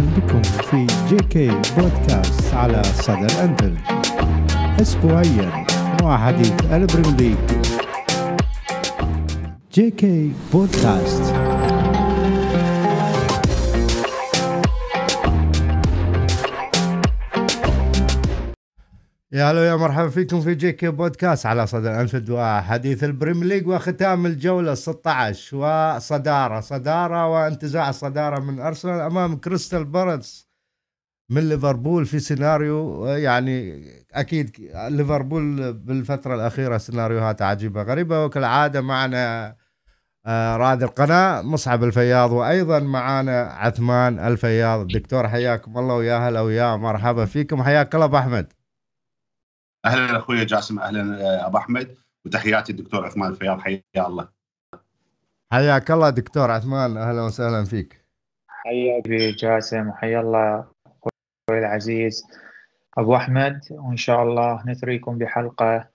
بكم في جي كي بودكاست على صدى الأنفيلد أسبوعيا مع حديث البريمير ليج جي كي بودكاست يا هلا يا مرحبا فيكم في جي كي بودكاست. على صدى الانفيلد وحديث البريمير ليج وختام الجولة 16 وصدارة صدارة وانتزاع الصدارة من أرسنال أمام كريستال بالاس من ليفربول في سيناريو يعني أكيد ليفربول بالفترة الأخيرة سيناريوهات عجيبة غريبة وكالعادة معنا آه، رائد القناة مصعب الفياض وأيضا معنا عثمان الفياض. الدكتور حياكم الله ويا هلا ويا مرحبا فيكم. حياك الله أبو أحمد. أهلا أخوي جاسم أهلا أبو أحمد وتحياتي الدكتور عثمان الفياض حيا الله. حياك الله دكتور عثمان أهلا وسهلا فيك. حياك جاسم وحيا الله أخوي العزيز. أبو أحمد وإن شاء الله نثريكم بحلقة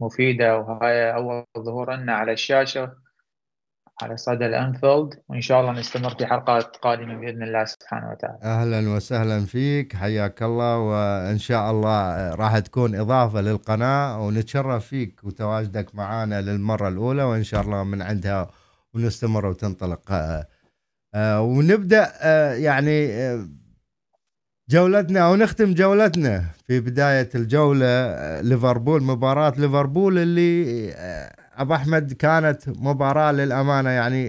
مفيدة وهاي أول ظهور لنا على الشاشة. على صدى الأنفيلد وإن شاء الله نستمر في حلقات قادمة بإذن الله سبحانه وتعالى. أهلا وسهلا فيك حياك الله وإن شاء الله راح تكون إضافة للقناة ونتشرف فيك وتواجدك معنا للمرة الأولى وإن شاء الله من عندها ونستمر وتنطلق آه، ونبدأ آه، يعني آه، جولتنا أو نختم جولتنا في بداية الجولة ليفربول مباراة ليفربول اللي أبو أحمد كانت مباراة للأمانة يعني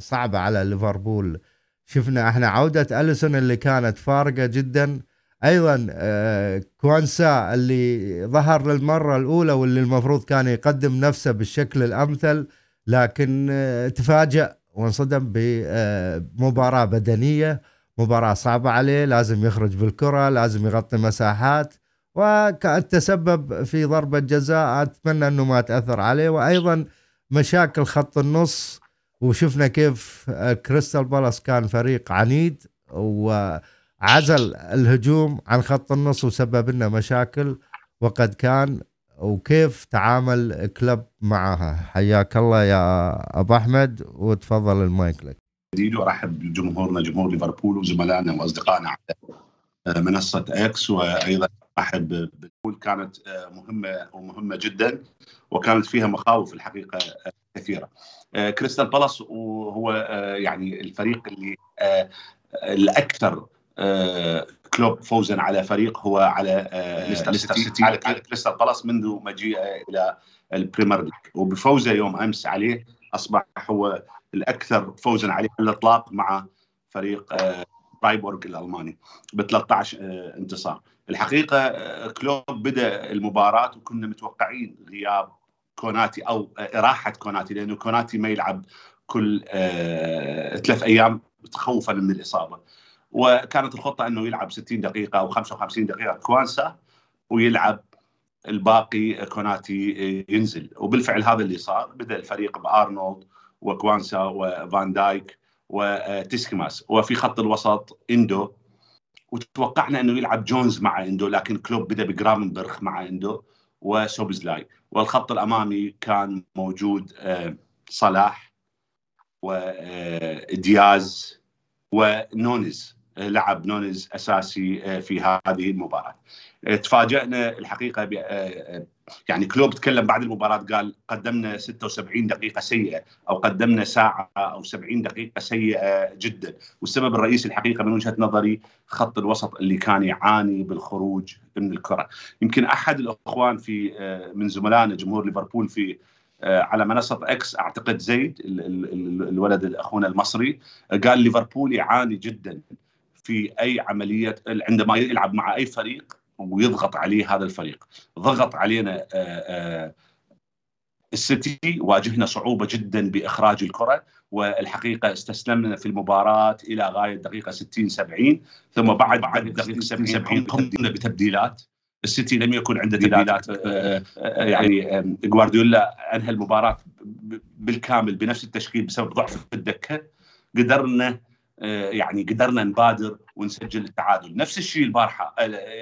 صعبة على ليفربول. شفنا إحنا عودة أليسون اللي كانت فارقة جدا. أيضا كوانسا اللي ظهر للمرة الأولى واللي المفروض كان يقدم نفسه بالشكل الأمثل لكن تفاجأ وانصدم بمباراة بدنية. مباراة صعبة عليه لازم يخرج بالكرة لازم يغطي مساحات. وكأن تسبب في ضربة جزاء أتمنى أنه ما تأثر عليه. وأيضا مشاكل خط النص وشفنا كيف كريستال بالاس كان فريق عنيد وعزل الهجوم عن خط النص وسبب لنا مشاكل وقد كان وكيف تعامل كلوب معها. حياك الله يا أبو أحمد وتفضل المايك لك. جديد وارحب بجمهورنا جمهور ليفربول وزملائنا وأصدقائنا على منصة إكس وأيضا ارحب بالبول كانت مهمة ومهمة جدا وكانت فيها مخاوف الحقيقة كثيرة. كريستال بالاس وهو يعني الفريق اللي الأكثر كلوب فوزا على فريق هو على ليستر سيتي. على كريستال بالاس منذ مجيئه إلى البريمير ليج. وبفوزه يوم أمس عليه أصبح هو الأكثر فوزا عليه على الإطلاق مع فريق فرايبورغ الألماني. ب 13 انتصار. الحقيقة كلوب بدأ المباراة وكنا متوقعين غياب كوناتي أو إراحة كوناتي لأنه كوناتي ما يلعب كل ثلاث أيام تخوفا من الإصابة. وكانت الخطة أنه يلعب 60 دقيقة أو 55 دقيقة كوانسا ويلعب الباقي كوناتي ينزل. وبالفعل هذا اللي صار. بدأ الفريق بأرنولد وكوانسا وفان دايك وتسيميكاس وفي خط الوسط إندو وتوقعنا إنه يلعب جونز مع اندو لكن كلوب بدأ بجرافنبرخ مع اندو وسوبزلاي. والخط الأمامي كان موجود صلاح ودياز ونونز لعب نونز أساسي في هذه المباراة. تفاجئنا الحقيقة يعني كلوب تكلم بعد المباراة قال قدمنا 76 دقيقة سيئة أو قدمنا ساعة أو 70 دقيقة سيئة جدا. والسبب الرئيسي الحقيقة من وجهة نظري خط الوسط اللي كان يعاني بالخروج من الكرة. يمكن أحد الأخوان في من زملائنا جمهور ليفربول في على منصة إكس أعتقد زيد الولد أخونا المصري قال ليفربول يعاني جدا في أي عملية عندما يلعب مع أي فريق ويضغط عليه هذا الفريق. ضغط علينا السيتي واجهنا صعوبة جدا بإخراج الكرة والحقيقة استسلمنا في المباراة إلى غاية دقيقة 60 70 ثم بعد بعد دقيقة 60 70 قمنا بتبديلات. السيتي لم يكن عنده تبديلات. يعني جوارديولا أنهى المباراة بالكامل بنفس التشكيل بسبب ضعف الدكة. قدرنا يعني قدرنا نبادر ونسجل التعادل. نفس الشيء البارحة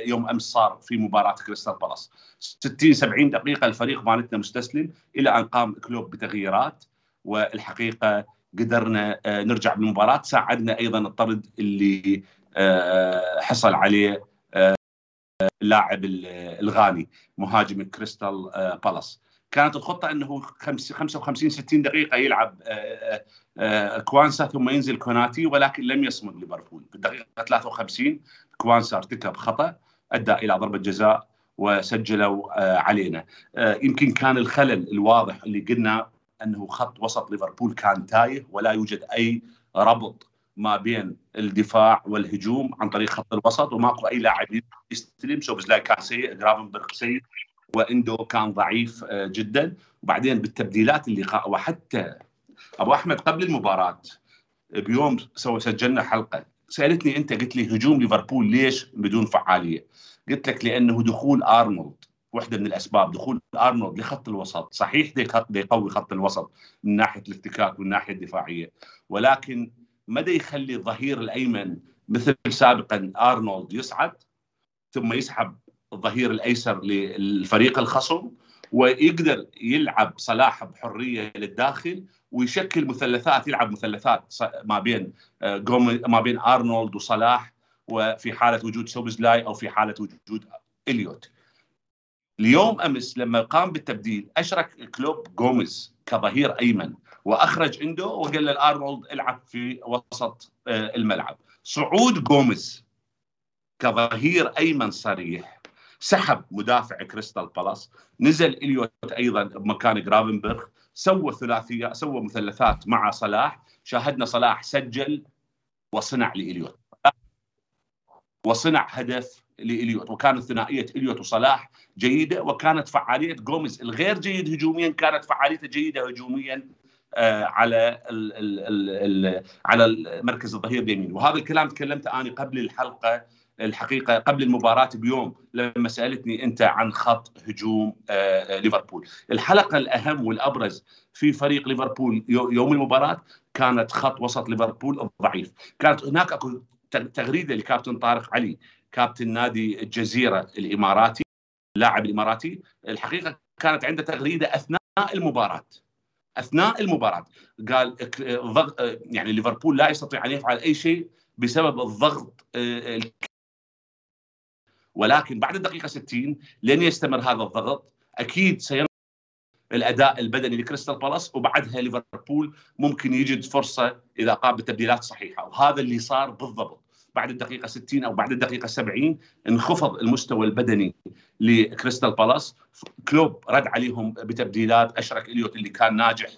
يوم أمس صار في مباراة كريستال بالاس. 60 70 دقيقة الفريق مالتنا مستسلم إلى أن قام كلوب بتغييرات والحقيقة قدرنا نرجع بالمباراة. ساعدنا أيضا الطرد اللي حصل عليه اللاعب الغاني مهاجم كريستال بالاس. كانت الخطة إنه 55 60 دقيقة يلعب كوانسا ثم ينزل كوناتي ولكن لم يصمد ليفربول. في الدقيقة 53 كوانسا ارتكب خطأ أدى إلى ضربة جزاء وسجلوا علينا. يمكن كان الخلل الواضح اللي قلنا إنه خط وسط ليفربول كان تايه ولا يوجد أي ربط ما بين الدفاع والهجوم عن طريق خط الوسط وماكو أي لاعب يستلم. سوبزلاي كان سيء جرافنبرغ سيء وإندو كان ضعيف جدا. وبعدين بالتبديلات اللي خ... وحتى أبو أحمد قبل المباراة بيوم سوى سجلنا حلقة. سألتني أنت قلت لي هجوم ليفربول ليش بدون فعالية؟ قلت لك لأنه دخول أرنولد واحدة من الأسباب دخول أرنولد لخط الوسط. صحيح يقوي خط الوسط من ناحية الافتكاك والناحيه الناحيه الدفاعية. ولكن مدى يخلي الظهير الأيمن مثل سابقا أرنولد يصعد ثم يسحب الظهير الأيسر للفريق الخصم ويقدر يلعب صلاح بحرية للداخل ويشكل مثلثات يلعب مثلثات ما بين ما بين أرنولد وصلاح وفي حالة وجود سوبزلاي أو في حالة وجود إليوت. اليوم أمس لما قام بالتبديل أشرك كلوب جوميز كظهير أيمن وأخرج عنده وقال لارنولد العب في وسط الملعب. صعود جوميز كظهير أيمن صريح سحب مدافع كريستال بالاس نزل إليوت أيضا بمكان جرافنبرغ سوى ثلاثية سوى مثلثات مع صلاح شاهدنا صلاح سجل وصنع لإليوت. وصنع هدف لإليوت وكانت ثنائية إليوت وصلاح جيدة وكانت فعالية جوميز الغير جيد هجوميا كانت فعاليته جيدة هجوميا على ال ال ال على مركز الظهير اليمين وهذا الكلام تكلمت أنا قبل الحلقة الحقيقة قبل المباراة بيوم لما سألتني أنت عن خط هجوم ليفربول. الحلقة الأهم والأبرز في فريق ليفربول يوم المباراة كانت خط وسط ليفربول الضعيف. كانت هناك أكو تغريدة لكابتن طارق علي كابتن نادي الجزيرة الإماراتي اللاعب الإماراتي. الحقيقة كانت عنده تغريدة أثناء المباراة. أثناء المباراة. قال يعني ليفربول لا يستطيع أن يفعل أي شيء بسبب الضغط ولكن بعد الدقيقة 60 لن يستمر هذا الضغط. أكيد سينقص الأداء البدني لكريستال بالاس وبعدها ليفربول ممكن يجد فرصة إذا قام بتبديلات صحيحة وهذا اللي صار بالضبط. بعد الدقيقة 60 أو بعد الدقيقة 70 انخفض المستوى البدني لكريستال بالاس. كلوب رد عليهم بتبديلات أشرك إليوت اللي كان ناجح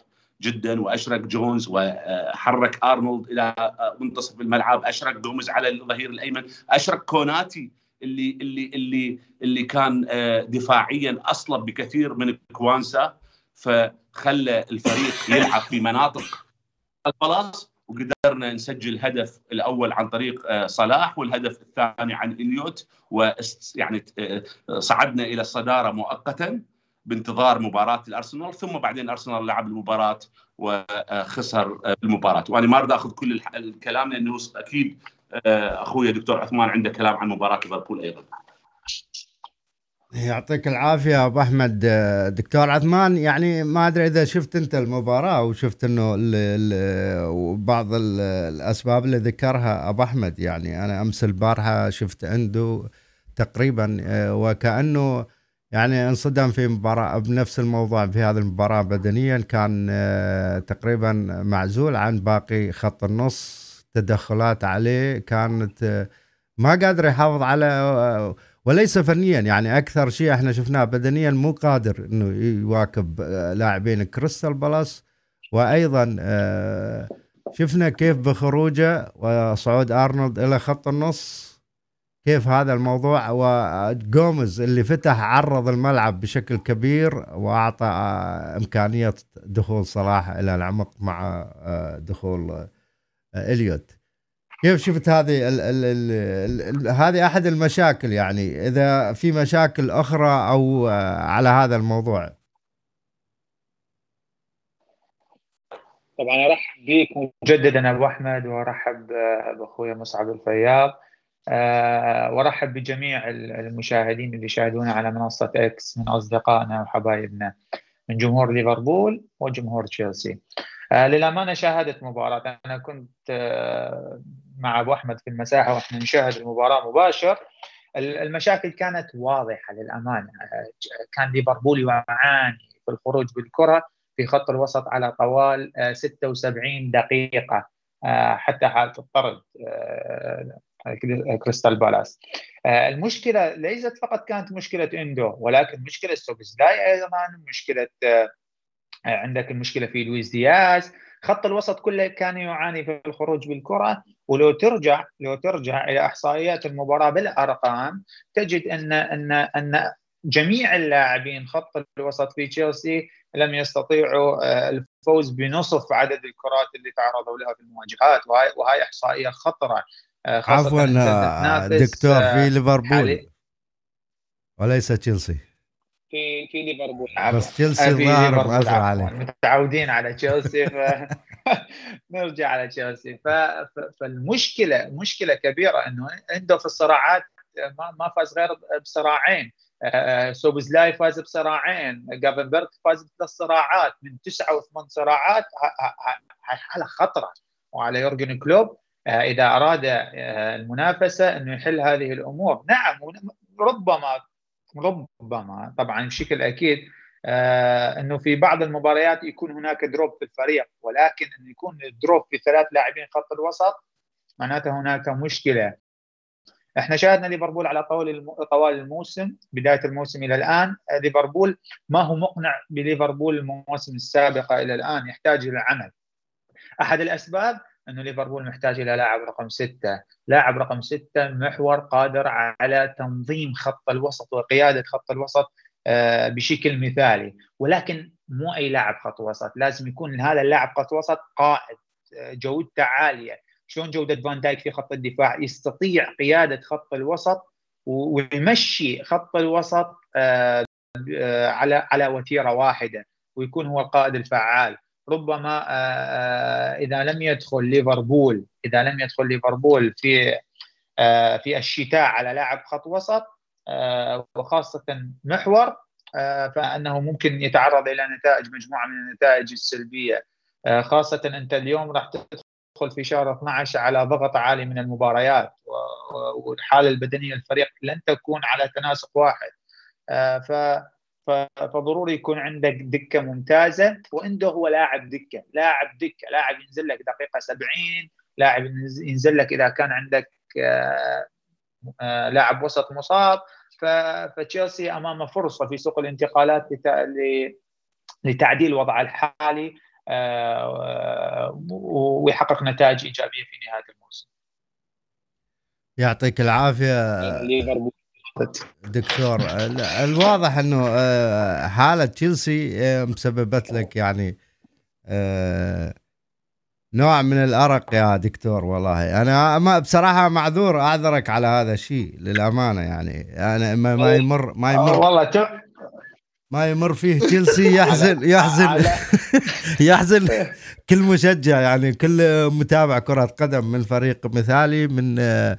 جدا وأشرك جونز وحرك أرنولد إلى منتصف الملعب أشرك جوميز على الظهير الأيمن أشرك كوناتي اللي اللي اللي اللي كان دفاعيا اصلب بكثير من كوانسا فخلى الفريق يلعب في مناطق البلاص وقدرنا نسجل الهدف الأول عن طريق صلاح والهدف الثاني عن إليوت ويعني صعدنا إلى الصدارة مؤقتا بانتظار مباراة الأرسنال ثم بعدين الارسنال لعب المباراة وخسر المباراة. وأنا ما أريد أخذ كل الكلام لأنه أكيد أخوي دكتور عثمان عنده كلام عن مباراة ليفربول أيضا. يعطيك العافية أبو أحمد. دكتور عثمان يعني ما أدري إذا شفت أنت المباراة وشفت إنه بعض الأسباب اللي ذكرها أبو أحمد. يعني أنا أمس البارحة شفت عنده تقريبا وكأنه يعني انصدم في مباراة بنفس الموضوع في هذه المباراة بدنيا. كان تقريبا معزول عن باقي خط النص. تدخلات عليه كانت ما قادر يحافظ على وليس فنيا. يعني أكثر شيء إحنا شفناه بدنيا مو قادر إنه يواكب لاعبين كريستال بالاس. وأيضا شفنا كيف بخروجه وصعود أرنولد إلى خط النص كيف هذا الموضوع. وجوميز اللي فتح عرض الملعب بشكل كبير وأعطى إمكانية دخول صلاح إلى العمق مع دخول إليوت. كيف شفت هذه ال ال ال ال هذه أحد المشاكل يعني؟ إذا في مشاكل أخرى أو على هذا الموضوع؟ طبعا أرحب بك مجددا أبو أحمد وأرحب باخوي مصعب الفياض وأرحب بجميع المشاهدين اللي يشاهدونا على منصة إكس من أصدقائنا وحبايبنا من جمهور ليفربول وجمهور تشيلسي. للأمانة شاهدت مباراة. أنا كنت مع أبو أحمد في المساحة وإحنا نشاهد المباراة مباشر. المشاكل كانت واضحة للأمانة. كان ليفربول يعاني في الخروج بالكرة في خط الوسط على طوال 76 دقيقة حتى حالة الطرد كريستال بالاس. المشكلة ليست فقط كانت مشكلة اندو ولكن مشكلة سوبزلاي أيضا مشكلة عندك المشكلة في لويس دياز. خط الوسط كله كان يعاني في الخروج بالكرة. ولو ترجع لو ترجع إلى إحصائيات المباراة بالأرقام تجد ان ان أن جميع اللاعبين خط الوسط في تشيلسي لم يستطيعوا الفوز بنصف عدد الكرات اللي تعرضوا لها في المواجهات. وهي, وهي إحصائية خطرة عفوا دكتور في ليفربول. وليس تشيلسي. في في ليفربول. بس تشيلسي ظاهر مأثر عليه. متعودين على تشيلسي ف... نرجع على تشيلسي. ف... فالمشكلة مشكلة كبيرة إنه عنده في الصراعات ما, ما فاز غير بصراعين. سوبزلاي فاز بصراعين جرافنبرغ فاز بثلاث صراعات. من تسعة وثمان صراعات هاي حالة خطرة وعلى يورجن كلوب. إذا أراد المنافسة إنه يحل هذه الأمور. نعم ربما ربما طبعا بشكل أكيد آه إنه في بعض المباريات يكون هناك drop في الفريق ولكن إنه يكون drop في ثلاث لاعبين خط الوسط معناته هناك مشكلة. إحنا شاهدنا ليفربول على طول طوال الموسم بداية الموسم إلى الآن. ليفربول ما هو مقنع بليفربول المواسم السابقة إلى الآن يحتاج إلى عمل. أحد الأسباب انه ليفربول محتاج إلى لاعب رقم ستة، لاعب رقم ستة محور قادر على تنظيم خط الوسط وقيادة خط الوسط بشكل مثالي، ولكن مو أي لاعب خط وسط، لازم يكون هذا اللاعب خط وسط قائد جودته عالية، شلون جودة فان دايك في خط الدفاع؟ يستطيع قيادة خط الوسط ويمشي خط الوسط على على وتيرة واحدة ويكون هو القائد الفعال. ربما إذا لم يدخل ليفربول إذا لم يدخل ليفربول في في الشتاء على لاعب خط وسط وخاصة محور فإنه ممكن يتعرض إلى نتائج مجموعة من النتائج السلبية. خاصة أنت اليوم راح تدخل في شهر 12 على ضغط عالي من المباريات والحالة البدنية للفريق لن تكون على تناسق واحد. ف فضروري يكون عندك دكة ممتازة وعنده هو لاعب دكة لاعب دكة لاعب ينزل لك دقيقة 70 لاعب ينزل لك إذا كان عندك لاعب وسط مصاب. فتشيلسي أمامه فرصة في سوق الانتقالات لتعديل وضعه الحالي ويحقق نتائج إيجابية في نهاية الموسم. يعطيك العافية. ليفربول. دكتور الواضح إنه حالة تشيلسي مسببت لك يعني نوع من الأرق يا دكتور والله. أنا ما بصراحة معذور أعذرك على هذا الشيء للأمانة يعني. أنا ما, ما يمر ما يمر. والله ما يمر فيه تشيلسي يحزن يحزن. يحزن. كل مشجع يعني كل متابع كرة قدم من فريق مثالي من آه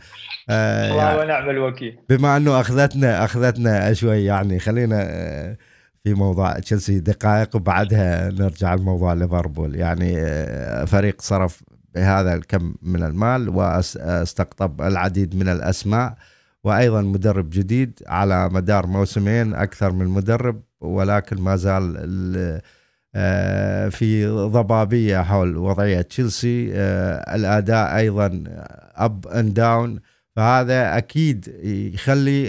الله ونعم الوكيل. بما أنه أخذتنا أخذتنا شوي يعني خلينا آه في موضوع تشيلسي دقائق وبعدها نرجع لموضوع ليفربول. يعني آه فريق صرف بهذا الكم من المال واستقطب العديد من الأسماء وأيضا مدرب جديد على مدار موسمين أكثر من مدرب. ولكن ما زال في ضبابية حول وضعية تشيلسي. الأداء أيضا up and down فهذا أكيد يخلي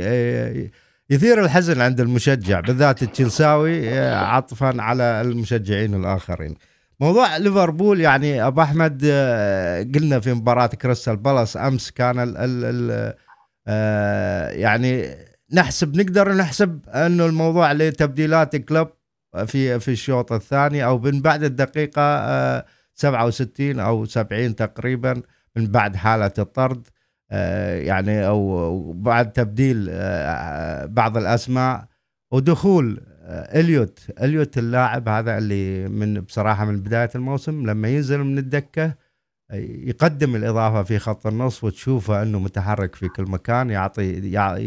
يثير الحزن عند المشجع بالذات التشيلساوي عطفا على المشجعين الآخرين. موضوع ليفربول يعني أبو أحمد قلنا في مباراة كريستال بالاس أمس كان ال ال ال يعني نحسب نقدر نحسب انه الموضوع لتبديلات كلوب في في الشوط الثاني أو من بعد الدقيقة 67 أو 70 تقريبا من بعد حالة الطرد يعني أو بعد تبديل بعض الأسماء ودخول إليوت إليوت اللاعب هذا اللي من بصراحة من بداية الموسم لما ينزل من الدكة يقدم الإضافة في خط النص وتشوفه أنه متحرك في كل مكان يعطي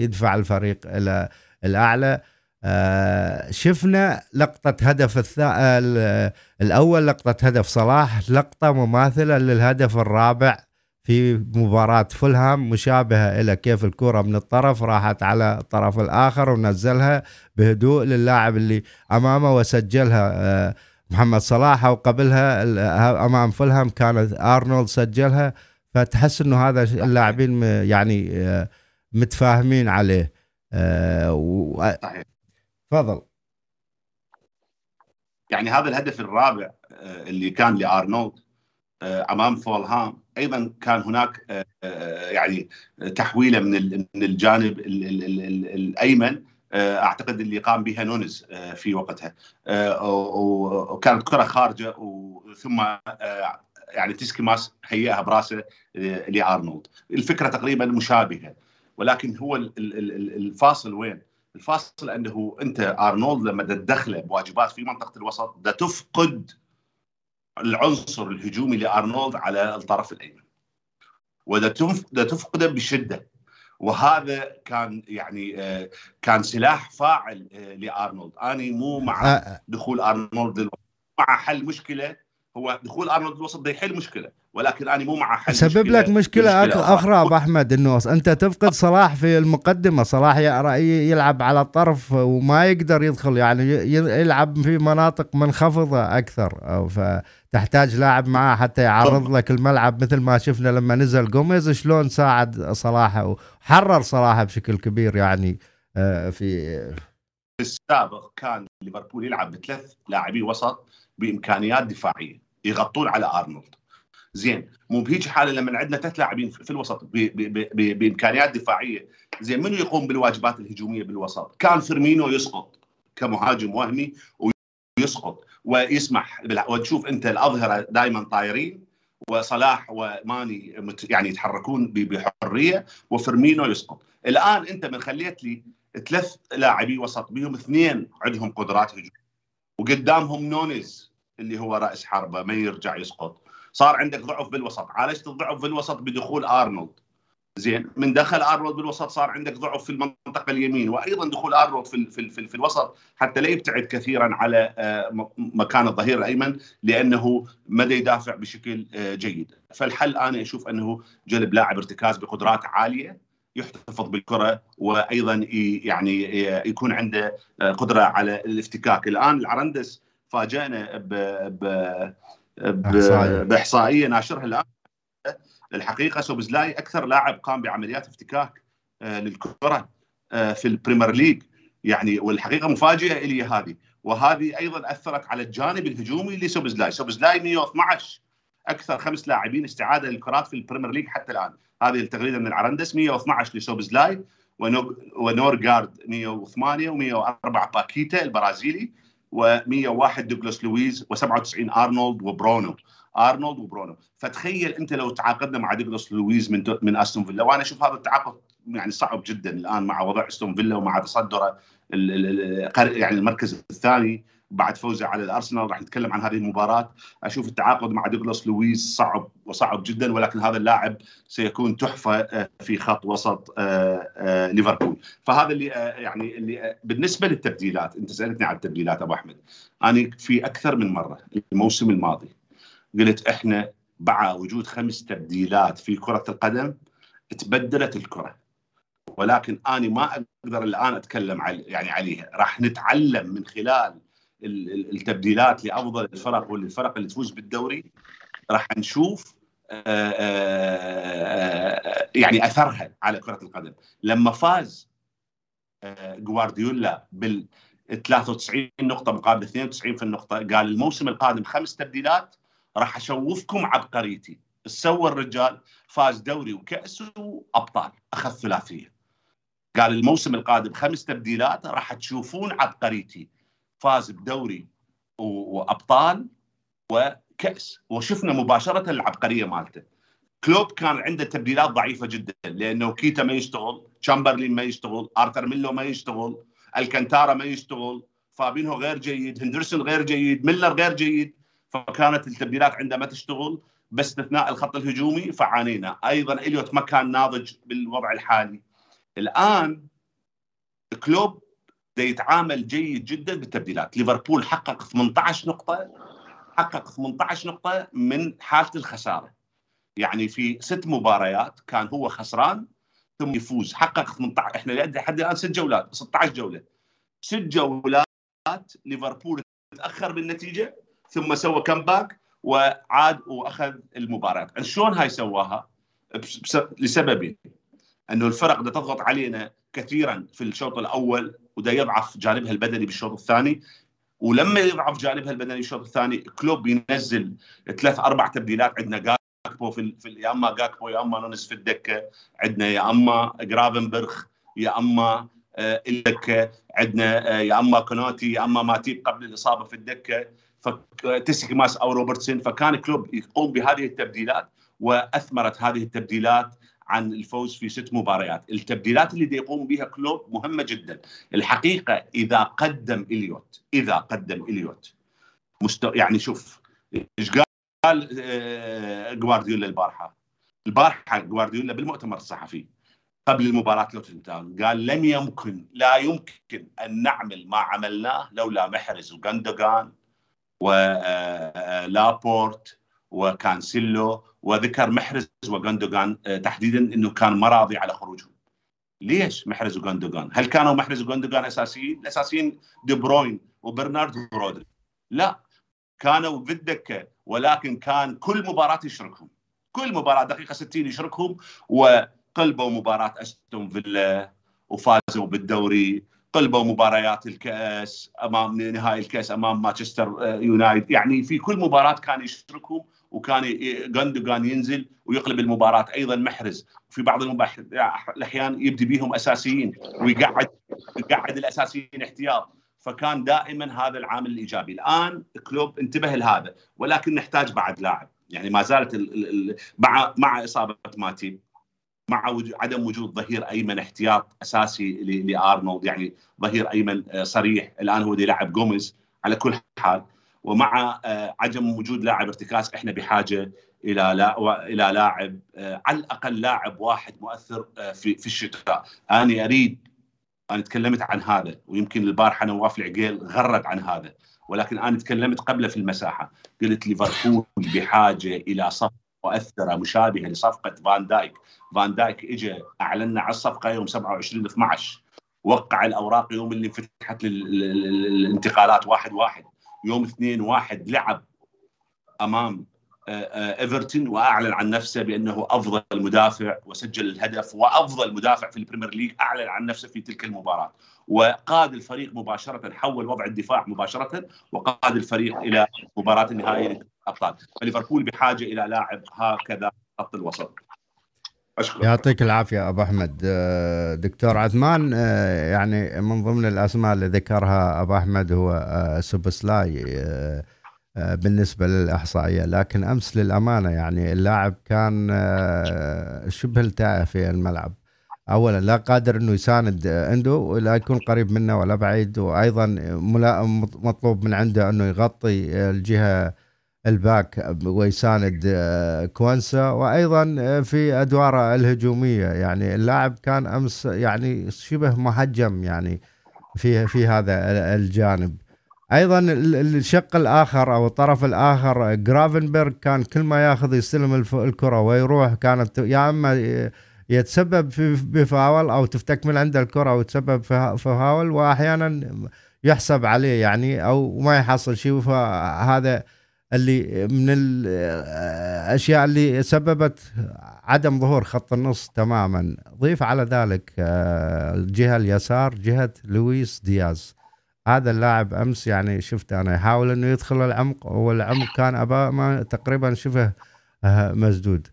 يدفع الفريق إلى الأعلى. آه، شفنا لقطة هدف الثا... الأول لقطة هدف صلاح لقطة مماثلة للهدف الرابع في مباراة فلهام مشابهة إلى كيف الكرة من الطرف راحت على الطرف الآخر ونزلها بهدوء للاعب اللي أمامه وسجلها آه، محمد صلاح وقبلها أمام فلهام كانت أرنولد سجلها فتحس أنه هذا اللاعبين يعني آه، متفاهمين عليه. صحيح. تفضل. يعني هذا الهدف الرابع آه، اللي كان لأرنولد آه، أمام فولهام. أيضا كان هناك آه، يعني تحويلة من من الجانب الأيمن أعتقد اللي قام بها نونز في وقتها. وكانت كرة خارجة ثم يعني تسكي هيئها براسه لأرنولد. الفكرة تقريبا مشابهة ولكن هو الفاصل وين؟ الفاصل أنه أنت أرنولد لما تدخله بواجبات في منطقة الوسط دا تفقد العنصر الهجومي لأرنولد على الطرف الأيمن ودا تفقده بشدة. وهذا كان يعني آه، كان سلاح فاعل آه، لأرنولد. أنا مو مع آه، دخول أرنولد مع حل مشكلة هو دخول أرنولد الوسط ده يحل مشكلة ولكن أنا مو مع حل سبب لك مشكلة, مشكلة أخرى. أبو أحمد إنه أنت تفقد صلاح في المقدمة صلاح يلعب على الطرف وما يقدر يدخل يعني يلعب في مناطق منخفضة أكثر فتحتاج لاعب معاه حتى يعرض لك الملعب مثل ما شفنا لما نزل جوميز شلون ساعد صلاح وحرر صلاح بشكل كبير يعني آه، في في السابق كان ليفربول يلعب بثلاث لاعبي وسط بإمكانيات دفاعية. يغطون على أرنولد. زين مو بهيج حالة لما عندنا ثلاث لاعبين في الوسط بإمكانيات دفاعية. زين منو يقوم بالواجبات الهجومية بالوسط؟ كان فيرمينو يسقط كمهاجم وهمي ويسقط ويسمح وتشوف انت الأظهرة دائما طايرين وصلاح وماني يعني يتحركون بحرية وفيرمينو يسقط. الآن أنت من خليت لي ثلاث لاعبي وسط بهم اثنين عندهم قدرات هجوم وقدامهم نونيز. اللي هو رأس حربة ما يرجع يسقط. صار عندك ضعف بالوسط. عالجت الضعف بالوسط بدخول أرنولد. زين من دخل أرنولد بالوسط صار عندك ضعف في المنطقة اليمين وأيضا دخول أرنولد في في في, في الوسط حتى لا يبتعد كثيرا على آه، مكان الظهير الأيمن لأنه ما يدافع بشكل آه، جيد. فالحل أنا أشوف أنه جلب لاعب ارتكاز بقدرات عالية يحتفظ بالكرة وأيضا يعني يكون عنده آه، قدرة على الافتكاك. الآن العرندس فاجأنا ب بإحصائية ناشرها الآن. الحقيقة سوبزلاي أكثر لاعب قام بعمليات افتكاك آه، للكرة آه، في البريمير ليج. يعني والحقيقة مفاجئة إلي هذه. وهذه أيضا أثرت على الجانب الهجومي لسوبزلاي. سوبزلاي 112 أكثر خمس لاعبين استعادة للكرات في البريمير ليج حتى الآن. هذه التغريده من العرندس 112 لسوبزلاي ونورغارد 108 و104 باكيتا البرازيلي. و101 دوغلاس لويز و97 أرنولد وبرونو. أرنولد وبرونو. فتخيل أنت لو تعاقدنا مع دوغلاس لويز من من أستون فيلا. وأنا أشوف هذا التعاقد يعني صعب جدا الآن مع وضع أستون فيلا ومع تصدره يعني المركز الثاني. بعد فوزه على الأرسنال راح نتكلم عن هذه المباراة. أشوف التعاقد مع دوغلاس لويس صعب وصعب جدا ولكن هذا اللاعب سيكون تحفة آه، في خط وسط آه، آه، ليفربول. فهذا اللي يعني اللي بالنسبة للتبديلات أنت سألتني عن التبديلات أبو أحمد. أنا في أكثر من مرة الموسم الماضي قلت إحنا مع وجود خمس تبديلات في كرة القدم تبدلت الكرة. ولكن أنا ما أقدر الآن أتكلم يعني عليها. راح نتعلم من خلال التبديلات لأفضل الفرق والفرق اللي تفوز بالدوري راح نشوف آه، آه، آه، يعني أثرها على كرة القدم. لما فاز جوارديولا بال 93 نقطة مقابل 92 في النقطة قال الموسم القادم خمس تبديلات راح أشوفكم عبقريتي. سوى الرجال فاز دوري وكأس وأبطال أخذ ثلاثية. قال الموسم القادم خمس تبديلات راح تشوفون عبقريتي. فاز بدوري وأبطال وكأس. وشفنا مباشرة العبقرية مالته. كلوب كان عنده تبديلات ضعيفة جدا لأنه كيتا ما يشتغل تشامبرلين ما يشتغل آرثر ميلو ما يشتغل الكنتارا ما يشتغل فابينهو غير جيد هندرسون غير جيد ميلر غير جيد. فكانت التبديلات عنده ما تشتغل باستثناء الخط الهجومي فعانينا. أيضا إليوت ما كان ناضج بالوضع الحالي. الآن كلوب يتعامل جيد جدا بالتبديلات. ليفربول حقق 18 نقطة حقق 18 نقطة من حالة الخسارة. يعني في ست مباريات كان هو خسران ثم يفوز. حقق 18 إحنا لحد الآن ست جولات 16 جولة. ست جولات ليفربول تأخر بالنتيجة ثم سوى comeback وعاد وأخذ المباراه شلون هاي سواها؟ لسببين. إنه الفرق بدها تضغط علينا كثيرا في الشوط الأول. وده يضعف جانبها البدني بالشوط الثاني. ولما يضعف جانبها البدني بالشوط الثاني كلوب ينزل ثلاث أربع تبديلات. عندنا جاكبو في, في يا أما جاكبو يا أما نونس في الدكة. عندنا يا أما جرافنبرغ يا أما آه الدكة. عندنا آه يا أما كونوتي يا أما ماتيب قبل الإصابة في الدكة. تسيميكاس أو روبرتسون فكان كلوب يقوم بهذه التبديلات وأثمرت هذه التبديلات عن الفوز في ست مباريات. التبديلات اللي يقوم بها كلوب مهمة جدا. الحقيقة إذا قدم إليوت إذا قدم إليوت مستو... يعني شوف إيش قال آه، جوارديولا البارحة؟ البارحة جوارديولا بالمؤتمر الصحفي قبل المباراة لوتنتاون قال لم يمكن لا يمكن أن نعمل ما عملناه لولا محرز وغندوغان ولابورت وكانسيلو وذكر محرز وغندوغان تحديدا إنه كان مراضي على خروجهم. ليش محرز وغندوغان؟ هل كانوا محرز وغندوغان أساسيين؟ الأساسيين دي بروين وبرنارد ورودري لا كانوا بالدكة ولكن كان كل مباراة يشركهم. كل مباراة دقيقة 60 يشركهم وقلبوا مباراة أستون فيلا وفازوا بالدوري. قلبوا مباريات الكأس أمام نهائي الكأس أمام مانشستر آه، يونايتد. يعني في كل مباراة كان يشركهم وكان جندوجان ينزل ويقلب المباراة. أيضا محرز. في بعض الأحيان يبدي بهم أساسيين ويقعد يقعد الأساسيين احتياط. فكان دائما هذا العامل الإيجابي. الآن كلوب انتبه لهذا ولكن نحتاج بعد لاعب. يعني ما زالت مع مع إصابة ماتيب مع عدم وجود ظهير أيمن احتياط أساسي لأرنولد. يعني ظهير أيمن آه، صريح. الآن هو يلعب جوميز. على كل حال ومع آه، عدم وجود لاعب ارتكاز إحنا بحاجة إلى لا إلى لاعب آه، على الأقل لاعب واحد مؤثر في في الشتاء. أنا اريد أنا تكلمت عن هذا ويمكن البارحه نواف العقيل غرد عن هذا ولكن أنا تكلمت قبله في المساحة. قلت ليفربول بحاجة إلى صفقة مؤثرة مشابهة لصفقة فان دايك. فان دايك اجى أعلنا على الصفقة يوم 27 12 وقع الأوراق يوم اللي فتحت الانتقالات واحد واحد. يوم اثنين واحد لعب أمام آه، آه، إيفرتون وأعلن عن نفسه بأنه أفضل مدافع وسجل الهدف وأفضل مدافع في البريمير ليج أعلن عن نفسه في تلك المباراة. وقاد الفريق مباشرة حول وضع الدفاع مباشرة وقاد الفريق إلى مباراة النهائيه للابطال فليفربول بحاجة إلى لاعب هكذا خط الوسط. أشكرك. يعطيك العافية أبو أحمد. آه، دكتور عثمان يعني من ضمن الأسماء اللي ذكرها أبو أحمد هو سوبسلاي آه، بالنسبة للإحصائية. لكن أمس للأمانة يعني اللاعب كان آه، شبه التائه في الملعب. اولا لا قادر إنه يساند عنده ولا يكون قريب منه ولا بعيد. وأيضا مطلوب من عنده إنه يغطي الجهة ال back ويساند آه، كوانسا وأيضا في أدواره الهجومية. يعني اللاعب كان أمس يعني شبه محجم يعني في في هذا الجانب. أيضا الشق الآخر أو الطرف الآخر جرافنبرغ كان كل ما ياخذ يستلم الكرة ويروح كانت يا أما يتسبب في بفاول أو تفتك من عنده الكره وتسبب في فاول واحيانا يحسب عليه يعني أو ما يحصل شيء. فهذا اللي من الأشياء اللي سببت عدم ظهور خط النص تماما. ضيف على ذلك آه، الجهة اليسار جهة لويس دياز. هذا اللاعب أمس يعني شفت أنا يحاول إنه يدخل العمق والعمق كان ما تقريبا شبه آه، مسدود.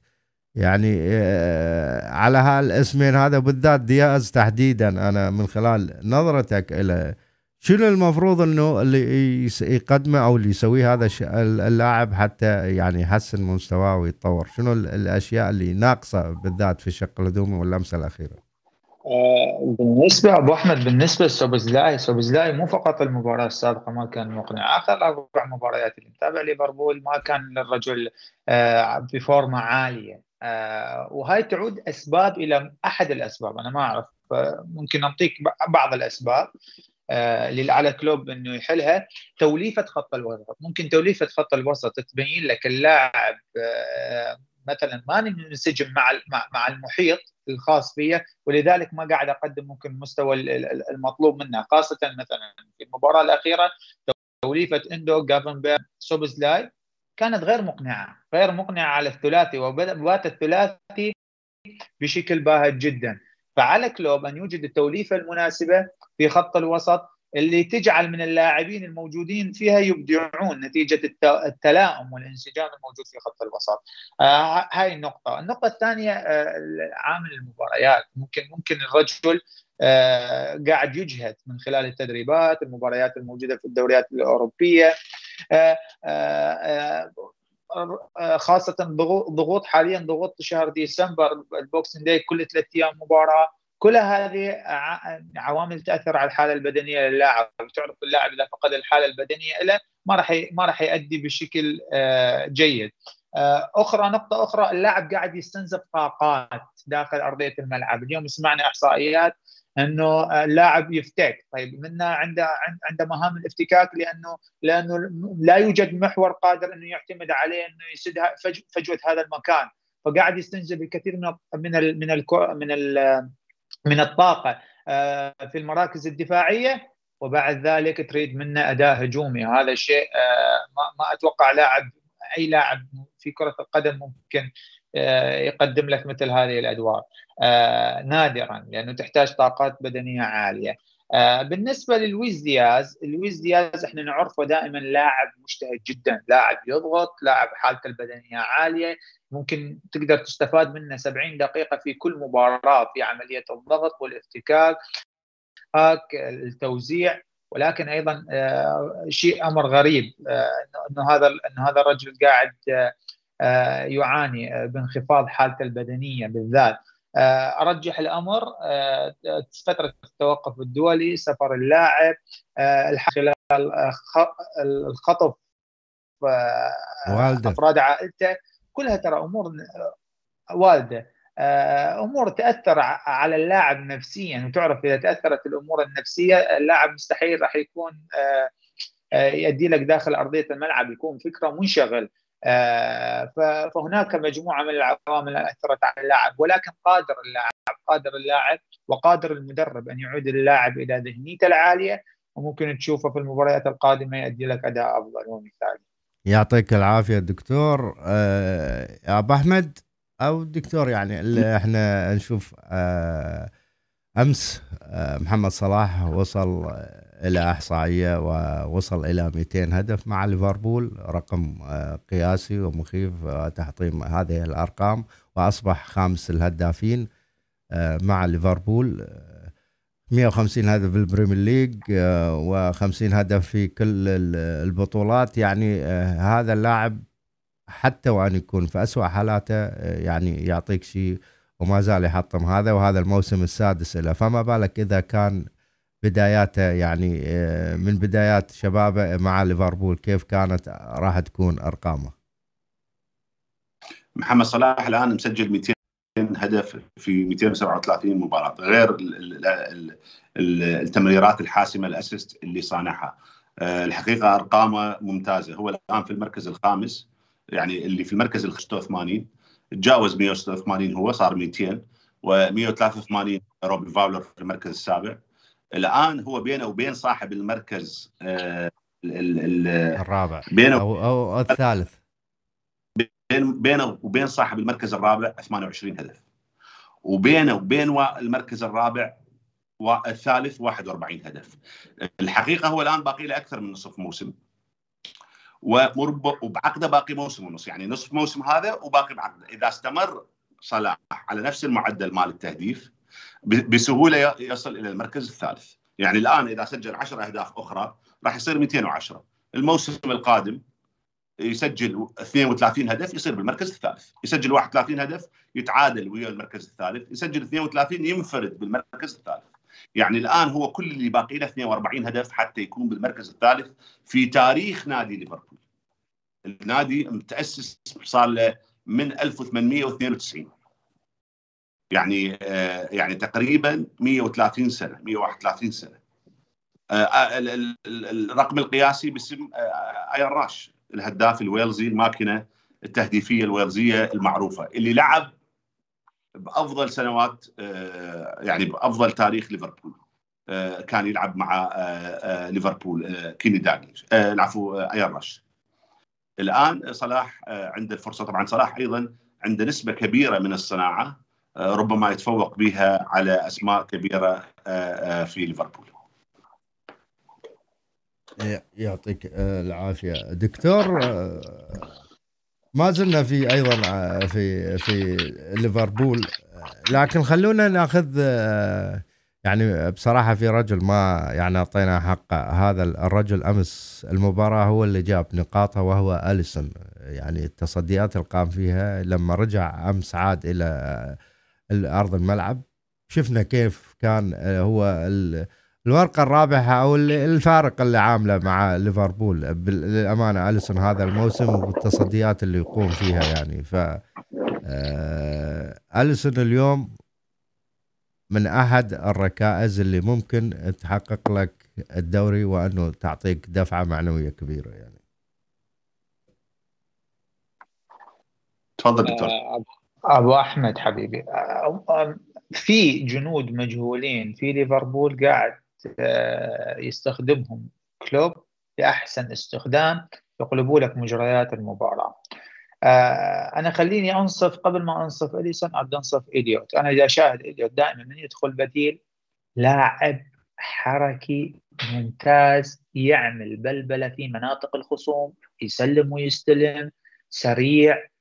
يعني آه، على هالاسمين هذا بالذات دياز تحديدا. أنا من خلال نظرتك إلى شنو المفروض إنه اللي يقدمه أو اللي يسويه هذا اللاعب حتى يعني يحسن مستواه ويتطور؟ شنو الأشياء اللي ناقصة بالذات في الشق الهجومي واللمسة الأخيرة؟ آه، بالنسبة أبو أحمد بالنسبة لسوبزلاي سوبزلاي مو فقط المباراة السابقة ما كان مقنع. آخر أربع مباريات اللي متابع ليفربول ما كان للرجل آه، بفورمة عالية. آه، وهاي تعود أسباب إلى أحد الأسباب. أنا ما أعرف ممكن أعطيك بعض الأسباب. على كلوب إنه يحلها. توليفة خط الوسط. ممكن توليفة خط الوسط تبين لك اللاعب مثلا ما ننسجم مع مع المحيط الخاص فيه ولذلك ما قاعد أقدم ممكن المستوى المطلوب منه. خاصة مثلا في المباراة الأخيرة توليفة إندو جافنبرغ سوبزلاي كانت غير مقنعة. غير مقنعة على الثلاثي وبات الثلاثي بشكل باهت جدا. فعلى كلوب أن يوجد التوليفة المناسبة في خط الوسط اللي تجعل من اللاعبين الموجودين فيها يبدعون نتيجة التلاؤم والانسجام الموجود في خط الوسط. آه هاي النقطة، النقطة الثانية آه عامل المباريات، ممكن ممكن الرجل آه قاعد يجهد من خلال التدريبات، المباريات الموجودة في الدوريات الأوروبية. آه آه, آه، خاصة ضغوط حاليا ضغوط شهر ديسمبر ال Boxing Day كل ثلاث أيام مباراة. كل هذه عوامل تأثر على الحالة البدنية للاعب. تعرف اللاعب إذا فقد الحالة البدنية له ما راح ما راح يؤدي بشكل آه، جيد. آه، أخرى نقطة أخرى اللاعب قاعد يستنزف طاقات داخل أرضية الملعب. اليوم سمعنا إحصائيات إنه اللاعب يفتك طيب منا عنده عنده مهام الافتكاك لأنه لأنه لا يوجد محور قادر إنه يعتمد عليه إنه يسد فجوة هذا المكان. فقاعد يستنزف الكثير من من ال من ال من ال من الطاقة آه، في المراكز الدفاعية. وبعد ذلك تريد منه أداء هجومي. هذا الشيء آه، ما أتوقع لاعب أي لاعب في كرة القدم ممكن آه، يقدم لك مثل هذه الأدوار. نادرا لأنه تحتاج طاقات بدنية عالية. بالنسبة للويز دياز لويز دياز إحنا نعرفه دائما لاعب مجتهد جدا لاعب يضغط لاعب حالته البدنية عالية ممكن تقدر تستفاد منه 70 دقيقة في كل مباراة في عملية الضغط والافتكاك التوزيع. ولكن أيضا آه، شيء أمر غريب آه، إنه هذا إنه هذا الرجل قاعد آه، يعاني بانخفاض حالته البدنية بالذات. أرجح الأمر فترة التوقف الدولي سفر اللاعب خلال الخطف أفراد عائلته. كلها ترى أمور والدة. آه، أمور تأثر على اللاعب نفسيا. وتعرف إذا تأثرت الأمور النفسية اللاعب مستحيل راح يكون آه، آه، يؤدي لك داخل أرضية الملعب يكون فكرة منشغل. فهناك مجموعة من العوامل أثرت على اللاعب ولكن قادر اللاعب قادر اللاعب وقادر المدرب أن يعود اللاعب إلى ذهنيته العالية وممكن تشوفه في المباريات القادمة يؤدي لك أداء أفضل ومثالي. يعطيك العافية دكتور آه أبو أحمد أو الدكتور يعني اللي إحنا نشوف آه أمس آه محمد صلاح وصل إلى إحصائية ووصل إلى 200 هدف مع ليفربول رقم آه قياسي ومخيف آه تحطيم هذه الأرقام وأصبح خامس الهدافين آه مع ليفربول 150 هدف في البريمير ليج و50 هدف في كل البطولات. يعني هذا اللاعب حتى وأن يكون في اسوء حالاته يعني يعطيك شيء وما زال يحطم هذا وهذا الموسم السادس له فما بالك إذا كان بداياته يعني آه، من بدايات شبابه مع ليفربول كيف كانت راح تكون أرقامه؟ محمد صلاح الآن مسجل 200 هدف في 237 مباراة غير التمريرات الحاسمة الأسيست اللي صانعها. آه، الحقيقة أرقامه ممتازة. هو الآن في المركز الخامس يعني اللي في المركز ال 86 تجاوز 186 هو صار 200 و183 روبي فاولر في المركز السابع. الآن هو بينه وبين صاحب المركز آه، الرابع. بينه أو أو الثالث. بين بينه وبين صاحب المركز الرابع 28 هدف. وبينه وبين المركز الرابع والثالث 41 هدف. الحقيقة هو الآن باقي له أكثر من نصف موسم. وبعقده باقي موسم ونص. يعني نصف موسم هذا وباقي بعقده. إذا استمر صلاح على نفس المعدل مال التهديف بسهولة يصل إلى المركز الثالث. يعني الآن إذا سجل 10 أهداف أخرى راح يصير 210 الموسم القادم يسجل 32 هدف يصير بالمركز الثالث. يسجل 31 هدف يتعادل ويا المركز الثالث. يسجل 32 ينفرد بالمركز الثالث. يعني الآن هو كل اللي باقي له 42 هدف حتى يكون بالمركز الثالث في تاريخ نادي ليفربول. النادي متأسس صار له من 1892 يعني آه يعني تقريبا 130 سنة 131 سنة. الرقم القياسي باسم آيان راش الهداف الويلزي الماكينة التهديفية الويلزية المعروفة اللي لعب بأفضل سنوات يعني بأفضل تاريخ ليفربول. كان يلعب مع ليفربول كيني داجلش العفو آيان راش. الآن صلاح عنده الفرصة. طبعا صلاح أيضا عنده نسبة كبيرة من الصناعة. ربما يتفوق بها على أسماء كبيرة في ليفربول. يعطيك العافية. دكتور ما زلنا في أيضا في في ليفربول لكن خلونا نأخذ يعني بصراحة في رجل ما يعني أعطينا حق هذا الرجل. أمس المباراة هو اللي جاب نقاطه وهو أليسون. يعني التصديات اللي قام فيها لما رجع أمس عاد إلى أرض الملعب شفنا كيف كان هو الورقة الرابحة أو الفارق اللي عامله مع ليفربول بالأمانة أليسون هذا الموسم والتصديات اللي يقوم فيها يعني ف أليسون اليوم من أحد الركائز اللي ممكن تحقق لك الدوري وأنه تعطيك دفعة معنوية كبيرة يعني. تفضل دكتور. أبو أحمد حبيبي في جنود مجهولين في ليفربول قاعد يستخدمهم كلوب باحسن استخدام يقلبوا لك مجريات المباراة. آه أنا خليني أنصف قبل ما أنصف إليسون ابدا أنصف اليوت أنا إذا شاهد اليوت دائما من يدخل بديل لاعب حركي ممتاز يعمل بلبلة في مناطق الخصوم يسلم ويستلم سريع آه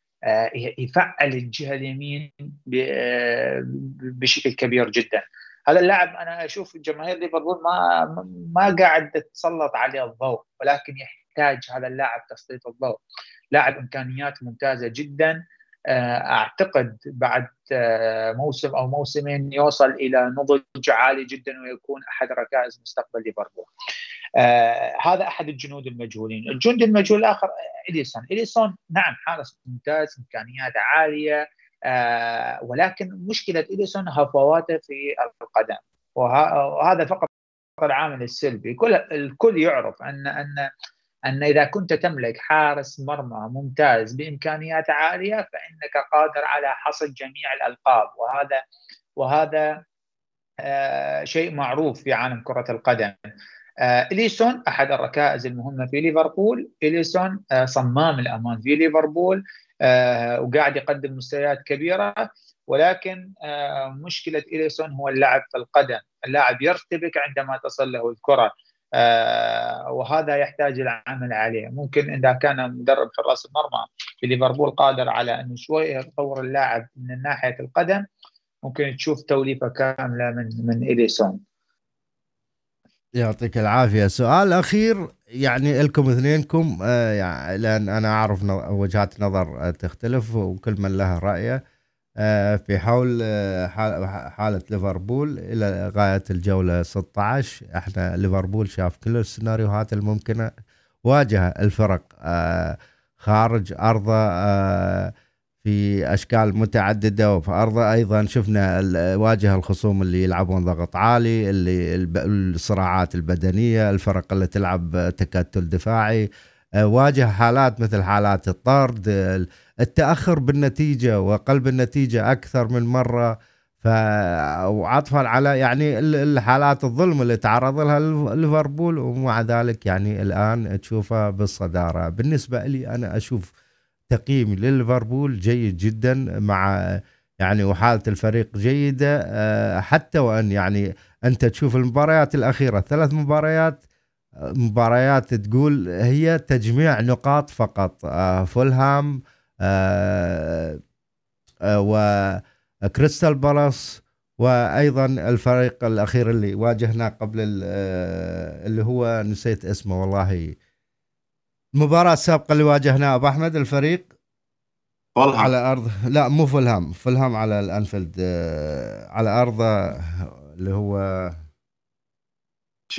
يفعل الجهة اليمين بشكل كبير جدا. هذا اللاعب أنا أشوف جماهير ليفربول ما ما قاعد تسلط عليه الضوء ولكن يحتاج هذا اللاعب تسليط الضوء. لاعب إمكانيات ممتازة جدا. أعتقد بعد موسم أو موسمين يوصل إلى نضج عالي جدا ويكون أحد ركائز مستقبل ليفربول. آه هذا أحد الجنود المجهولين، الجند المجهول الآخر إليسون، إليسون نعم حارس ممتاز إمكانيات عالية آه ولكن مشكلة إليسون هفواته في القدم. وهذا فقط العامل السلبي، كل الكل يعرف ان ان أن إذا كنت تملك حارس مرمى ممتاز بإمكانيات عالية فإنك قادر على حصد جميع الألقاب. وهذا وهذا آه شيء معروف في عالم كرة القدم. آه إليسون أحد الركائز المهمة في ليفربول، إليسون آه صمام الأمان في ليفربول آه وقاعد يقدم مستويات كبيرة. ولكن مشكلة إليسون هو اللعب في القدم، اللاعب يرتبك عندما تصل له الكرة. آه وهذا يحتاج العمل عليه. ممكن إذا كان مدرب حراس المرمى في ليفربول قادر على انه شوية يطور اللاعب من ناحية القدم ممكن تشوف توليفة كاملة من من إليسون. يعطيك العافية. سؤال أخير يعني لكم اثنينكم آه يعني لأن أنا أعرف وجهات نظر تختلف وكل من له رأيه آه في حول حالة ليفربول إلى غاية الجولة 16 إحنا ليفربول شاف كل السيناريوهات الممكنة واجه الفرق آه خارج أرضه آه في أشكال متعددة وفي أرضه أيضا شفنا واجه الخصوم اللي يلعبون ضغط عالي اللي الصراعات البدنية الفرق اللي تلعب تكتل دفاعي واجه حالات مثل حالات الطرد التأخر بالنتيجة وقلب النتيجة أكثر من مرة. ف وعطفا على يعني الحالات الظلم اللي تعرض لها ليفربول ومع ذلك يعني الآن تشوفها بالصدارة. بالنسبة لي أنا أشوف تقييم لليفربول جيد جدا مع يعني وحالة الفريق جيدة حتى وأن يعني أنت تشوف المباريات الأخيرة ثلاث مباريات مباريات تقول هي تجميع نقاط فقط فولهام آه، آه، وكريستال بالاس وأيضا الفريق الأخير اللي واجهناه قبل آه، اللي هو نسيت اسمه والله. المباراة السابقة اللي واجهناه أبو أحمد الفريق فولهام. على ارض لا مو فولهام. فولهام على الأنفيلد على ارضه اللي هو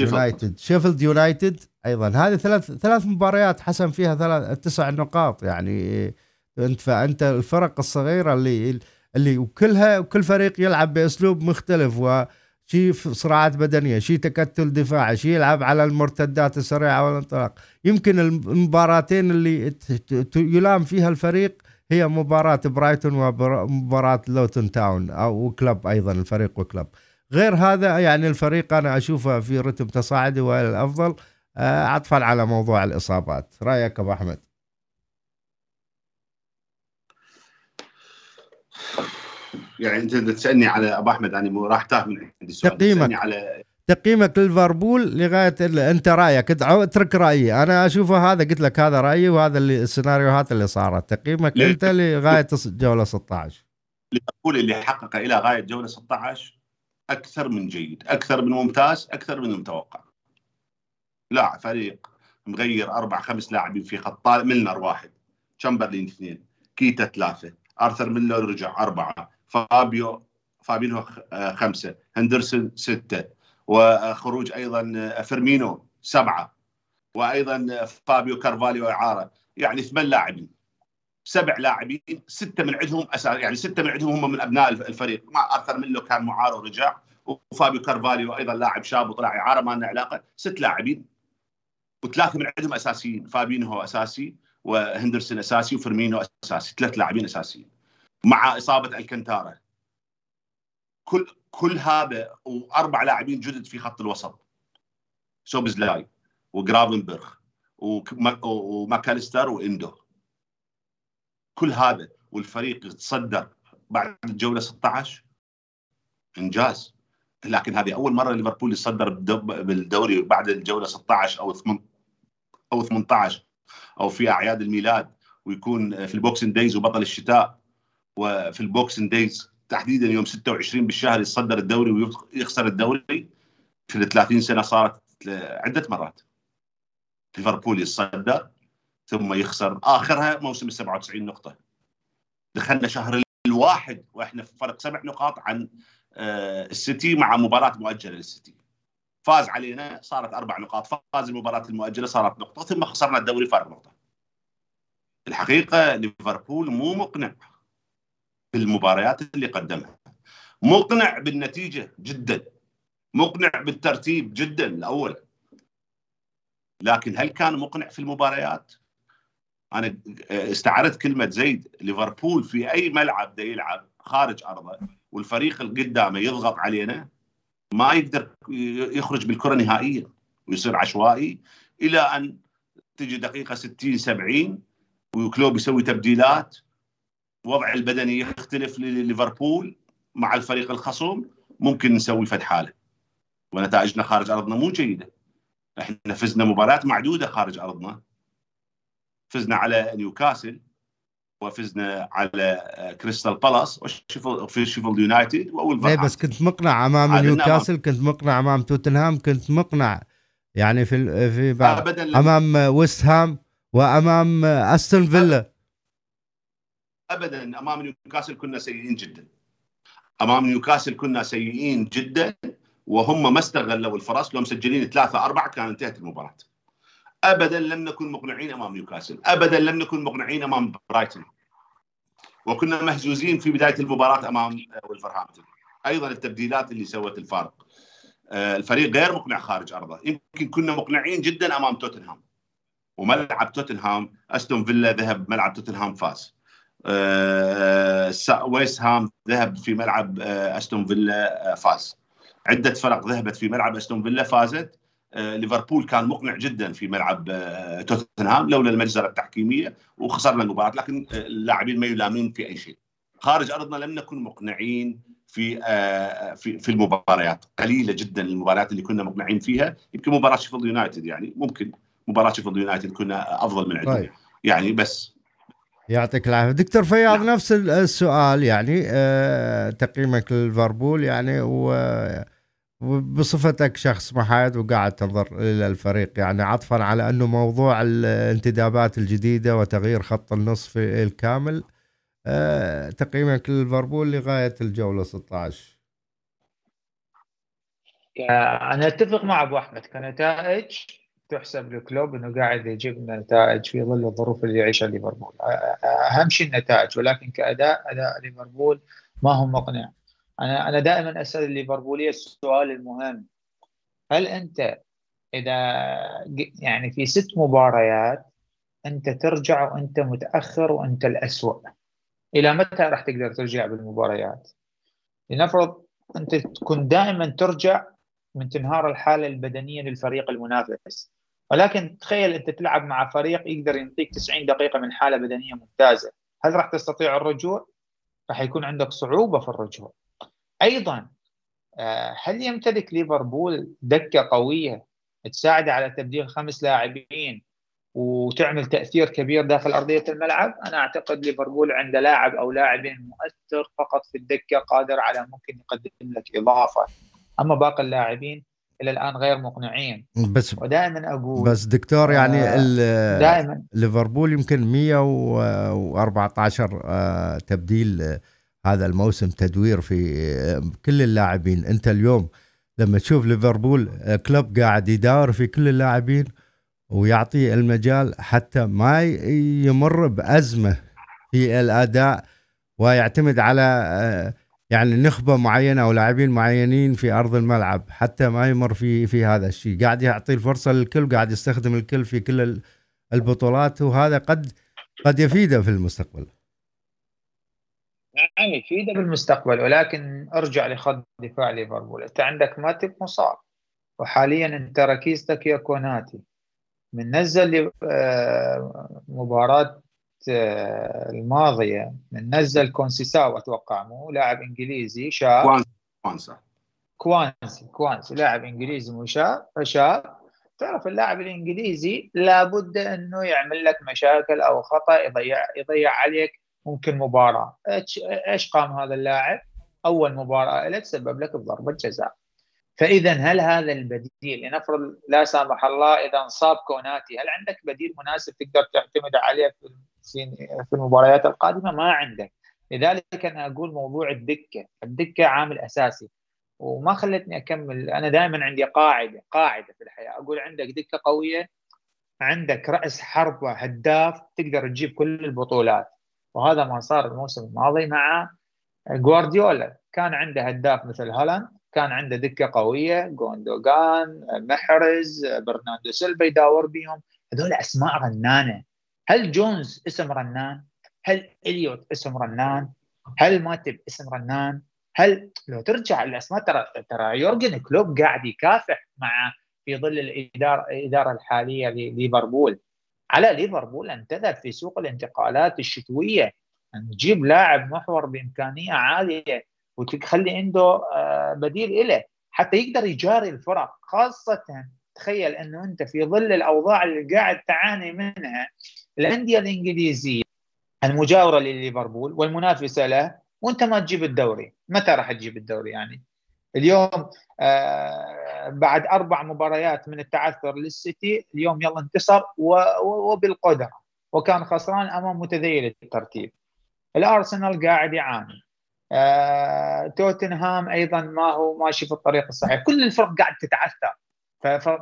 يونايتد. شيفيلد يونايتد أيضا. هذه ثلاث ثلاث مباريات حسم فيها ثلاث تسع نقاط. يعني انت فأنت الفرق الصغيرة اللي اللي وكلها وكل فريق يلعب بأسلوب مختلف و شيء صراعات بدنية شيء تكتل دفاعي شيء يلعب على المرتدات السريعة والانطلاق يمكن المباراتين اللي يلام فيها الفريق هي مباراة برايتون ومباراة لوتون تاون أو كلب أيضا الفريق وكلب غير هذا يعني الفريق أنا أشوفه في رتم تصاعدي والأفضل آه، عطفا على موضوع الإصابات. رأيك أبو أحمد؟ يعني انت تسألني على أبو أحمد يعني راح تاه من عندي سؤال تقييمك. على تقييمك لليفربول لغاية أنت رأيك. اترك رأيي. أنا أشوفه هذا قلت لك هذا رأيي وهذا اللي السيناريوهات اللي صارت تقييمك؟ أنت لغاية جولة 16 ليفربول اللي حقق إلى غاية جولة 16 أكثر من جيد أكثر من ممتاز أكثر من المتوقع لا فريق مغير أربع خمس لاعبين في خط ميلنر واحد تشامبرلين اثنين كيتا ثلاثة أرثر ميلو رجع أربعة فابيو فابينو آه، خمسة هندرسون ستة وخروج أيضا آه، فيرمينو سبعة وأيضا فابيو كارفاليو إعارة. يعني ثمان لاعبين سبع لاعبين ستة من عندهم أساس يعني ستة من عندهم هم من أبناء الفريق. مع ارثر ميلو كان معار ورجع وفابيو كارفاليو أيضا لاعب شاب وطلع إعارة ما لنا علاقة. ست لاعبين وثلاثة من عندهم أساسيين. فابينو هو أساسي وهندرسون أساسي وفيرمينو أساسي. ثلاث لاعبين أساسيين. مع إصابة الكنتارا. كل كل هذا وأربع لاعبين جدد في خط الوسط. سوبزلاي وجرافنبرغ وماكاليستر وإندو. كل هذا والفريق يتصدر بعد الجولة 16 إنجاز. لكن هذه أول مرة ليفربول يتصدر بالدوري بعد الجولة 16 أو أو 18 أو في أعياد الميلاد ويكون في ال Boxing Days وبطل الشتاء. وفي ال Boxing Days تحديدا يوم 26 بالشهر يتصدر الدوري ويخسر الدوري. في ال 30 سنة صارت عدة مرات. ليفربول يتصدر ثم يخسر آخرها موسم ال 97 نقطة. دخلنا شهر الواحد وإحنا في فرق سبع نقاط عن آه، السيتي مع مباراة مؤجلة للسيتي. فاز علينا صارت أربع نقاط. فاز المباراة المؤجلة صارت نقطة ثم خسرنا الدوري فارق نقطة. الحقيقة ليفربول مو مقنع. بالمباريات اللي قدمها. مقنع بالنتيجة جدا. مقنع بالترتيب جدا الأول. لكن هل كان مقنع في المباريات؟ أنا استعرت كلمة زيد. ليفربول في أي ملعب ده يلعب خارج أرضه والفريق اللي قدامه يضغط علينا ما يقدر يخرج بالكرة نهائيا ويصير عشوائي إلى أن تجي دقيقة 60 70 وكلوب يسوي تبديلات. وضع البدني يختلف لليفربول مع الفريق الخصم ممكن نسوي فد حاله. ونتائجنا خارج أرضنا مو جيدة. إحنا فزنا مباريات معدودة خارج أرضنا. فزنا على نيوكاسل وفزنا على كريستال بالاس وفي شيفيلد يونايتد اي بس كنت مقنع أمام نيوكاسل كنت مقنع أمام توتنهام كنت مقنع. يعني في في بعض أمام ويست هام وأمام أستون فيلا. ابدا أمام نيوكاسل كنا سيئين جدا. أمام نيوكاسل كنا سيئين جدا وهم ما استغلوا الفرص لو مسجلين ثلاثة أربعة كان انتهت المباراة. أبدا لم نكن مقنعين أمام نيوكاسل. أبدا لم نكن مقنعين أمام برايتون. وكنا مهزوزين في بداية المباراة أمام ولفرهامبتون أيضا التبديلات اللي سوت الفارق. آه، الفريق غير مقنع خارج أرضه. يمكن كنا مقنعين جدا أمام توتنهام. وملعب توتنهام أستون فيلا ذهب ملعب توتنهام فاز. ويست هام ذهب في ملعب آه، أستون فيلا آه، فاز. عدة فرق ذهبت في ملعب أستون فيلا فازت. ليفربول كان مقنع جدا في ملعب توتنهام لولا المجزرة التحكيمية وخسرنا المباراة لكن اللاعبين ما يلامون في أي شيء. خارج أرضنا لم نكن مقنعين في في في المباريات. قليلة جدا المباريات اللي كنا مقنعين فيها. يمكن مباراة شيفيلد يونايتد يعني ممكن مباراة شيفيلد يونايتد كنا أفضل من عندهم طيب. يعني بس يعطيك العافية. دكتور فياض نعم. نفس السؤال يعني آه تقييمك لليفربول يعني وبصفتك شخص محايد وقاعد تنظر إلى الفريق يعني عطفا على أنه موضوع الانتدابات الجديدة وتغيير خط النصف الكامل آه تقييمك لليفربول لغاية الجولة 16 أنا أتفق مع أبو أحمد. كنتائج؟ تحسب لكلوب إنه قاعد يجيب نتائج في ظل الظروف اللي يعيشها ليفربول. أهم شيء النتائج ولكن كأداء أداء ليفربول ما هو مقنع. أنا أنا دائما أسأل الليفربولية السؤال المهم. هل أنت إذا يعني في ست مباريات أنت ترجع وأنت متأخر وأنت الاسوء إلى متى راح تقدر ترجع بالمباريات؟ لنفرض أنت تكون دائما ترجع من تنهار الحالة البدنية للفريق المنافس. ولكن تخيل انت تلعب مع فريق يقدر يعطيك 90 دقيقة من حالة بدنية ممتازة. هل راح تستطيع الرجوع؟ راح يكون عندك صعوبة في الرجوع. أيضا آه، هل يمتلك ليفربول دكة قوية تساعد على تبديل خمس لاعبين وتعمل تأثير كبير داخل أرضية الملعب؟ أنا أعتقد ليفربول عنده لاعب أو لاعبين مؤثر فقط في الدكة قادر على ممكن يقدم لك إضافة. أما باقي اللاعبين إلى الآن غير مقنعين. بس ودائما أقول بس دكتور يعني آه دائما. ليفربول يمكن 114 آه تبديل هذا الموسم تدوير في آه كل اللاعبين. أنت اليوم لما تشوف ليفربول كلوب قاعد يداور في كل اللاعبين ويعطي المجال حتى ما يمر بأزمة في الأداء ويعتمد على يعني نخبة معينة أو لاعبين معينين في أرض الملعب حتى ما يمر في في هذا الشيء. قاعد يعطي الفرصة للكل قاعد يستخدم الكل في كل البطولات وهذا قد قد يفيده في المستقبل. نعم يفيده بالمستقبل ولكن أرجع لخط دفاع ليفربول. أنت عندك ماتيب مصاب وحاليا أنت ركيزتك يا كوناتي من نزل آه، مباراة الماضية من نزل كونسيساو أتوقع مو؟ لاعب إنجليزي شاب. كوانسا كوانسي كوانسي لاعب إنجليزي مشاب شاب تعرف اللاعب الإنجليزي لابد إنه يعمل لك مشاكل أو خطأ يضيع يضيع عليك ممكن مباراة. إيش قام هذا اللاعب؟ أول مباراة له تسبب لك بضربة جزاء. فاذا هل هذا البديل لنفرض لا سامح الله إذا انصاب كوناتي هل عندك بديل مناسب تقدر تعتمد عليه في في المباريات القادمة ما عندك. لذلك أنا أقول موضوع الدكة. الدكة عامل أساسي. وما خلتني أكمل. أنا دائما عندي قاعدة قاعدة في الحياة. أقول عندك دكة قوية عندك رأس حربة هداف تقدر تجيب كل البطولات. وهذا ما صار الموسم الماضي مع جوارديولا. كان عنده هداف مثل هالاند كان عنده دكة قوية جوندوغان محرز برناردو سيلفا يداور بهم هذول أسماء رنانه هل جونز اسم رنان؟ هل إليوت اسم رنان؟ هل ماتب اسم رنان؟ هل لو ترجع الاسماء ترى ترى يورجن كلوب قاعد يكافح مع في ظل الإدارة الإدارة الحالية لليفربول على ليفربول ان تذهب في سوق الانتقالات الشتوية ان تجيب لاعب محور بإمكانية عالية وتخلي عنده آه، بديل له حتى يقدر يجاري الفرق خاصة تخيل إنه أنت في ظل الأوضاع اللي قاعد تعاني منها الأندية الإنجليزية المجاورة لليفربول والمنافسة له وأنت ما تجيب الدوري. متى راح تجيب الدوري يعني؟ اليوم آه بعد أربع مباريات من التعثر للسيتي اليوم يلا انتصر وبالقدرة. وكان خسران أمام متذيل الترتيب. الأرسنال قاعد يعاني. آه توتنهام أيضا ما هو ماشي في الطريق الصحيح. كل الفرق قاعد تتعثر.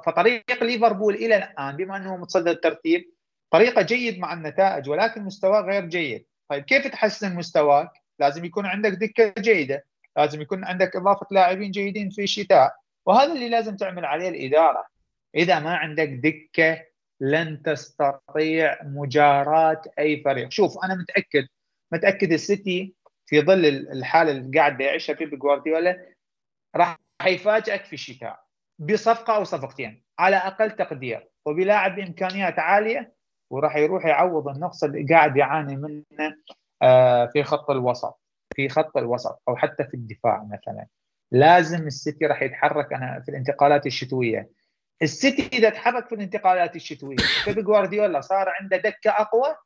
فطريق ليفربول إلى الآن بما أنه متصدر الترتيب طريقة جيد مع النتائج ولكن مستواه غير جيد. طيب كيف تحسن مستواك؟ لازم يكون عندك دكة جيدة لازم يكون عندك إضافة لاعبين جيدين في الشتاء وهذا اللي لازم تعمل عليه الإدارة. إذا ما عندك دكة لن تستطيع مجاراه أي فريق. شوف أنا متأكد متأكد السيتي في ظل الحالة اللي قاعد يعيشها بيب جوارديولا راح يفاجئك في الشتاء بصفقة أو صفقتين على أقل تقدير وبلاعب بإمكانيات عالية وراح يروح يعوض النقص اللي قاعد يعاني منه آه، في خط الوسط في خط الوسط أو حتى في الدفاع مثلا. لازم السيتي راح يتحرك أنا في الانتقالات الشتوية. السيتي إذا تحرك في الانتقالات الشتوية بيب جوارديولا صار عنده دكة أقوى.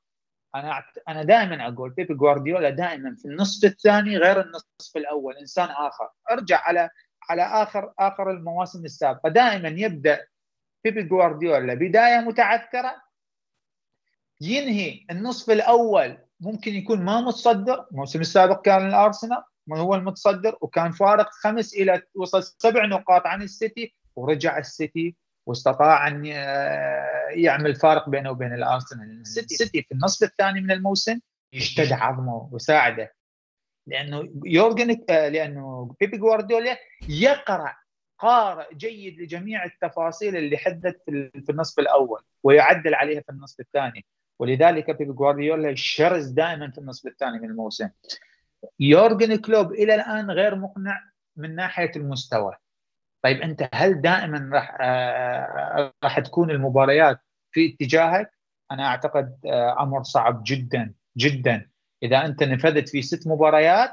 أنا أنا دائما أقول بيب جوارديولا دائما في النصف الثاني غير النصف الأول إنسان آخر. أرجع على على آخر آخر المواسم السابقة. دائما يبدأ بيب جوارديولا بداية متعثرة ينهي النصف الأول ممكن يكون ما متصدر الموسم السابق كان الأرسنال هو المتصدر وكان فارق خمس إلى وصل سبع نقاط عن السيتي ورجع السيتي واستطاع أن آه، يعمل فارق بينه وبين الأرسنال. السيتي في النصف الثاني من الموسم يشتد عظمه وساعده لأنه يورجن آه، لأنه بيبي جوارديولا يقرأ قارئ جيد لجميع التفاصيل اللي حدثت في النصف الأول ويعدل عليها في النصف الثاني. ولذلك بيبي جوارديولا شرس دائما في النصف الثاني من الموسم. يورجن كلوب إلى الآن غير مقنع من ناحية المستوى. طيب أنت هل دائما راح آه، راح تكون المباريات في اتجاهك؟ أنا أعتقد آه، أمر صعب جدا جدا. إذا أنت نفذت في ست مباريات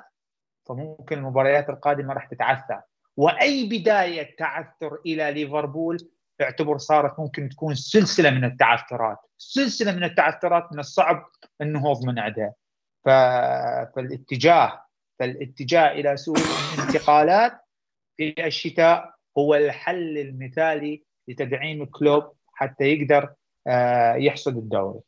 فممكن المباريات القادمة راح تتعثر. وأي بداية تعثر إلى ليفربول اعتبر صارت ممكن تكون سلسلة من التعثرات. سلسلة من التعثرات من الصعب النهوض من عندها فالاتجاه فالاتجاه إلى سوق الانتقالات في الشتاء هو الحل المثالي لتدعيم كلوب حتى يقدر آه، يحصد الدوري.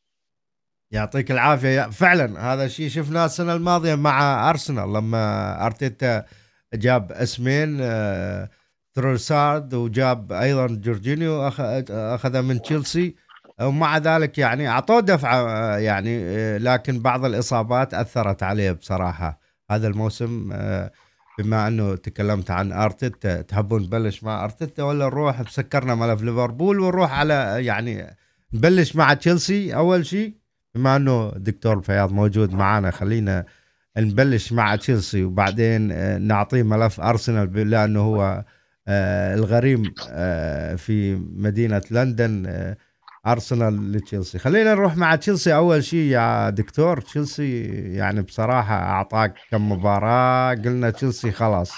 يعطيك العافية. فعلا هذا الشيء شفناه السنة الماضية مع أرسنال لما أرتيتا جاب اسمين آه، تروسارد وجاب أيضا جورجينيو أخذه من تشيلسي. ومع ذلك يعني أعطوه دفعه يعني لكن بعض الإصابات أثرت عليه بصراحة هذا الموسم. بما أنه تكلمت عن أرتيتا تحبون نبلش مع أرتيتا ولا نروح؟ سكرنا ملف ليفربول ونروح على يعني نبلش مع تشيلسي أول شيء. بما أنه دكتور فياض موجود معنا خلينا نبلش مع تشيلسي وبعدين آه، نعطيه ملف أرسنال لأنه هو الغريم آه، في مدينة لندن أرسنال لتشيلسي. خلينا نروح مع تشيلسي. أول شيء يا دكتور تشيلسي يعني بصراحة أعطاك كم مباراة. قلنا تشيلسي خلاص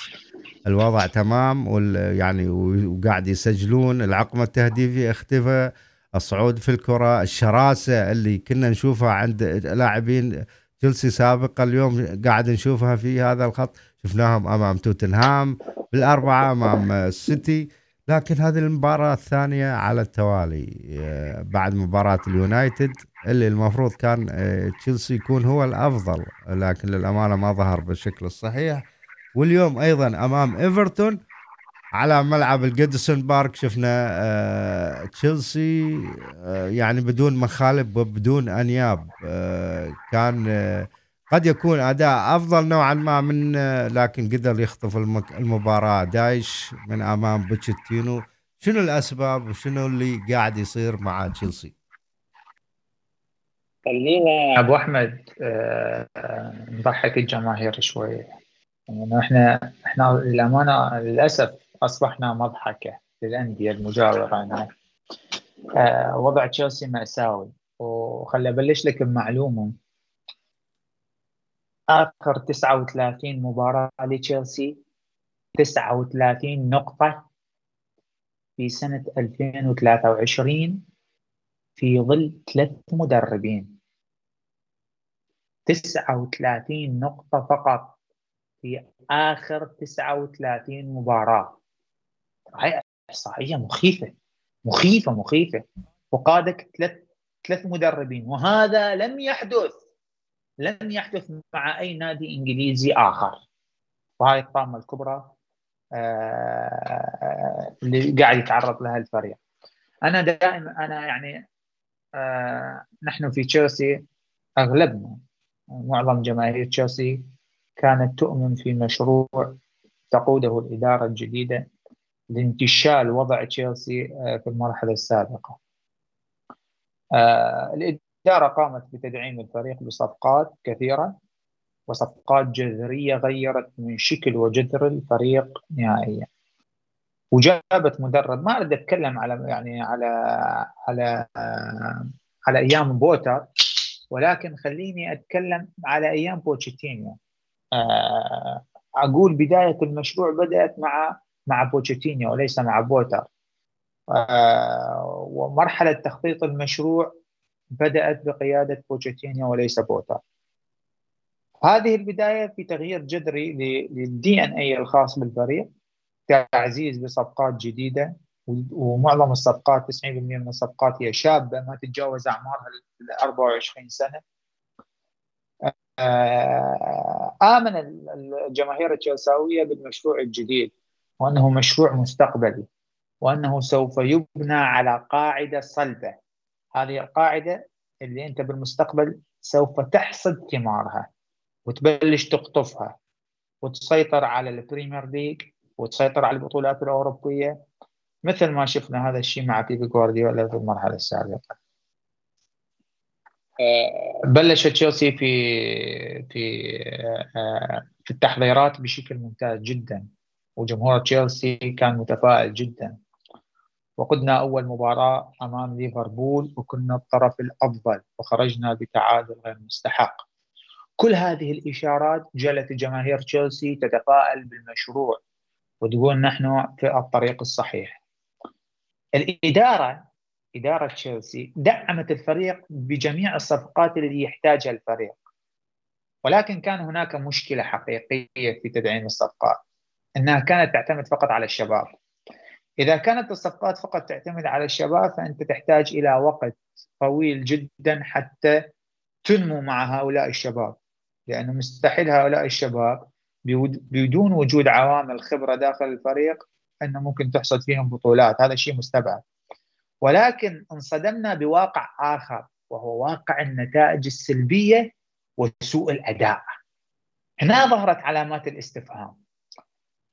الوضع تمام وال يعني وقاعد يسجلون. العقم التهديفي اختفى الصعود في الكرة الشراسة اللي كنا نشوفها عند لاعبين تشيلسي سابقا اليوم قاعد نشوفها في هذا الخط. شفناهم أمام توتنهام بالأربعة أمام السيتي لكن هذه المباراة الثانية على التوالي آه، بعد مباراة اليونايتد اللي المفروض كان آه، تشيلسي يكون هو الأفضل لكن للأمانة ما ظهر بالشكل الصحيح. واليوم أيضا أمام إيفرتون على ملعب الجيدسون بارك شفنا آه، تشيلسي يعني بدون مخالب وبدون أنياب كان قد يكون أداء أفضل نوعا ما من لكن قدر يخطف المباراة. دايش من أمام بوتشيتينو. شنو الأسباب وشنو اللي قاعد يصير مع تشيلسي؟ خلينا أبو أحمد آه، نضحك الجماهير شوي. يعني إحنا إحنا للأمانة للأسف أصبحنا مضحكة للأندية المجاورة هنا. آه، وضع تشيلسي مأساوي. وخلي أبلش لك بمعلومة. آخر 39 مباراة لتشيلسي 39 نقطة في سنة 2023 في ظل ثلاث مدربين. 39 نقطة فقط في آخر 39 مباراة. هاي إحصائية مخيفة مخيفة مخيفة. وقادك ثلاث ثلاث مدربين وهذا لم يحدث لم يحدث مع أي نادي إنجليزي آخر وهاي الطامة الكبرى آه، اللي قاعد يتعرض لها الفريق أنا دائما أنا يعني آه، نحن في تشيلسي أغلبنا معظم جماهير تشيلسي كانت تؤمن في مشروع تقوده الإدارة الجديدة لانتشال وضع تشيلسي آه، في المرحلة السابقة. الإدارة قامت بتدعيم الفريق بصفقات كثيرة وصفقات جذرية غيرت من شكل وجذر الفريق نهائيا. وجابت مدرب ما أريد أتكلم على يعني على على على أيام بوتر ولكن خليني أتكلم على أيام بوتشيتينو. آه، أقول بداية المشروع بدأت مع مع بوتشيتينو وليس مع بوتر. آه، ومرحلة تخطيط المشروع بدأت بقيادة بوتشيتينو وليس بوتر. هذه البداية في تغيير جذري للدي ان اي الخاص بالفريق تعزيز بصفقات جديدة ومعظم الصفقات 90% من الصفقات هي شابة ما تتجاوز أعمارها ال 24 سنة. آه، آمن الجماهير التشيلساوية بالمشروع الجديد وأنه مشروع مستقبلي وأنه سوف يبنى على قاعدة صلبة. هذه القاعدة اللي أنت بالمستقبل سوف تحصد ثمارها وتبلش تقطفها وتسيطر على البريمير ليج وتسيطر على البطولات الأوروبية مثل ما شفنا هذا الشيء مع بيبي جوارديولا في المرحلة السابقة. بلش تشيلسي في في في التحضيرات بشكل ممتاز جدا وجمهور تشيلسي كان متفائل جدا. وخضنا أول مباراة أمام ليفربول وكنا الطرف الأفضل وخرجنا بتعادل غير مستحق. كل هذه الإشارات جعلت جماهير تشيلسي تتفائل بالمشروع وتقول نحن في الطريق الصحيح. الإدارة إدارة تشيلسي دعمت الفريق بجميع الصفقات اللي يحتاجها الفريق. ولكن كان هناك مشكلة حقيقية في تدعيم الصفقات. أنها كانت تعتمد فقط على الشباب. إذا كانت الصفقات فقط تعتمد على الشباب فأنت تحتاج إلى وقت طويل جدا حتى تنمو مع هؤلاء الشباب. لأنه مستحيل هؤلاء الشباب بدون وجود عوامل خبرة داخل الفريق أنه ممكن تحصد فيهم بطولات. هذا شيء مستبعد. ولكن انصدمنا بواقع آخر وهو واقع النتائج السلبية وسوء الأداء. هنا ظهرت علامات الاستفهام.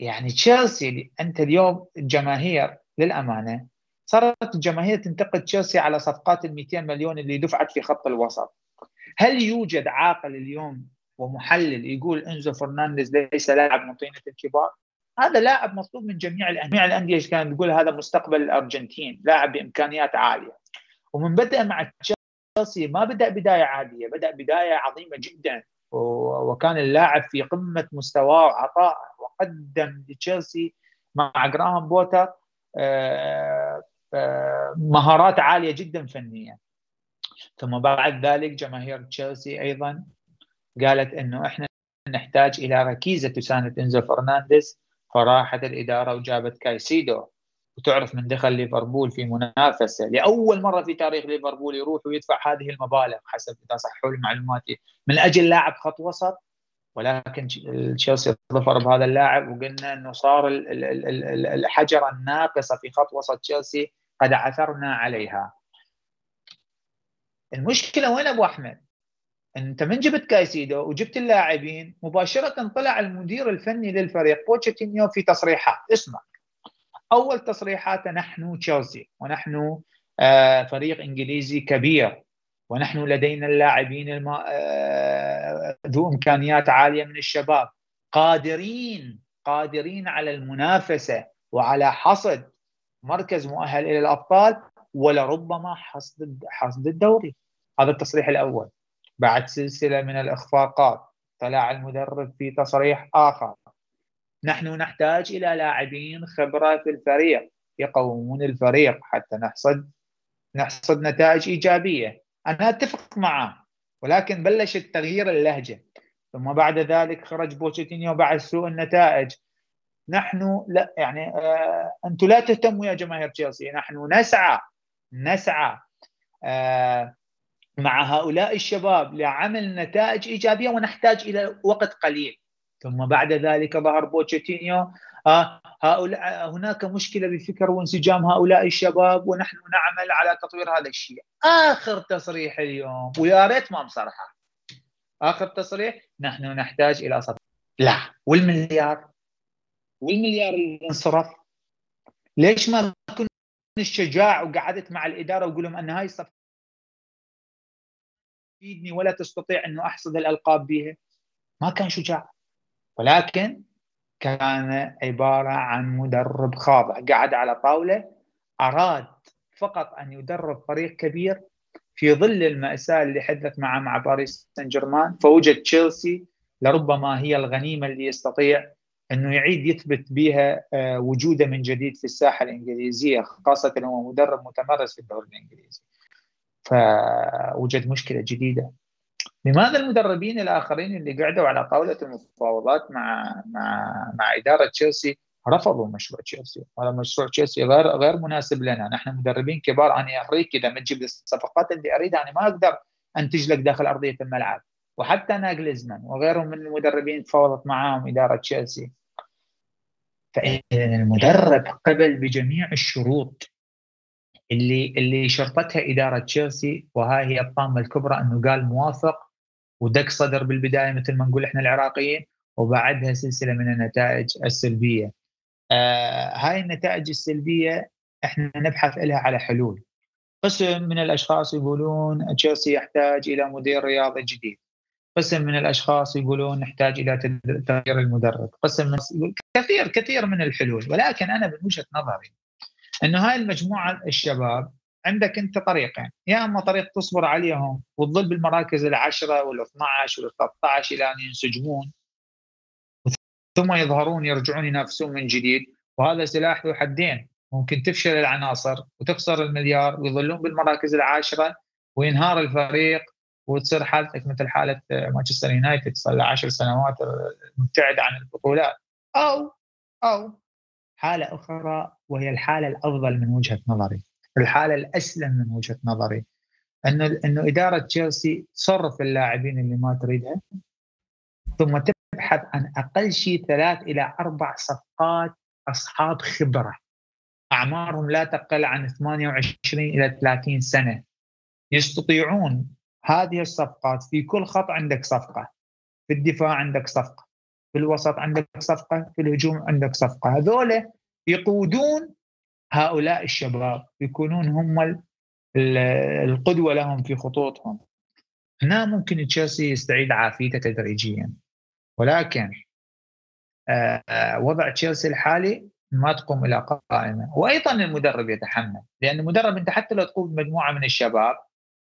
يعني تشيلسي أنت اليوم الجماهير للأمانة صارت الجماهير تنتقد تشيلسي على صفقات ال 200 مليون اللي دفعت في خط الوسط. هل يوجد عاقل اليوم ومحلل يقول إنزو فرنانديز ليس لاعب من طينه الكبار؟ هذا لاعب مطلوب من جميع الأندية، جميع الأندية كانت تقول؟ هذا مستقبل الأرجنتين، لاعب بإمكانيات عالية. ومن بدا مع تشيلسي ما بدأ بداية عادية، بدأ بداية عظيمة جدا. وكان اللاعب في قمة مستواه وعطائه وقدم لتشيلسي مع جراهام بوتر آه، مهارات عالية جدا فنيا. ثم بعد ذلك جماهير تشيلسي أيضا قالت إنه إحنا نحتاج إلى ركيزة تساند إنزو فرنانديز فراحت الإدارة وجابت كايسيدو وتعرف من دخل ليفربول في منافسة لأول مرة في تاريخ ليفربول يروح ويدفع هذه المبالغ حسب إذا صحوا لي معلوماتي من أجل لاعب خط وسط ولكن تشيلسي ظفر بهذا اللاعب وقلنا إنه صار الحجره الناقصة في خط وسط تشيلسي قد عثرنا عليها. المشكلة وين أبو أحمد؟ أنت من جبت كايسيدو وجبت اللاعبين مباشرة طلع المدير الفني للفريق بوتشيتينو في تصريحات اسمع أول تصريحاته نحن تشيلسي ونحن آه، فريق إنجليزي كبير ونحن لدينا اللاعبين الم... آه، ذو إمكانيات عالية من الشباب. قادرين قادرين على المنافسة وعلى حصد مركز مؤهل إلى الأبطال ولربما حصد حصد الدوري. هذا التصريح الأول. بعد سلسلة من الإخفاقات طلع المدرب في تصريح آخر. نحن نحتاج إلى لاعبين خبرة في الفريق يقومون الفريق حتى نحصد نحصد نتائج إيجابية. أنا أتفق معه ولكن بلش التغيير اللهجة. ثم بعد ذلك خرج بوتشيتينيو بعد سوء النتائج. نحن لا يعني آه أنتم لا تهتموا يا جماهير تشيلسي. نحن نسعى نسعى آه مع هؤلاء الشباب لعمل نتائج إيجابية ونحتاج إلى وقت قليل. ثم بعد ذلك ظهر بوتشيتينيو. آه هؤلاء هناك مشكلة بفكر وانسجام هؤلاء الشباب ونحن نعمل على تطوير هذا الشيء. آخر تصريح اليوم ويا ريت ما مصرحه. آخر تصريح نحن نحتاج إلى صفقه لا والمليار. والمليار اللي انصرف. ليش ما كنت الشجاع وقعدت مع الإدارة وقول لهم أن هاي الصفقة تفيدني ولا تستطيع انه أحصد الألقاب بها؟ ما كان شجاع. ولكن كان عبارة عن مدرب خاضع. قعد على طاولة أراد فقط أن يدرب فريق كبير في ظل المأساة اللي حدثت معه مع باريس سان جيرمان فوجد تشيلسي لربما هي الغنيمة اللي يستطيع أنه يعيد يثبت بها آه، وجوده من جديد في الساحة الإنجليزية خاصة هو مدرب متمرس في الدوري الإنجليزي. فوجد مشكلة جديدة. لماذا المدربين الآخرين اللي قعدوا على طاولة المفاوضات مع مع مع إدارة تشيلسي رفضوا مشروع تشيلسي؟ هذا مشروع تشيلسي غير غير مناسب لنا. نحن مدربين كبار. أنا اريك إذا ما تجيب الصفقات اللي أريدها أنا ما أقدر أنتج لك داخل أرضية الملعب. وحتى ناجلزمان وغيرهم من المدربين تفاوضت معاهم إدارة تشيلسي. فاذا المدرب قبل بجميع الشروط اللي اللي شرطتها إدارة تشيلسي وهاي هي الطامة الكبرى أنه قال موافق ودق صدر بالبداية مثل ما نقول إحنا العراقيين وبعدها سلسلة من النتائج السلبية. آه هاي النتائج السلبية إحنا نبحث لها على حلول. قسم من الأشخاص يقولون تشيلسي يحتاج إلى مدير رياضي جديد. قسم من الأشخاص يقولون نحتاج إلى تغيير المدرب، قسم من كثير كثير من الحلول، ولكن أنا من وجهة نظري إنه هاي المجموعة الشباب عندك أنت طريقين. يا أما طريق تصبر عليهم وتظل بالمراكز العشرة وال 12 وال 13 إلى أن ينسجمون ثم يظهرون يرجعون ينافسون من جديد وهذا سلاح ذو حدين. ممكن تفشل العناصر وتخسر المليار ويظلون بالمراكز العاشرة وينهار الفريق وتصير حالتك مثل حالة مانشستر يونايتد صار له 10 سنوات مبتعد عن البطولات. أو أو حالة أخرى وهي الحالة الأفضل من وجهة نظري. الحالة الأسلم من وجهة نظري. إنه إنه إدارة تشيلسي تصرف اللاعبين اللي ما تريدها ثم تبحث عن أقل شيء ثلاث إلى أربع صفقات أصحاب خبرة. أعمارهم لا تقل عن 28 إلى 30 سنة. يستطيعون هذه الصفقات في كل خط عندك صفقة في الدفاع عندك صفقة في الوسط عندك صفقة في الهجوم عندك صفقة. هذول يقودون هؤلاء الشباب يكونون هم القدوة لهم في خطوطهم. هنا ممكن تشيلسي يستعيد عافيته تدريجيا. ولكن آه، وضع تشيلسي الحالي ما تقوم إلى قائمة. وأيضا المدرب يتحمل. لأن المدرب أنت حتى لو تقوم بمجموعه من الشباب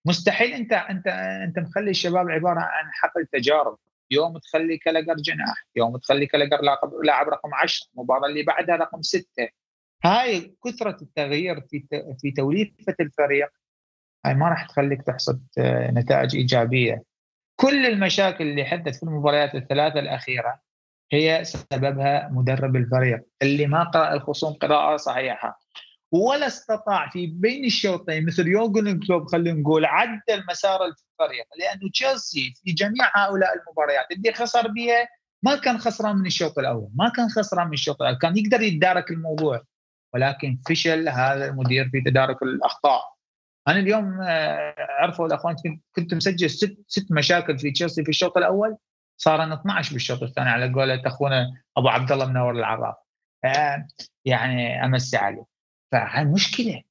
مستحيل أنت أنت أنت مخلي الشباب عبارة عن حقل تجارب. يوم تخلي كلاجر جناح يوم تخلي كلاجر لاعب رقم 10 المباراه اللي بعدها رقم 6 هاي كثرة التغيير في في توليفة الفريق هاي ما راح تخليك تحصد آه، نتائج إيجابية. كل المشاكل اللي حدثت في المباريات الثلاثة الأخيرة هي سببها مدرب الفريق اللي ما قرأ الخصوم قراءة صحيحة ولا استطاع في بين الشوطين مثل يوغن كلوب خلينا نقول عدل مسار الفريق لأنه تشيلسي في جميع هؤلاء المباريات اللي خسر بها ما كان خسران من الشوط الأول، ما كان خسران من الشوط الأول، كان يقدر يتدارك الموضوع. ولكن فشل هذا المدير في تدارك الأخطاء. أنا اليوم آه، عرفوا الأخوان كنت مسجل ست ست مشاكل في تشيلسي في الشوط الأول صار 12 بالشوط الثاني على قولة أخونا أبو عبد الله منور العراف. آه، يعني أمسي عليه. فهاي مشكلة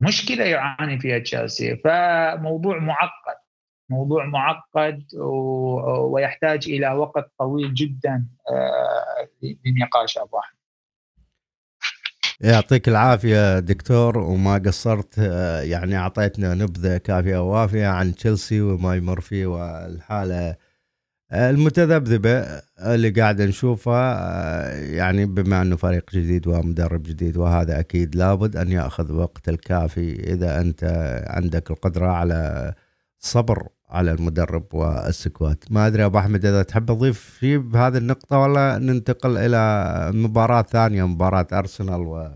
مشكله يعاني فيها تشيلسي فموضوع معقد موضوع معقد ويحتاج إلى وقت طويل جدا آه، لنقاش أبو أحمد يعطيك العافية دكتور وما قصرت آه، يعني أعطيتنا نبذة كافية ووافية عن تشيلسي وما يمر فيه والحالة المتذبذبة اللي قاعد نشوفها يعني بما أنه فريق جديد ومدرب جديد وهذا أكيد لابد أن يأخذ وقت الكافي إذا أنت عندك القدرة على صبر. على المدرب وال squad ما أدري أبو أحمد إذا تحب تضيف شيء بهذه النقطة ولا ننتقل إلى مباراة ثانية مباراة أرسنال و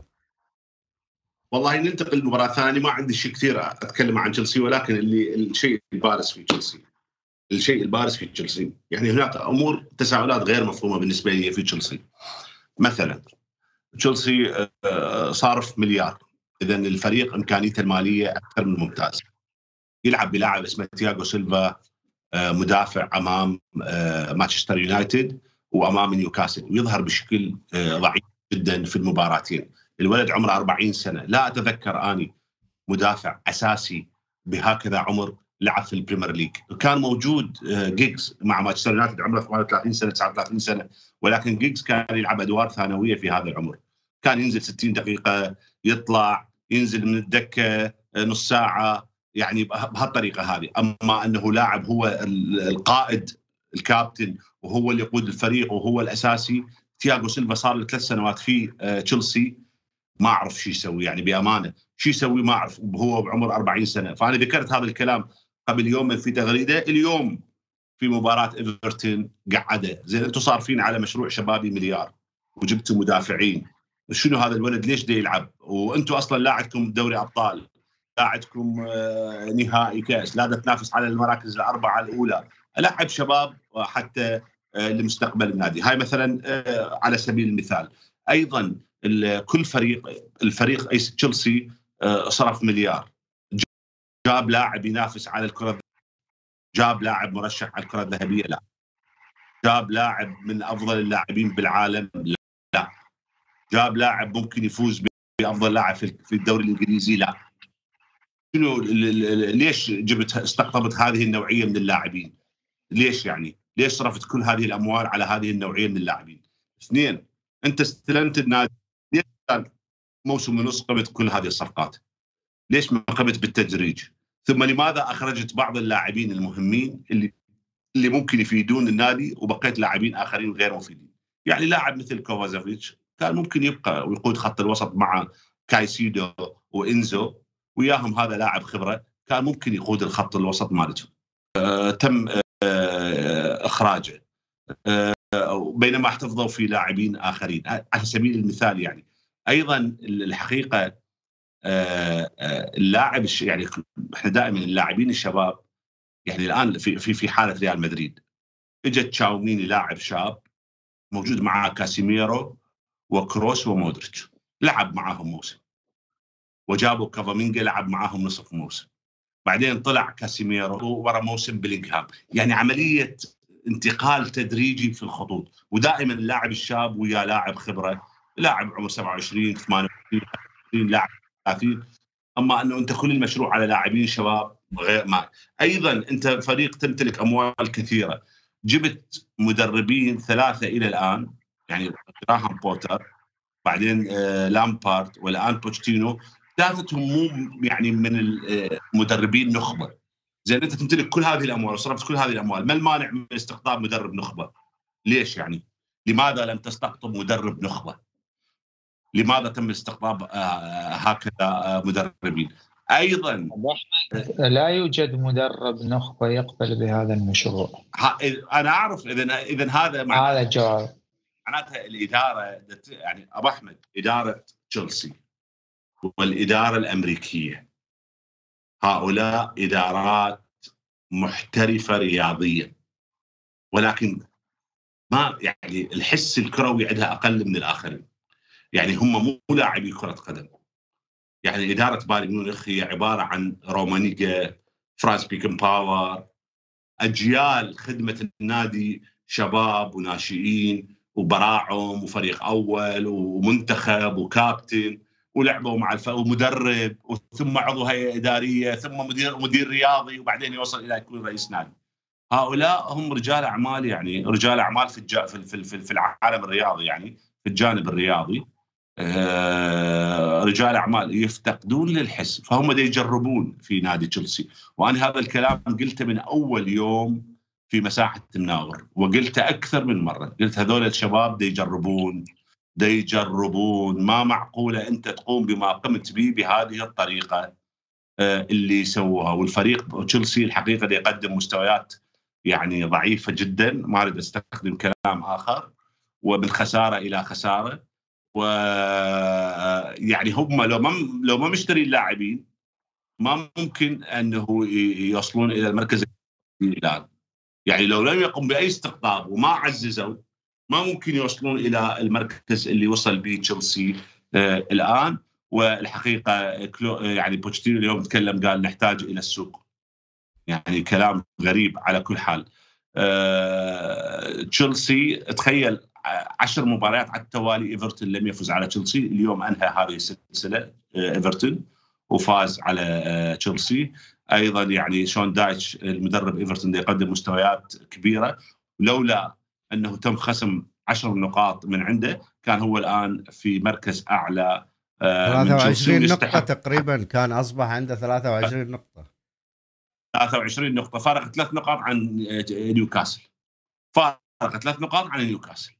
والله ننتقل لمباراة ثانية. ما عندي شيء كثير أتكلم عن تشيلسي ولكن اللي الشيء البارز في تشيلسي. الشيء البارز في تشيلسي. يعني هناك أمور تساؤلات غير مفهومة بالنسبة لي في تشيلسي. مثلا تشيلسي آه، صارف مليار. اذا الفريق إمكانيته المالية أكثر من ممتاز يلعب بلاعب اسمه تياغو سيلفا آه، مدافع أمام آه، مانشستر يونايتد وأمام نيوكاسل. ويظهر بشكل ضعيف جدا في المباراتين. الولد عمره 40 سنة. لا أتذكر أني مدافع أساسي بهكذا عمر لعب في البريمير ليج. كان موجود جيجز آه، مع مانشستر يونايتد عمره 38 سنة 39 سنة. ولكن جيجز كان يلعب أدوار ثانوية في هذا العمر. كان ينزل 60 دقيقة يطلع ينزل من الدكة آه، نص ساعة. يعني بهالطريقة هذه. أما أنه لاعب هو القائد الكابتن وهو اللي يقود الفريق وهو الأساسي تياغو سيلفا صار له ثلاث سنوات في آه، تشيلسي. ما أعرف شو يسوي يعني بأمانة. شو يسوي؟ ما أعرف. وهو بعمر 40 سنة. فأنا ذكرت هذا الكلام قبل يومين في تغريدة. اليوم في مباراة إيفرتون قعدة. زين أنتم صارفين على مشروع شبابي مليار وجبتوا مدافعين. شنو هذا الولد؟ ليش دا يلعب؟ وأنتم أصلا لا عندكم دوري أبطال. لا عندكم آه، نهائي كاس. لا تنافس على المراكز الأربعة الأولى. ألعب شباب حتى آه، لمستقبل النادي. هاي مثلا آه، على سبيل المثال. أيضا كل فريق الفريق أي تشيلسي صرف مليار. جاب لاعب ينافس على الكرة جاب لاعب مرشح على الكرة الذهبية. لا. جاب لاعب من أفضل اللاعبين بالعالم. لا. جاب لاعب ممكن يفوز بأفضل لاعب في الدوري الإنجليزي. لا. شنو ليش جبت استقطبت هذه النوعية من اللاعبين؟ ليش يعني؟ ليش صرفت كل هذه الأموال على هذه النوعية من اللاعبين؟ اثنين أنت استلمت النادي موسم ونص قمت كل هذه الصفقات؟ ليش ما قمت بالتدريج؟ ثم لماذا أخرجت بعض اللاعبين المهمين اللي اللي ممكن يفيدون النادي وبقيت لاعبين آخرين غير مفيدين؟ يعني لاعب مثل كوفازافيتش كان ممكن يبقى ويقود خط الوسط مع كايسيدو وإنزو وياهم هذا لاعب خبرة كان ممكن يقود الخط الوسط مالتهم. آه تم آه إخراجه. آه بينما احتفظوا في لاعبين آخرين على سبيل المثال يعني أيضا الحقيقة آه، آه، اللاعب يعني إحنا دائما اللاعبين الشباب يعني الآن في في في حالة ريال مدريد إجا تشواميني لاعب شاب موجود معاه كاسيميرو وكروس ومودريتش لعب معاهم موسم وجابوا كافامينجا لعب معاهم نصف موسم. بعدين طلع كاسيميرو ورا موسم بلينغهام يعني عملية انتقال تدريجي في الخطوط. ودائما اللاعب الشاب ويا لاعب خبرة لاعب عمره 27 28 لاعب 30 أما أنه أنت كل المشروع على لاعبين شباب غير ما. أيضا أنت فريق تمتلك أموال كثيرة. جبت مدربين ثلاثة إلى الآن يعني جراهام بوتر بعدين آه لامبارد والآن بوتشيتينو ثلاثتهم مو يعني من المدربين نخبة. زين أنت تمتلك كل هذه الأموال وصرفت كل هذه الأموال ما المانع من استقطاب مدرب نخبة؟ ليش يعني؟ لماذا لم تستقطب مدرب نخبة؟ لماذا تم استقطاب آه، هكذا آه، مدربين؟ أيضا لا يوجد مدرب نخبة يقبل بهذا المشروع. أنا أعرف اذا اذا هذا هذا الجواب معناتها الإدارة يعني أبو أحمد إدارة تشيلسي. والاداره الأمريكية. هؤلاء إدارات محترفة رياضيا. ولكن ما يعني الحس الكروي عندها أقل من الآخرين. يعني هم مو لاعبي كرة قدم. يعني إدارة بايرن ميونخ هي عبارة عن رومينيجه فرانز بيكنباور أجيال خدمة النادي شباب وناشئين وبراعم وفريق أول ومنتخب وكابتن. ولعبوا مع الف... ومدرب ثم عضو هيئة إدارية ثم مدير مدير رياضي وبعدين يوصل إلى يكون رئيس نادي. هؤلاء هم رجال أعمال يعني رجال أعمال في الج... في في في العالم الرياضي يعني في الجانب الرياضي. آه، رجال أعمال يفتقدون للحس فهم يجربون في نادي تشيلسي. وأنا هذا الكلام قلته من أول يوم في مساحة الناور وقلته أكثر من مرة. قلت هذول الشباب دي يجربون دي يجربون. ما معقولة أنت تقوم بما قمت به بهذه الطريقة آه، اللي سووها. والفريق تشيلسي الحقيقة دي يقدم مستويات يعني ضعيفة جدا. ما أريد أستخدم كلام آخر. ومن خسارة إلى خسارة. و يعني هم لو ما لو ما مشتري اللاعبين ما ممكن أنه يوصلون إلى المركز الان يعني لو لم يقم بأي استقطاب وما عززوا ما ممكن يوصلون إلى المركز اللي وصل به تشيلسي آه الآن. والحقيقة كلو يعني بوتشيتينو اليوم تكلم قال نحتاج إلى السوق. يعني كلام غريب على كل حال. آه تشيلسي تخيل عشر مباريات على التوالي إيفرتون لم يفز على تشيلسي. اليوم أنهى هذه السلسلة آه، إيفرتون وفاز على آه، تشيلسي. أيضا يعني شون دايتش المدرب إيفرتون يقدم مستويات كبيرة. لولا أنه تم خصم عشر نقاط من عنده كان هو الآن في مركز أعلى 23 آه، نقطة تقريبا كان أصبح عنده 23 نقطة. 23 نقطة. فارق ثلاث نقاط عن نيوكاسل. فارق ثلاث نقاط عن نيوكاسل.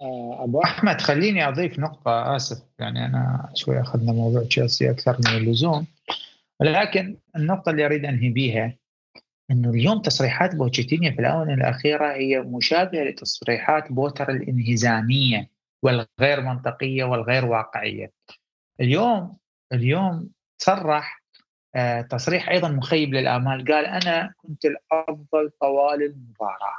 آه، أبو أحمد خليني أضيف نقطة آسف يعني أنا شوي أخذنا موضوع تشيلسي أكثر من اللزوم. ولكن النقطة اللي أريد أنهي بها إنه اليوم تصريحات بوتشيتينو في الآونة الأخيرة هي مشابهة لتصريحات بوتر الإنهزامية والغير منطقية والغير واقعية. اليوم اليوم صرح آه، تصريح أيضا مخيب للآمال. قال أنا كنت الأفضل طوال المباراة.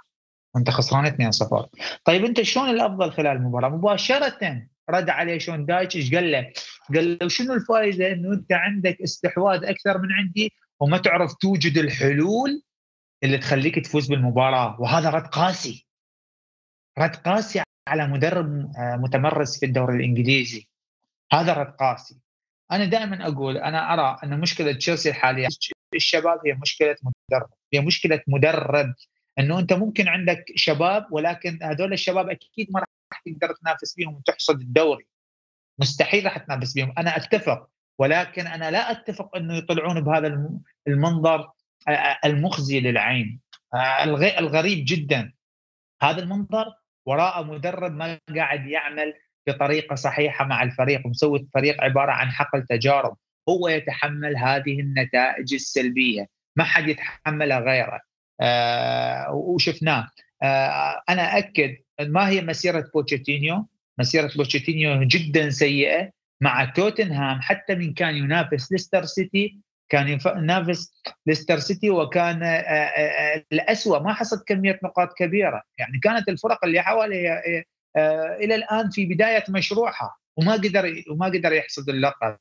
وأنت خسران 2-0 طيب أنت شلون الأفضل خلال المباراة؟ مباشرة رد عليه شون دايتش إيش قال له؟ قال له شنو الفائده إنه أنت عندك استحواذ أكثر من عندي. وما تعرف توجد الحلول اللي تخليك تفوز بالمباراة. وهذا رد قاسي. رد قاسي على مدرب آه، متمرس في الدوري الإنجليزي. هذا رد قاسي. أنا دائما أقول أنا أرى أن مشكلة تشيلسي الحاليه الشباب هي مشكلة مدرب. هي مشكلة مدرب. أنه أنت ممكن عندك شباب ولكن هذول الشباب أكيد ما راح تقدر تنافس بهم وتحصد الدوري. مستحيل راح تنافس بهم. أنا أتفق. ولكن أنا لا أتفق أنه يطلعون بهذا المنظر المخزي للعين الغريب جدا. هذا المنظر وراء مدرب ما قاعد يعمل بطريقة صحيحة مع الفريق ومسوي الفريق عبارة عن حقل تجارب. هو يتحمل هذه النتائج السلبية ما حد يتحملها غيره. آه وشفناه. آه أنا اكد ما هي مسيرة بوتشيتينيو. مسيرة بوتشيتينو جدا سيئة مع توتنهام حتى من كان ينافس ليستر سيتي كان ينافس ليستر سيتي وكان آه، آه، الأسوأ. ما حصد كمية نقاط كبيرة. يعني كانت الفرق اللي حوالي آه، إلى الآن في بداية مشروعها وما قدر وما قدر يحصد اللقب.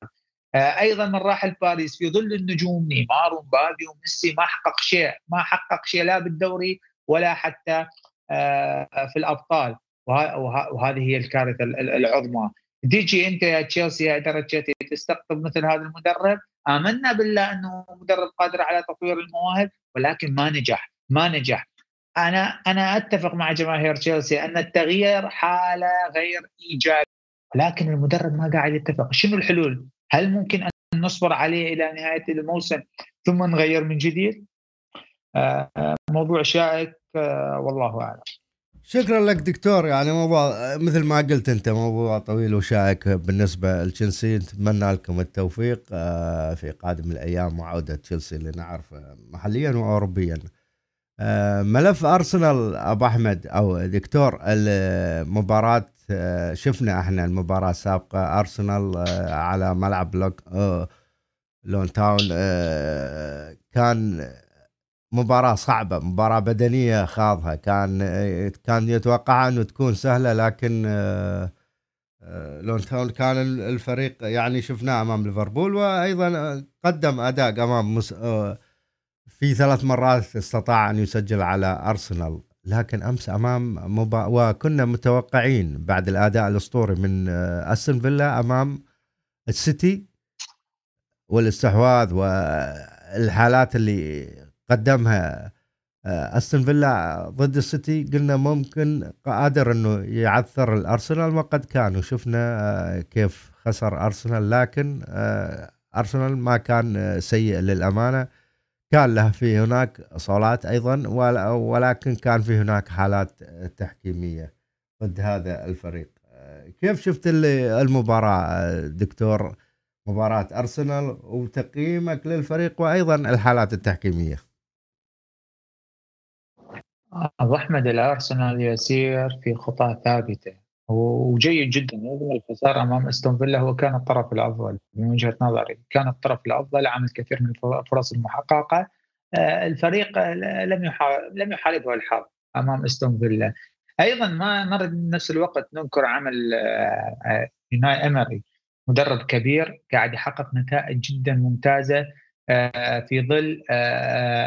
أيضا من راح باريس في ظل النجوم نيمار ومبابي وميسي ما حقق شيء ما حقق شيء لا بالدوري ولا حتى في الأبطال. وهذه هي الكارثة العظمى. تجي أنت يا تشيلسي يا درجتي تستقطب مثل هذا المدرب؟ آمنا بالله أنه مدرب قادر على تطوير المواهب ولكن ما نجح ما نجح. أنا أنا أتفق مع جماهير تشيلسي أن التغيير حالة غير إيجابية لكن المدرب ما قاعد يتفق. شنو الحلول؟ هل ممكن أن نصبر عليه إلى نهاية الموسم ثم نغير من جديد؟ آه، آه، موضوع شائك آه، والله أعلم. شكرا لك دكتور يعني موضوع مثل ما قلت أنت موضوع طويل وشائك بالنسبة لتشيلسي نتمنى لكم التوفيق آه، في قادم الأيام وعوده تشيلسي اللي نعرفه محليا واوروبيا. آه، ملف أرسنال أبو أحمد أو دكتور المباراة آه، شفنا إحنا المباراة السابقة أرسنال على ملعب لوتون تاون كان مباراة صعبة مباراة بدنية خاضها. كان كان يتوقع انه تكون سهلة لكن آه، آه، لوتون تاون كان الفريق يعني شفناه أمام ليفربول وأيضا قدم أداء أمام مس... آه، في ثلاث مرات استطاع أن يسجل على أرسنال. لكن أمس أمام مبا... وكنا متوقعين بعد الأداء الأسطوري من أستون فيلا أمام السيتي والإستحواذ والحالات اللي قدمها آه، استون فيلا ضد السيتي قلنا ممكن قادر إنه يعثر الأرسنال وقد كان وشفنا آه، كيف خسر أرسنال. لكن آه، أرسنال ما كان سيء للأمانة. كان له في هناك صولات أيضا ولكن كان في هناك حالات تحكيمية ضد هذا الفريق. كيف شفت المباراة دكتور؟ مباراة أرسنال وتقييمك للفريق وأيضا الحالات التحكيمية. ابو أحمد الأرسنال يسير في خطى ثابته وجيد جدا رغم الخسارة أمام استون فيلا هو كان الطرف الأفضل من وجهة نظري كان الطرف الأفضل عمل كثير من الفرص المحققة. آه، الفريق لم لم يحاربه الحظ أمام استون فيلا أيضا ما نرد نفس الوقت ننكر عمل آه، يوناي امري مدرب كبير قاعد يحقق نتائج جدا ممتازة آه، في ظل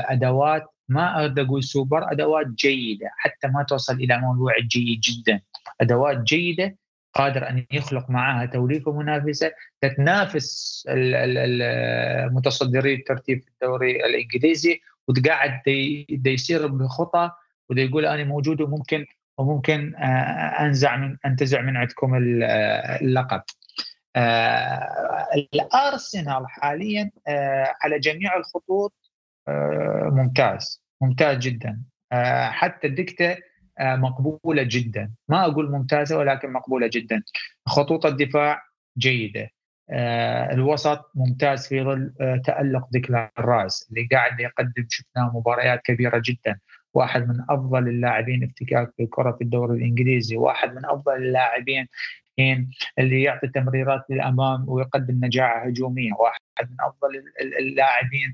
أدوات ما أقدر أقول سوبر أدوات جيدة حتى ما توصل إلى موضوع جيد جدا أدوات جيدة قادر أن يخلق معها توليفه منافسه تتنافس المتصدري الترتيب في الدوري الإنجليزي وتقعد يسير بخطى وده يقول أنا موجود وممكن وممكن آه، أنزع من أنتزع من عندكم اللقب. آه، الأرسنال حاليا آه، على جميع الخطوط آه، ممتاز. ممتاز جدا. آه، حتى الدكتة آه، مقبولة جدا. ما أقول ممتازة ولكن مقبولة جدا. خطوط الدفاع جيدة. الوسط ممتاز في ظل تألق ديكلان رايس اللي قاعد يقدم شفناه مباريات كبيرة جدا. واحد من أفضل اللاعبين افتكاك بالكره في الدوري الإنجليزي. واحد من أفضل اللاعبين اللي يعطي تمريرات للأمام ويقدم نجاعة هجومية. واحد من أفضل اللاعبين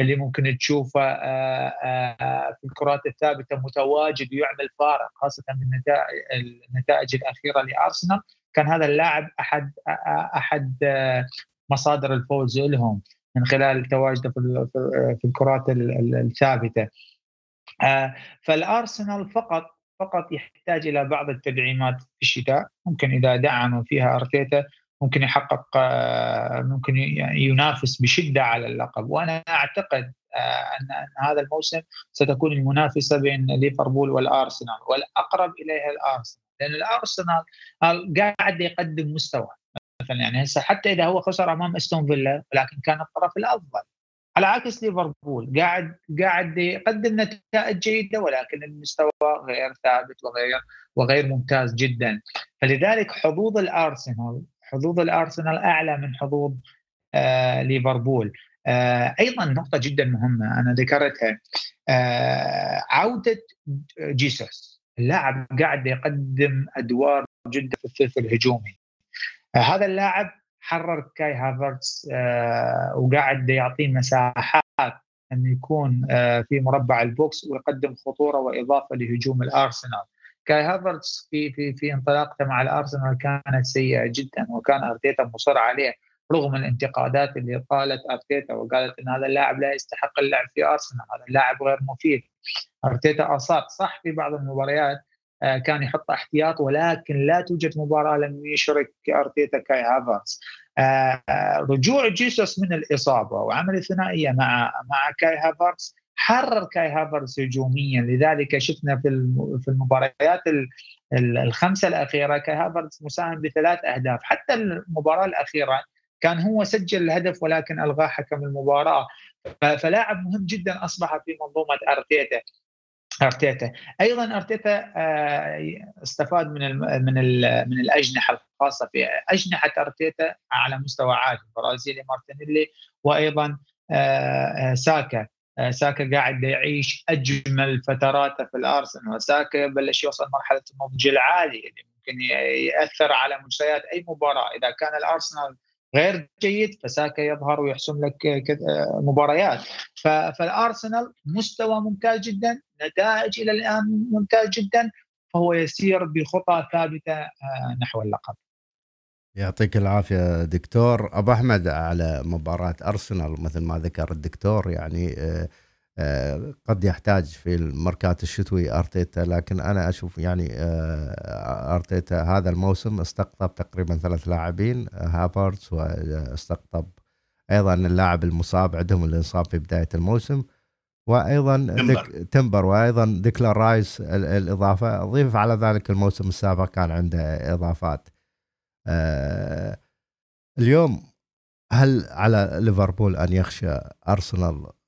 اللي ممكن تشوفه آه، آه، في الكرات الثابتة متواجد ويعمل فارق خاصة بالنتائج الأخيرة لأرسنال. كان هذا اللاعب أحد أحد آه، مصادر الفوز لهم من خلال تواجده في الكرات الثابتة. فالأرسنال فقط فقط يحتاج إلى بعض التدعيمات في الشتاء. ممكن إذا دعموا فيها أرتيتا ممكن يحقق ممكن ينافس بشدة على اللقب. وأنا أعتقد ان هذا الموسم ستكون المنافسة بين ليفربول والأرسنال والأقرب إليها الأرسنال. لأن الأرسنال قاعد يقدم مستوى مثلا يعني هسه حتى إذا هو خسر أمام أستون فيلا ولكن كان الطرف الأفضل. على عكس ليفربول قاعد قاعد يقدم نتائج جيدة ولكن المستوى غير ثابت وغير وغير ممتاز جدا. فلذلك حظوظ الأرسنال حظوظ الأرسنال أعلى من حظوظ آه ليفربول. آه أيضا نقطة جدا مهمة أنا ذكرتها. آه عودة جيسوس اللاعب قاعد يقدم أدوار جدا في الثلث الهجومي. آه هذا اللاعب حرر كاي هافرتس آه وقاعد يعطيه مساحات إنه يكون آه في مربع ال box ويقدم خطورة وإضافة لهجوم الأرسنال. كاي هافرتس في في في انطلاقته مع الأرسنال كانت سيئة جدا وكان أرتيتا مصر عليه رغم الانتقادات اللي قالت أرتيتا وقالت إن هذا اللاعب لا يستحق اللعب في أرسنال هذا اللاعب غير مفيد. أرتيتا أصاب صح في بعض المباريات كان يحط احتياط ولكن لا توجد مباراة لم يشرك أرتيتا كاي هافرتس. رجوع جيسوس من الإصابة وعمل الثنائية مع مع كاي هافرتس حرر كاي هافرتس هجوميا. لذلك شفنا في في المباريات الخمسة الأخيرة كاي هافرتس مساهم بثلاث أهداف. حتى المباراة الأخيرة كان هو سجل الهدف ولكن ألغاه حكم المباراة. فلاعب مهم جدا أصبح في منظومة أرتيتا. أرتيتا. أيضا أرتيتا استفاد من ال من ال من الأجنحة الخاصة في أجنحة أرتيتا على مستوى عالي البرازيلي مارتينيلي وأيضا ساكا. ساكا قاعد يعيش أجمل فتراته في الأرسنال وساكا بلش يوصل مرحلة النضج العالي اللي ممكن يأثر على مجريات أي مباراة. إذا كان الأرسنال غير جيد فساكا يظهر ويحسم لك مباريات. فالأرسنال مستوى ممتاز جدا نتائج إلى الآن ممتاز جدا فهو يسير بخطى ثابتة نحو اللقب. يعطيك العافية دكتور. أبو أحمد على مباراة أرسنال مثل ما ذكر الدكتور يعني قد يحتاج في الماركات الشتوي أرتيتا لكن أنا أشوف يعني أرتيتا هذا الموسم استقطب تقريبا ثلاث لاعبين هافرتس واستقطب أيضا اللاعب المصاب عندهم اللي انصاب في بداية الموسم وأيضا تيمبر وأيضا ديكلان رايس الإضافة. اضيف على ذلك الموسم السابق كان عنده إضافات. آه اليوم هل على ليفربول أن يخشى أرسنال آه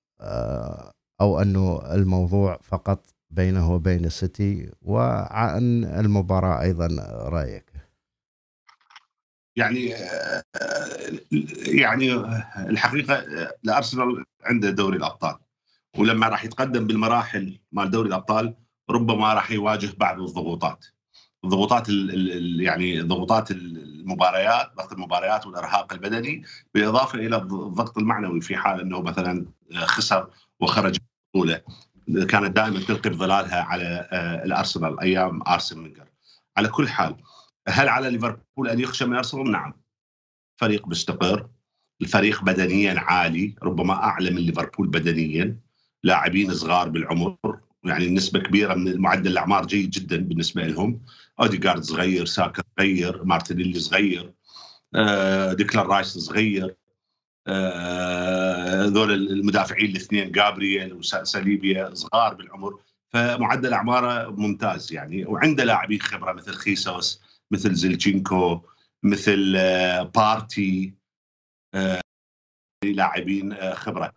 أو أنه الموضوع فقط بينه وبين السيتي وعن المباراة أيضا رأيك؟ يعني يعني الحقيقة الأرسنال عنده دوري الأبطال ولما راح يتقدم بالمراحل مال دوري الأبطال ربما راح يواجه بعض الضغوطات ضغوطات يعني ضغوطات المباريات ضغط المباريات والإرهاق البدني بالإضافة إلى الضغط المعنوي في حال إنه مثلا خسر وخرج البطوله كانت دائما تلقي بظلالها على الأرسنال أيام آرسن فينجر على كل حال هل على ليفربول أن يخشى من أرسنال؟ نعم. فريق مستقر الفريق بدنيا عالي ربما أعلى من ليفربول بدنيا لاعبين صغار بالعمر يعني نسبة كبيرة من معدل الأعمار جيد جدا بالنسبة لهم. اوديجارد صغير ساكا صغير مارتينيلي صغير ديكلان رايس صغير هذول المدافعين الاثنين جابرييل وساليبا صغار بالعمر. فمعدل أعماره ممتاز يعني وعنده لاعبين خبرة مثل خيسوس مثل زينتشينكو مثل بارتي لاعبين خبرة.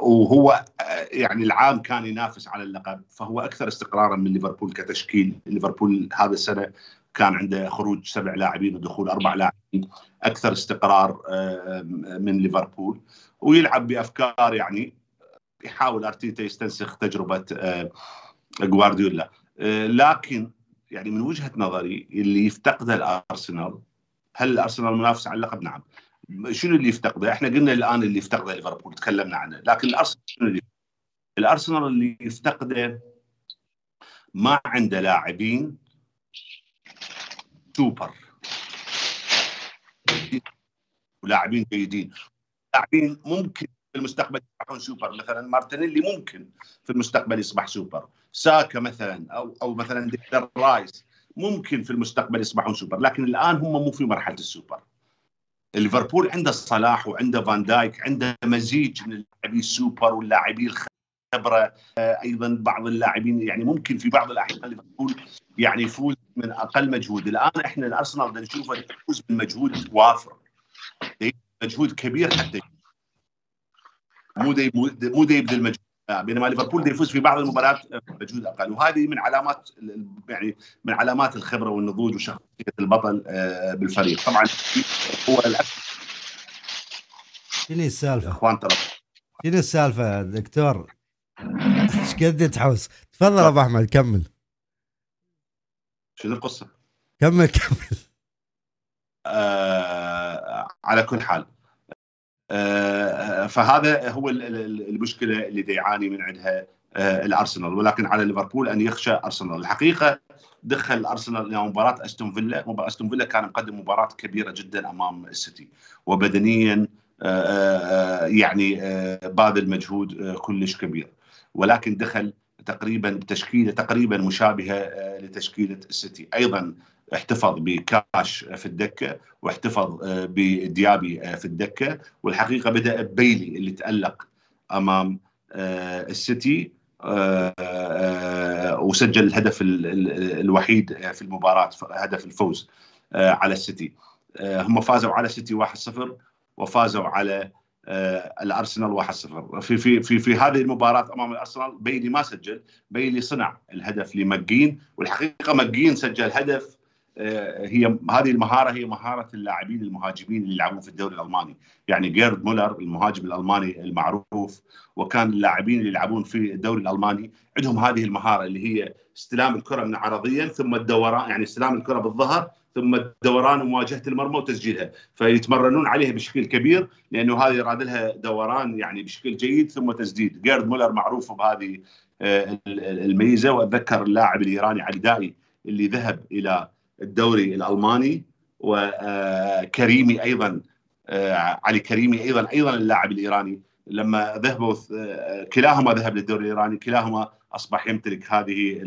وهو يعني العام كان ينافس على اللقب فهو أكثر استقرارا من ليفربول كتشكيل. ليفربول هذا السنة كان عنده خروج سبع لاعبين ودخول أربع لاعبين أكثر استقرار من ليفربول. ويلعب بأفكار يعني يحاول أرتيتا يستنسخ تجربة جوارديولا. لكن يعني من وجهة نظري اللي يفتقده الأرسنال هل الأرسنال منافس على اللقب؟ نعم. شنو اللي يفتقده؟ إحنا قلنا الآن اللي يفتقده ليفربول تكلمنا عنه، لكن الأرسنال شنو اللي الأرسنال اللي يفتقده ما عنده لاعبين سوبر. ولاعبين جيدين. لاعبين ممكن في المستقبل يصبحون سوبر. مثلا مارتينيلي ممكن في المستقبل يصبح سوبر. ساكا مثلا أو أو مثلا ديكلان رايس ممكن في المستقبل يصبحون سوبر. لكن الآن هم مو في مرحلة السوبر. ليفربول عنده صلاح وعنده فان دايك عنده مزيج من اللاعبين السوبر واللاعبين الخبرة. آه، أيضا بعض اللاعبين يعني ممكن في بعض الأحيان ليفربول يعني يفوز من أقل مجهود. الآن إحنا الأرسنال بدنا نشوفه يفوز بمجهود وافر. مجهود كبير حتى. مو دي مو دي يبذل مجهود بينما ليفربول يفوز في بعض المباريات مجهود أقل وهذه من علامات يعني من علامات الخبرة والنضوج وشخصية البطل آه، بالفريق طبعا هو شنو السالفة؟ إخوان ترى شنو السالفة دكتور؟ إيش قد تحوس؟ تفضل أبو أحمد كمل شنو القصة؟ كمل كمل آه على كل حال آه فهذا هو المشكلة اللي يعاني من عندها آه الأرسنال. ولكن على ليفربول أن يخشى أرسنال. الحقيقة دخل الارسنال إلى مباراة أستون فيلا. أستون فيلا كان مقدم مباراة كبيرة جدا أمام السيتي. وبدنيا آه، آه، يعني آه، باذل مجهود كلش كبير. ولكن دخل تقريبا بتشكيلة تقريبا مشابهة لتشكيلة السيتي. أيضا احتفظ بكاش في الدكة واحتفظ بديابي في الدكة. والحقيقة بدأ بيلي اللي تألق أمام السيتي وسجل الهدف الوحيد في المباراة هدف الفوز على السيتي. هم فازوا على السيتي 1-0 وفازوا على آه، الأرسنال 1-0 في في في في هذه المباراة أمام الأرسنال بيلي ما سجل بيلي صنع الهدف لمجين والحقيقة مجين سجل هدف آه، هي هذه المهارة هي مهارة اللاعبين المهاجمين اللي يلعبون في الدوري الألماني. يعني جيرد مولر المهاجم الألماني المعروف وكان اللاعبين اللي يلعبون في الدوري الألماني عندهم هذه المهارة اللي هي استلام الكرة من عرضيا ثم الدوران يعني استلام الكرة بالظهر ثم الدوران ومواجهة المرمى وتسجيلها. فيتمرنون عليها بشكل كبير لأنه هذه يراد لها دوران يعني بشكل جيد ثم تسديد. جيرد مولر معروف بهذه آه، الميزة وأتذكر اللاعب الإيراني علي دائي اللي ذهب إلى الدوري الألماني وكريمي أيضا آه، علي كريمي أيضا أيضا اللاعب الإيراني. لما ذهبوا آه، كلاهما ذهب للدوري الإيراني كلاهما أصبح يمتلك هذه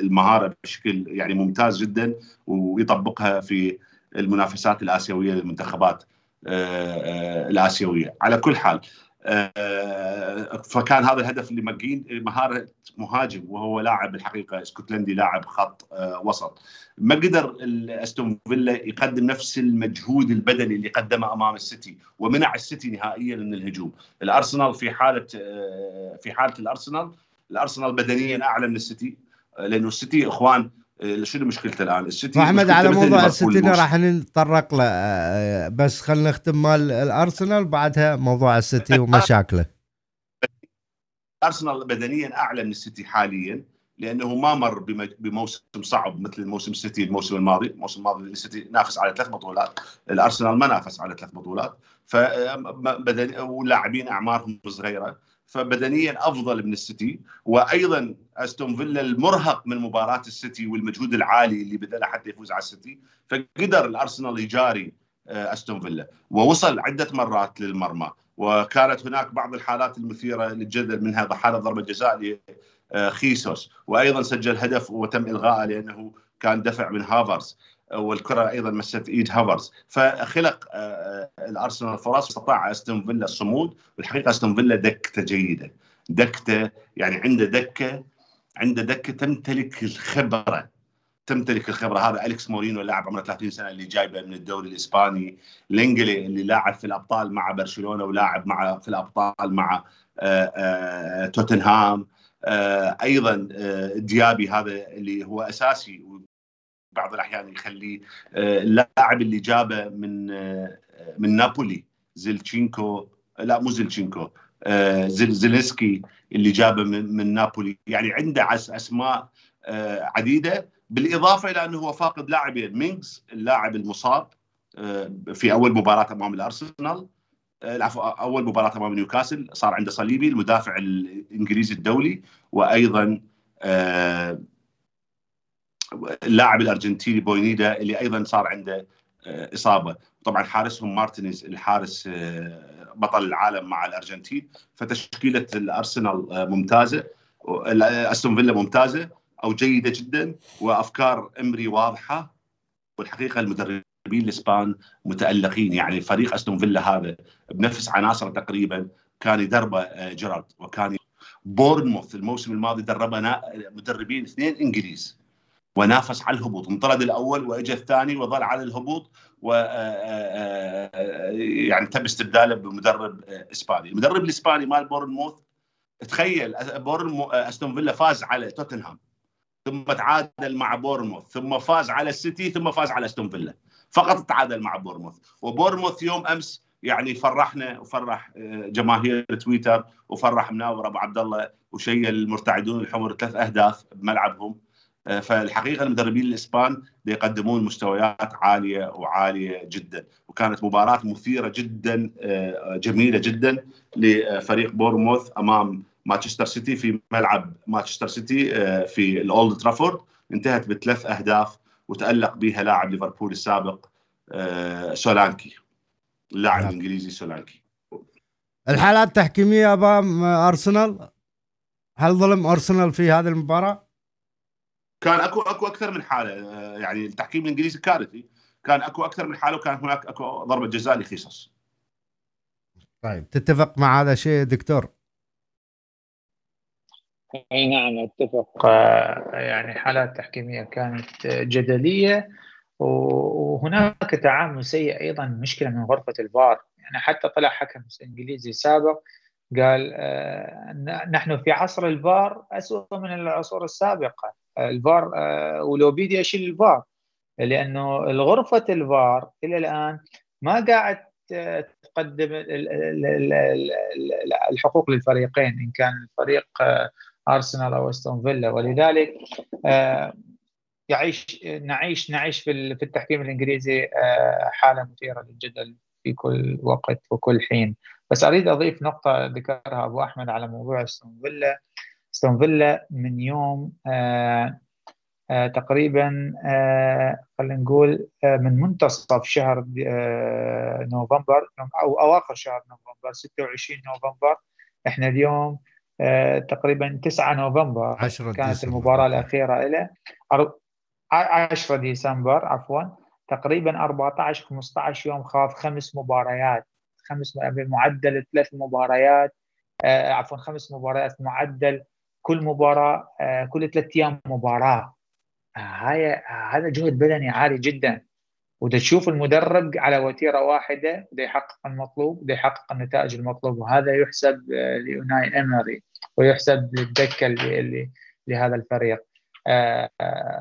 المهارة بشكل يعني ممتاز جدا ويطبقها في المنافسات الآسيوية للمنتخبات آه، الآسيوية. على كل حال فكان هذا الهدف لماجين مهارة مهاجم وهو لاعب الحقيقة اسكتلندي لاعب خط آه، وسط. ما قدر استون فيلا يقدم نفس المجهود البدني اللي قدمه أمام السيتي ومنع السيتي نهائيا من الهجوم. الأرسنال في حالة آه، في حالة الأرسنال الأرسنال بدنيا أعلى من السيتي لأنه السيتي إخوان آه، شنو مشكلته الآن؟ السيتي أحمد على موضوع السيتي راح نتطرق له آه، بس خلينا نختم مال الأرسنال بعدها موضوع السيتي ومشاكله. ارسنال بدنيا أعلى من السيتي حاليا لأنه ما مر بموسم صعب مثل موسم السيتي الموسم الماضي، الموسم الماضي السيتي نافس على ثلاث بطولات، الأرسنال ما نافس على ثلاث بطولات، ف واللاعبين أعمارهم صغيرة فبدنيا أفضل من السيتي وأيضا أستون فيلا المرهق من مباراة السيتي والمجهود العالي اللي بذله حتى يفوز على السيتي فقدر الأرسنال يجاري آه، أستون فيلا ووصل عدة مرات للمرمى وكانت هناك بعض الحالات المثيرة للجدل منها حالة ضربة جزاء لخيسوس وأيضا سجل هدف وتم الغائه لأنه كان دفع من هافرز. والكرة أيضا مست إيد هافرز. فخلق آه، آه، الأرسنال فرص استطاع أستون فيلا الصمود والحقيقة أستون فيلا دكته جيدة. دكته يعني عنده دكة عنده دكة تمتلك الخبرة. تمتلك الخبرة. هذا أليكس مورينو لاعب عمره 30 سنة اللي جايبه من الدوري الإسباني. لينجلي اللي لاعب في الأبطال مع برشلونة ولاعب مع في الأبطال مع آه، توتنهام. أيضا ديابي هذا اللي هو أساسي بعض الأحيان يخليه آه، اللاعب اللي جابه من آه، من نابولي زيلتشينكو لا مو زيلتشينكو آه، زيلينسكي اللي جابه من, من نابولي. يعني عنده أسماء عديدة بالإضافة إلى أنه هو فاقد لاعبين مينجز اللاعب المصاب في أول مباراة أمام الأرسنال أول مباراة أمام نيوكاسل صار عنده صليبي المدافع الإنجليزي الدولي وأيضا اللاعب الأرجنتيني بوينديا اللي أيضا صار عنده إصابة. طبعا حارسهم مارتينيز الحارس بطل العالم مع الأرجنتين. فتشكيلة الأرسنال ممتازة. أستون فيلا ممتازة أو جيدة جدا. وأفكار إمري واضحة. والحقيقة المدربين الإسبان متألقين. يعني فريق أستون فيلا هذا بنفس عناصره تقريبا كان يدربه جيرارد. وكان بورنموث الموسم الماضي دربه مدربين اثنين إنجليز. ونافس على الهبوط انطرد الأول واجى الثاني وظل على الهبوط و يعني تم استبداله بمدرب إسباني، المدرب الإسباني مال بورنموث تخيل بورن أستون فيلا فاز على توتنهام ثم تعادل مع بورنموث ثم فاز على السيتي ثم فاز على أستون فيلا. فقط تعادل مع بورنموث. وبورنموث يوم أمس يعني فرحنا وفرح جماهير تويتر وفرح مناور أبو عبد الله وشيل المرتعدون الحمر ثلاث أهداف بملعبهم. فالحقيقة المدربين الإسبان يقدمون مستويات عالية وعالية جدا وكانت مباراة مثيرة جدا جميلة جدا لفريق بورنموث أمام مانشستر سيتي في ملعب مانشستر سيتي في الأولد ترافورد. انتهت بثلاث أهداف وتألق بها لاعب ليفربول السابق سولانكي اللاعب الانجليزي سولانكي. الحالات التحكيمية أمام أرسنال؟ هل ظلم أرسنال في هذه المباراة؟ كان اكو أكو أكثر من حالة يعني التحكيم الإنجليزي كارثي. كان أكو أكثر من حالة وكان هناك أكو ضربة جزاء لخيسوس. طيب تتفق مع هذا الشيء دكتور؟ أي نعم أتفق. يعني حالات تحكيمية كانت جدلية وهناك تعامل سيء أيضا مشكلة من غرفة الفار. يعني حتى طلع حكم إنجليزي سابق قال نحن في عصر الفار اسوء من العصور السابقة. الفار ولو بيدي أشيل الفار لأنه غرفه الفار إلى الآن ما قاعد تقدم الحقوق للفريقين إن كان فريق أرسنال أو أستون فيلا. ولذلك يعيش نعيش نعيش في التحكيم الإنجليزي حالة مثيرة للجدل في كل وقت وكل حين. بس أريد أضيف نقطة ذكرها أبو أحمد على موضوع أستون فيلا. أستون فيلا من يوم آآ آآ تقريبا خلينا نقول من منتصف شهر نوفمبر أو أواخر شهر نوفمبر 26 نوفمبر إحنا اليوم تقريبا 9 نوفمبر 10 كانت ديسمبر. المباراة الأخيرة له 10 ديسمبر عفوا تقريبا 14 15 يوم خاض خمس مباريات خمس بمعدل ثلاث مباريات آه عفوا خمس مباريات معدل كل مباراة آه كل ثلاث أيام مباراة. آه هاي هذا جهد بدني عالي جدا. وتشوف المدرب على وتيرة واحدة بده يحقق المطلوب بده يحقق النتائج المطلوبه وهذا يحسب لأوناي إمري ويحسب للدكه لهذا الفريق.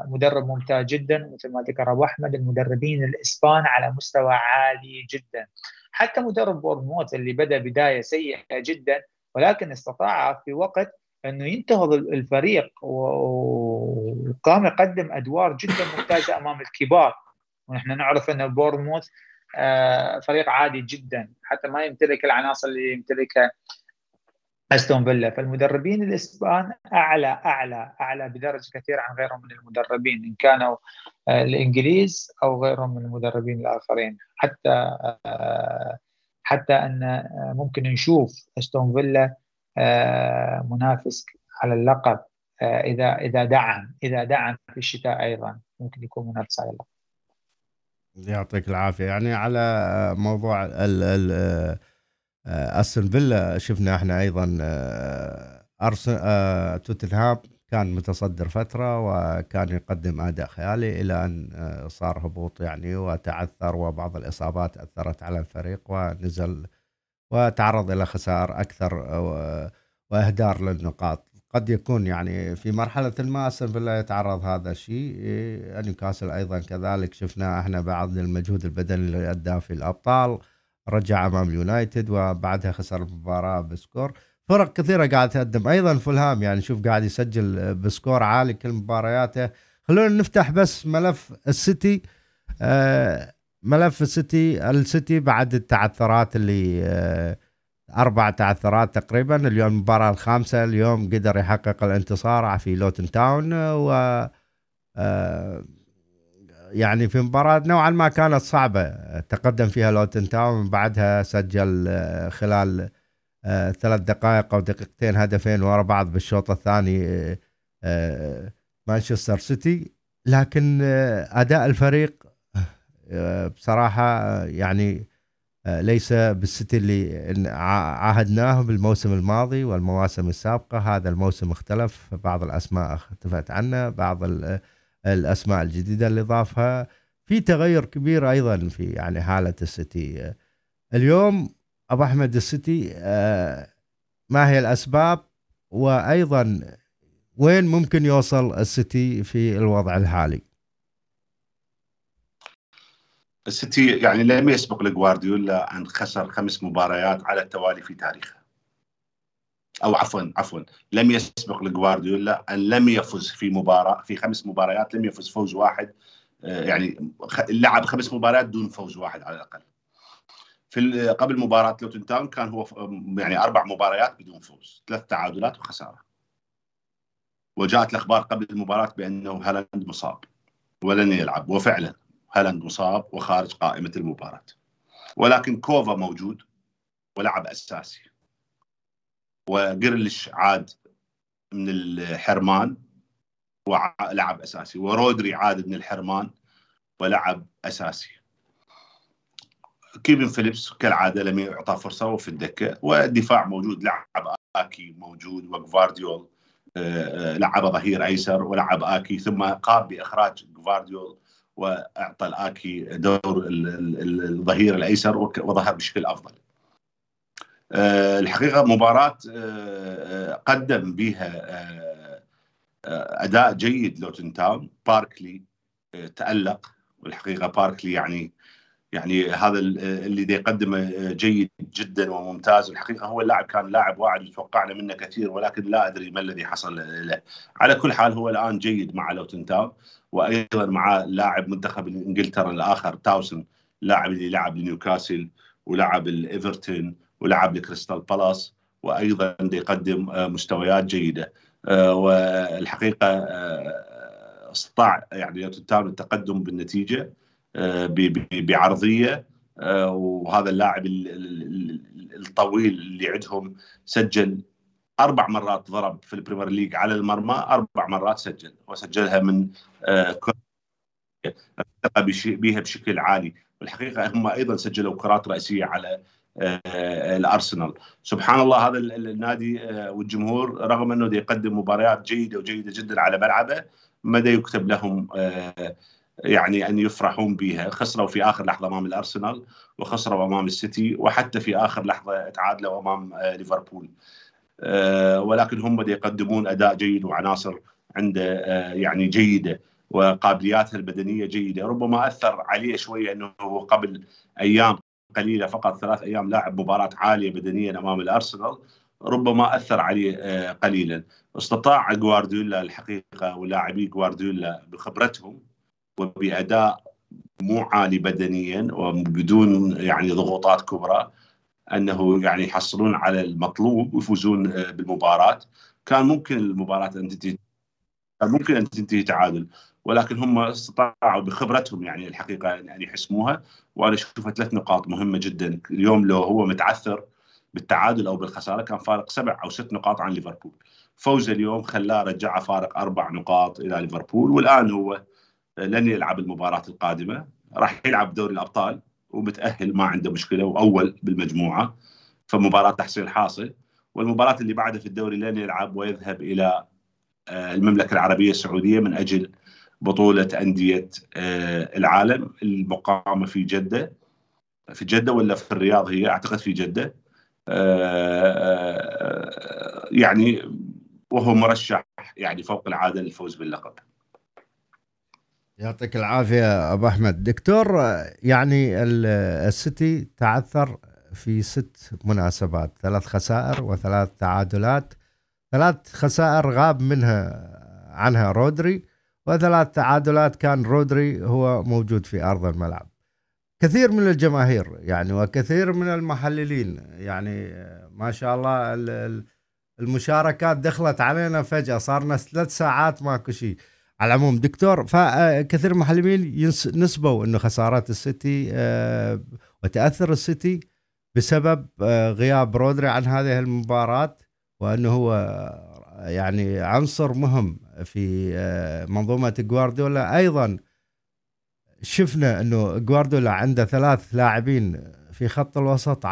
مدرب ممتاز جدا مثل ما ذكر أبو أحمد المدربين الإسبان على مستوى عالي جدا. حتى مدرب بورنموث اللي بدأ بداية سيئة جدا ولكن استطاع في وقت أنه ينتهض الفريق وقام يقدم أدوار جدا ممتازة أمام الكبار. ونحن نعرف أن بورنموث فريق عادي جدا. حتى ما يمتلك العناصر اللي يمتلكها أستون فيلا. فالمدربين الإسبان أعلى أعلى أعلى بدرجة كثير عن غيرهم من المدربين إن كانوا الإنجليز أو غيرهم من المدربين الآخرين. حتى حتى أن ممكن نشوف أستون فيلا منافس على اللقب إذا إذا دعم إذا دعم في الشتاء أيضا ممكن يكون منافس على اللقب. يعطيك العافية. يعني على موضوع ال ال أستون فيلا شفنا إحنا أيضا ارسنال توتنهام كان متصدر فترة وكان يقدم أداء خيالي إلى أن صار هبوط يعني وتعثر وبعض الإصابات أثرت على الفريق ونزل وتعرض إلى خسائر أكثر وإهدار للنقاط. قد يكون يعني في مرحلة ما استون فيلا يتعرض هذا الشيء نيوكاسل أيضا كذلك شفنا إحنا بعض المجهود البدني اللي أداه في الأبطال رجع أمام اليونايتد وبعدها خسر المباراه ب score. فرق كثيرة قاعد تقدم. أيضا فولهام يعني شوف قاعد يسجل ب score عالي كل مبارياته. خلونا نفتح بس ملف السيتي. آه ملف السيتي السيتي بعد التعثرات اللي آه أربع تعثرات تقريبا. اليوم المباراة الخامسة اليوم قدر يحقق الانتصار في لوتن تاون و آه يعني في مباراة نوعا ما كانت صعبة. تقدم فيها لوتن تاون بعدها سجل آه، خلال ثلاث دقائق أو دقيقتين هدفين ورا بعض بالشوط الثاني مانشستر سيتي. لكن أداء الفريق بصراحة يعني ليس بالسيتي اللي عاهدناه بالموسم الماضي والمواسم السابقة. هذا الموسم اختلف بعض الأسماء اختفت عنه بعض الأسماء الجديدة اللي ضافها. في تغير كبير أيضا في يعني حالة السيتي. اليوم أبو أحمد السيتي آه، ما هي الأسباب؟ وأيضا وين ممكن يوصل السيتي في الوضع الحالي؟ السيتي يعني لم يسبق لجوارديولا أن خسر خمس مباريات على التوالي في تاريخه. أو عفوا عفوا لم يسبق لجوارديولا أن لم يفز في مباراة في خمس مباريات لم يفز فوز واحد آه، يعني لعب خمس مباريات دون فوز واحد على الأقل. في قبل مباراة لوتن تاون كان هو يعني أربع مباريات بدون فوز ثلاث تعادلات وخسارة. وجاءت الأخبار قبل المباراة بأنه هالاند مصاب ولن يلعب وفعلا هالاند مصاب وخارج قائمة المباراة. ولكن كوفا موجود ولعب أساسي. وجرلش عاد من الحرمان ولعب أساسي. ورودري عاد من الحرمان ولعب أساسي. كيفن فيليبس كالعادة لم يعطى فرصة وفي الدكة. والدفاع موجود لعب آكي موجود وجفارديول آه، آه، لعب ظهير أيسر ولعب آكي ثم قام بإخراج جفارديول وأعطى الآكي دور الظهير الأيسر وظهر بشكل أفضل. آه، الحقيقة مباراة آه، آه، قدم بها أداء جيد لوتن تاون باركلي تألق والحقيقة باركلي يعني يعني هذا اللي دي يقدمه جيد جدا وممتاز. الحقيقة هو اللاعب كان لاعب واعد وتوقعنا منه كثير ولكن لا أدري ما الذي حصل له. على كل حال هو الآن جيد مع لوتن تاون وأيضا مع لاعب منتخب إنجلترا الآخر تاونسند لاعب اللي لعب لنيوكاسل ولعب الإيفرتون ولعب لكريستال بالاس وأيضا يقدم آه، مستويات جيدة. آه، والحقيقة آه، استطاع يعني توتنهام التقدم بالنتيجة. بعرضية وهذا اللاعب الطويل اللي عندهم سجل أربع مرات ضرب في البريمير ليج على المرمى أربع مرات سجل وسجلها من بها بشكل عالي. والحقيقة هم أيضا سجلوا كرات راسيه على آه، الأرسنال. سبحان الله هذا النادي آه، والجمهور رغم أنه يقدم مباريات جيدة وجيدة جدا على ملعبه مدى يكتب لهم آه، يعني أن يفرحون بها خسروا في آخر لحظة أمام الأرسنال وخسروا أمام السيتي وحتى في آخر لحظة تعادلوا أمام ليفربول. ولكن هم يقدمون أداء جيد وعناصر عنده يعني جيدة وقابلياتها البدنية جيدة. ربما أثر عليه شوية أنه قبل أيام قليلة فقط ثلاث أيام لاعب مباراة عالية بدنيا أمام الأرسنال ربما أثر عليه آه، قليلا. استطاع جوارديولا الحقيقة ولاعبي جوارديولا بخبرتهم وبأداء مو عالي بدنيا وبدون يعني ضغوطات كبرى أنه يعني يحصلون على المطلوب ويفوزون آه، بالمباراة. كان ممكن المباراة أن تنتهي ممكن أن تنتهي تعادل ولكن هم استطاعوا بخبرتهم يعني الحقيقة ان يحسموها. وأنا أشوفها ثلاث نقاط مهمة جدا. اليوم لو هو متعثر بالتعادل أو بالخسارة كان فارق سبع أو ست نقاط عن ليفربول. فوز اليوم خلاه رجعه فارق أربع نقاط إلى ليفربول والآن هو لن يلعب المباراة القادمة. راح يلعب دوري الأبطال ومتأهل ما عنده مشكلة وأول بالمجموعة. فمباراة تحصيل حاصل. والمباراة اللي بعدها في الدوري لن يلعب ويذهب إلى آه، المملكة العربية السعودية من أجل بطولة أندية آه، العالم. المقامه في جدة. في جدة ولا في الرياض هي؟ أعتقد في جدة. آه، يعني وهو مرشح يعني فوق العادة للفوز باللقب. يعطيك العافية أبو أحمد. دكتور يعني السيتي تعثر في ست مناسبات ثلاث خسائر وثلاث تعادلات. ثلاث خسائر غاب منها عنها رودري وثلاث تعادلات كان رودري هو موجود في أرض الملعب. كثير من الجماهير يعني وكثير من المحللين يعني ما شاء الله المشاركات دخلت علينا فجأة صارنا ثلاث ساعات ماكو شيء. على العموم. دكتور فكثير محللين نسبوا إنه خسارات السيتي آه، وتأثر السيتي بسبب آه، غياب رودري عن هذه المباراة وإنه هو يعني عنصر مهم في منظومة جوارديولا. أيضا شفنا إنه جوارديولا عنده ثلاث لاعبين في خط الوسط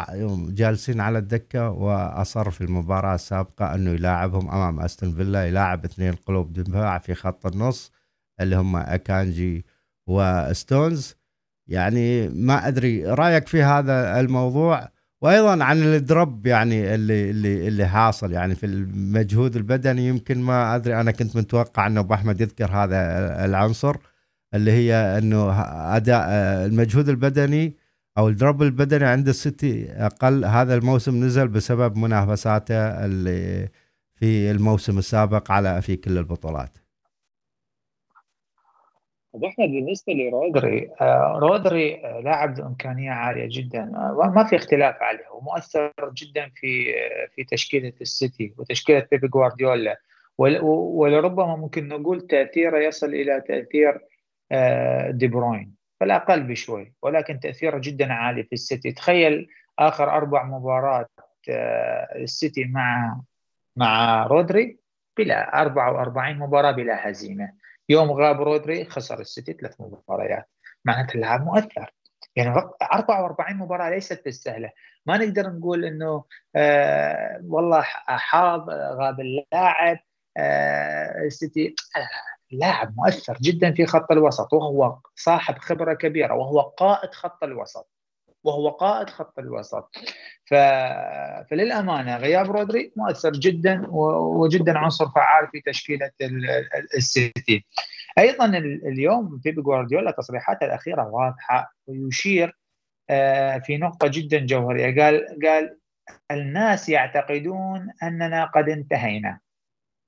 جالسين على الدكة وأصر في المباراة السابقة أنه يلاعبهم أمام أستون فيلا يلاعب اثنين قلوب دفاع في خط النص اللي هم أكانجي وستونز. يعني ما أدري رأيك في هذا الموضوع؟ وأيضا عن ال drop يعني اللي اللي اللي حاصل يعني في المجهود البدني يمكن ما أدري. أنا كنت متوقع انه أبو أحمد يذكر هذا العنصر اللي هي أنه أداء المجهود البدني أو ال drop البدني عند السيتي أقل. هذا الموسم نزل بسبب منافساته اللي في الموسم السابق على في كل البطولات. إحنا بالنسبة لرودري آه، رودري آه، لاعب ذو امكانيه عالية جدا. آه، ما في اختلاف عليه. ومؤثر جدا في في تشكيلة السيتي وتشكيلة بيبي جوارديولا. ولربما ممكن نقول تأثيره يصل إلى تأثير دي بروين. فالأقل بشوي ولكن تأثيره جدا عالي في السيتي. تخيل آخر أربع مباريات السيتي مع مع رودري بلا 44 مباراة بلا هزيمة. يوم غاب رودري خسر السيتي ثلاث مباريات. معناته اللاعب مؤثر. يعني 44 مباراة ليست بالسهلة. ما نقدر نقول إنه آه والله حاض غاب اللاعب آه السيتي لاعب مؤثر جدا في خط الوسط وهو صاحب خبرة كبيرة وهو قائد خط الوسط وهو قائد خط الوسط. ف... فللأمانة غياب رودري مؤثر جدا وجدا عنصر فعال في تشكيلة السيتي. أيضا اليوم بيب جوارديولا تصريحاته الأخيرة واضحة ويشير آه، في نقطة جدا جوهرية. قال قال الناس يعتقدون أننا قد انتهينا.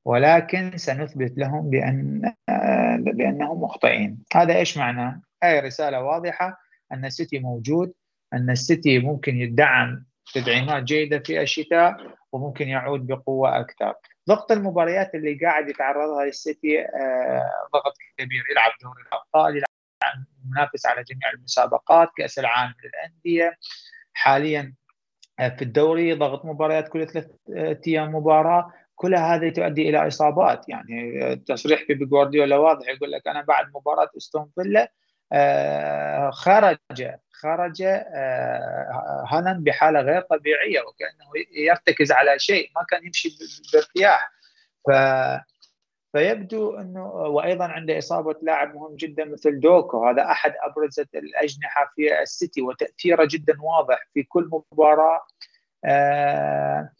ولكن سنثبت لهم بأن آه، بأنهم مخطئين. هذا إيش معناه هاي رسالة واضحة أن السيتي موجود أن السيتي ممكن يدعم تدعيمات جيدة في الشتاء وممكن يعود بقوة أكثر. ضغط المباريات اللي قاعد يتعرضها السيتي آه، ضغط كبير. يلعب دوري الأبطال يلعب منافس على جميع المسابقات كأس العالم للأندية. حاليا آه، في الدوري ضغط مباريات كل ثلاث أيام مباراة. كل هذه تؤدي إلى إصابات. يعني تصريح في جوارديولا واضح يقول لك أنا بعد مباراة إستون فيلا آه، خرج خرج آه، هالاند بحالة غير طبيعية وكأنه يرتكز على شيء ما كان يمشي بارتياح. ف فيبدو إنه وأيضا عنده إصابة لاعب مهم جدا مثل دوكو هذا أحد ابرز الأجنحة في السيتي وتأثيره جدا واضح في كل مباراة. آه،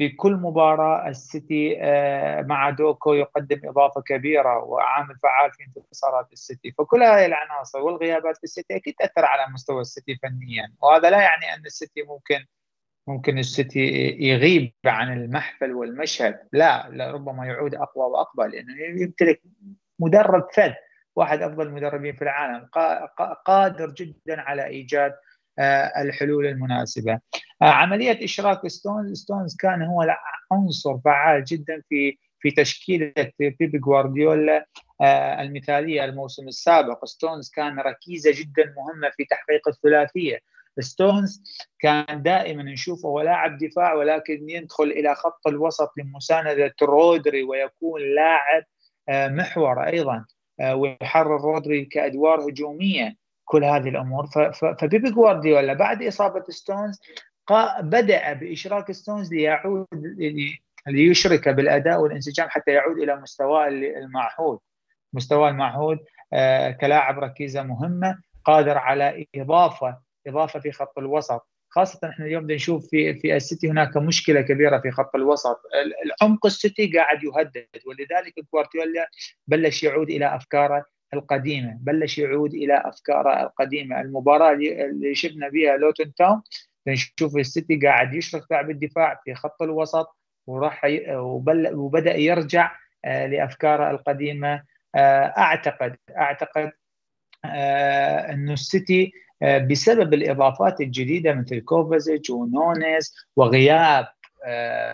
في كل مباراة السيتي آه، مع دوكو يقدم إضافة كبيرة وعامل فعال في انتصارات السيتي. فكل هذه العناصر والغيابات في السيتي أكيد تأثر على مستوى السيتي فنيا. وهذا لا يعني أن السيتي ممكن ممكن السيتي يغيب عن المحفل والمشهد. لا, لا ربما يعود أقوى وأقوى لأنه يمتلك مدرب فذ واحد أفضل المدربين في العالم قادر جدا على إيجاد آه، الحلول المناسبة. آه، عملية إشراك ستونز ستونز كان هو عنصر فعال جدا في في تشكيلة بيبي جوارديولا آه، المثالية الموسم السابق. ستونز كان ركيزة جدا مهمة في تحقيق الثلاثية. ستونز كان دائما نشوفه هو لاعب دفاع ولكن يدخل إلى خط الوسط لمساندة رودري ويكون لاعب محور أيضا ويحرر رودري كأدوار هجومية. كل هذه الأمور. فبيبي جوارديولا بعد إصابة ستونز بدأ بإشراك ستونز ليعود ليشرك بالأداء والانسجام حتى يعود إلى مستواه المعهود. مستواه المعهود آه، كلاعب ركيزة مهمة قادر على إضافة إضافة في خط الوسط. خاصة إحنا اليوم نشوف في في السيتي هناك مشكلة كبيرة في خط الوسط، العمق السيتي قاعد يهدد ولذلك جوارديولا بلش يعود إلى أفكاره القديمة. بلش يعود إلى افكاره القديمة. المباراة اللي شفنا بها لوتون تاون نشوف السيتي قاعد يشرك لاعب الدفاع في خط الوسط وراح وبدأ يرجع آه، لافكاره القديمة. آه، اعتقد أعتقد آه، أنه السيتي بسبب الإضافات الجديدة مثل كوفازيتش ونونيز وغياب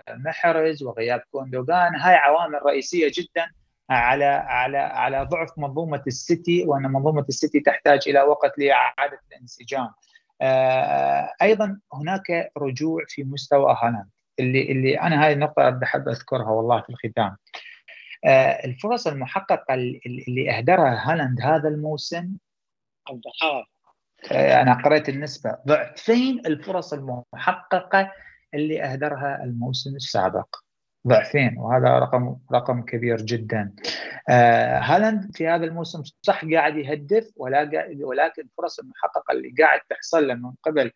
محرز وغياب كوندوغان هاي عوامل رئيسية جدا على على على ضعف منظومة السيتي وأن منظومة السيتي تحتاج إلى وقت لإعادة الانسجام. آه، أيضا هناك رجوع في مستوى هالاند اللي اللي أنا هذه النقطة أحب أذكرها والله في الختام. آه، الفرص المحققة اللي أهدرها هالاند هذا الموسم آه، أنا قرأت النسبة ضعفين الفرص المحققة اللي أهدرها الموسم السابق ضعفين وهذا رقم رقم كبير جدا. آه هالاند في هذا الموسم صح قاعد يهدف ولا ولكن الفرص المحققة اللي قاعد تحصل له من قبل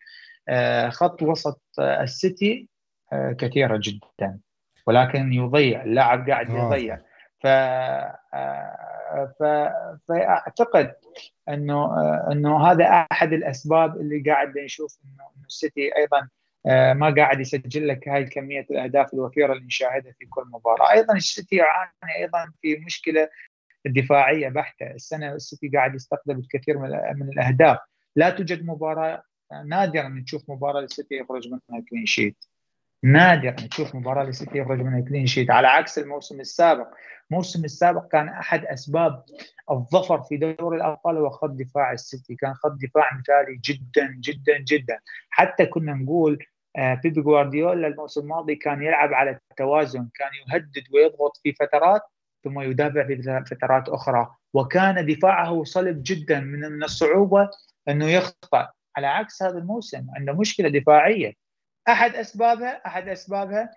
آه خط وسط آه السيتي كثيرة جدا. ولكن يضيع اللاعب قاعد يضيع. ف ف فأعتقد إنه إنه هذا أحد الأسباب اللي قاعد نشوف إنه السيتي أيضا ما قاعد يسجل لك هاي كميه الأهداف الوفيرة اللي نشاهدها في كل مباراة، أيضا السيتي يعاني أيضا في مشكلة دفاعية بحتة، السنة السيتي قاعد يستقبل الكثير من الأهداف، لا توجد مباراة نادرا نشوف مباراة للسيتي يخرج منها clean sheet. نادرا تشوف مباراة للسيتي يخرج منها clean sheet. على عكس الموسم السابق. الموسم السابق كان أحد أسباب الظفر في دوري الأبطال هو خط دفاع السيتي. كان خط دفاع مثالي جدا جدا جدا. حتى كنا نقول بيبي جوارديولا الموسم الماضي كان يلعب على التوازن كان يهدد ويضغط في فترات ثم يدافع في فترات أخرى. وكان دفاعه صلب جدا من الصعوبة أنه يخطأ. على عكس هذا الموسم عنده مشكلة دفاعية. أحد اسبابها أحد أسبابها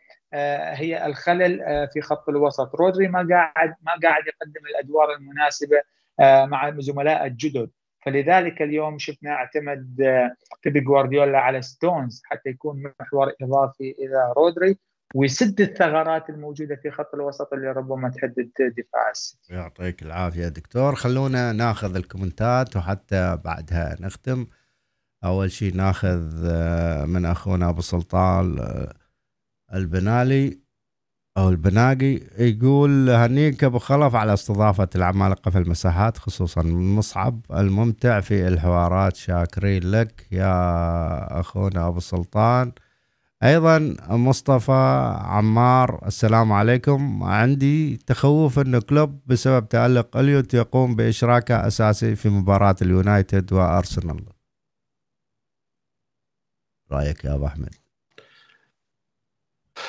هي الخلل في خط الوسط. رودري ما قاعد ما قاعد يقدم الأدوار المناسبة مع زملاء الجدد. فلذلك اليوم شفنا اعتمد بيبي جوارديولا على ستونز حتى يكون محور إضافي إلى رودري ويسد الثغرات الموجودة في خط الوسط اللي ربما تهدد دفاع السيتي. يعطيك العافية دكتور خلونا ناخذ الكومنتات وحتى بعدها نختم. أول شيء ناخذ من أخونا أبو سلطان البنالي أو البناقي يقول هنيك أبو خلف على استضافة العمالقه في المساحات خصوصا مصعب الممتع في الحوارات شاكرين لك يا أخونا أبو سلطان. أيضا مصطفى عمار السلام عليكم. عندي تخوف إن كلوب بسبب تألق إليوت يقوم بإشراكه أساسي في مباراة اليونايتد وأرسنال. رأيك يا أبو أحمد؟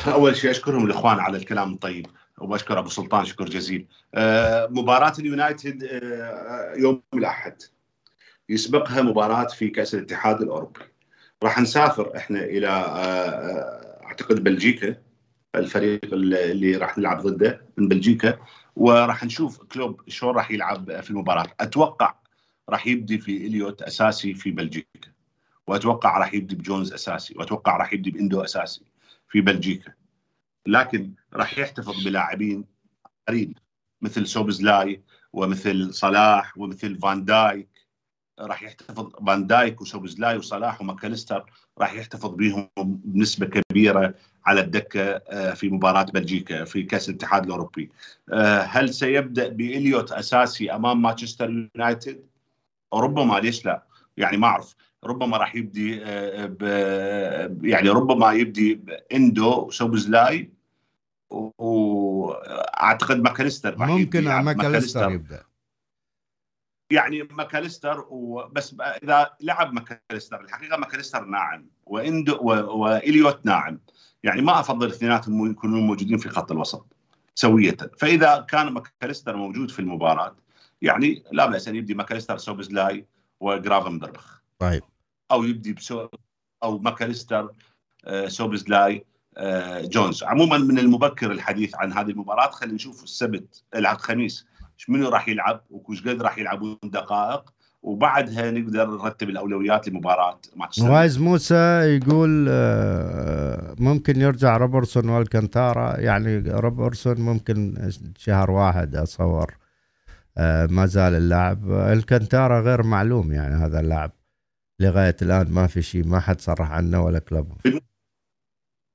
أول شيء أشكرهم الإخوان على الكلام الطيب وأشكر أبو سلطان شكر جزيل. آه مباراة اليونايتد آه يوم الأحد. يسبقها مباراة في كأس الاتحاد الأوروبي. راح نسافر إحنا إلى آه أعتقد بلجيكا الفريق اللي راح نلعب ضده من بلجيكا. وراح نشوف كلوب شلون راح يلعب في المباراة. أتوقع راح يبدي في إليوت أساسي في بلجيكا. وأتوقع راح يبدي بجونز أساسي. وأتوقع راح يبدي بإندو أساسي. في بلجيكا لكن راح يحتفظ بلاعبين قريب مثل سوبزلاي ومثل صلاح ومثل فان دايك راح يحتفظ فان دايك وسوبزلاي وصلاح وماكاليستر راح يحتفظ بهم بنسبة كبيرة على الدكة في مباراة بلجيكا في كأس الاتحاد الأوروبي. هل سيبدأ بإليوت أساسي أمام مانشستر يونايتد؟ ربما ليش لا؟ يعني ما أعرف ربما راح يبدي ب يعني ربما يبدي باندو وسوبزلاي وأعتقد ماكاليستر راح ممكن ماكاليستر يبدأ. يعني ماكاليستر وبس إذا لعب ماكاليستر الحقيقة ماكاليستر ناعم وإندو وإليوت ناعم. يعني ما أفضل اثنيناتهم يكونون موجودين في خط الوسط سوية. فإذا كان ماكاليستر موجود في المباراة يعني لا بأس أن يبدي ماكاليستر سوبزلاي وجرافنبرغ. طيب. أو يبدي بسو أو ماكاليستر آه سوبزلاي آه جونز. عموما من المبكر الحديث عن هذه المباراة خلينا نشوف السبت الخميس منو راح يلعب وش قد راح يلعبون دقائق وبعدها نقدر نرتب الأولويات لمباراة ماتش وايز موسى يقول ممكن يرجع روبرتسون والكنتارا يعني روبرتسون ممكن شهر واحد اتصور ما زال اللاعب. الكنتارا غير معلوم يعني هذا اللاعب. لغاية الآن ما في شيء ما حد صرح عنه ولا كلوب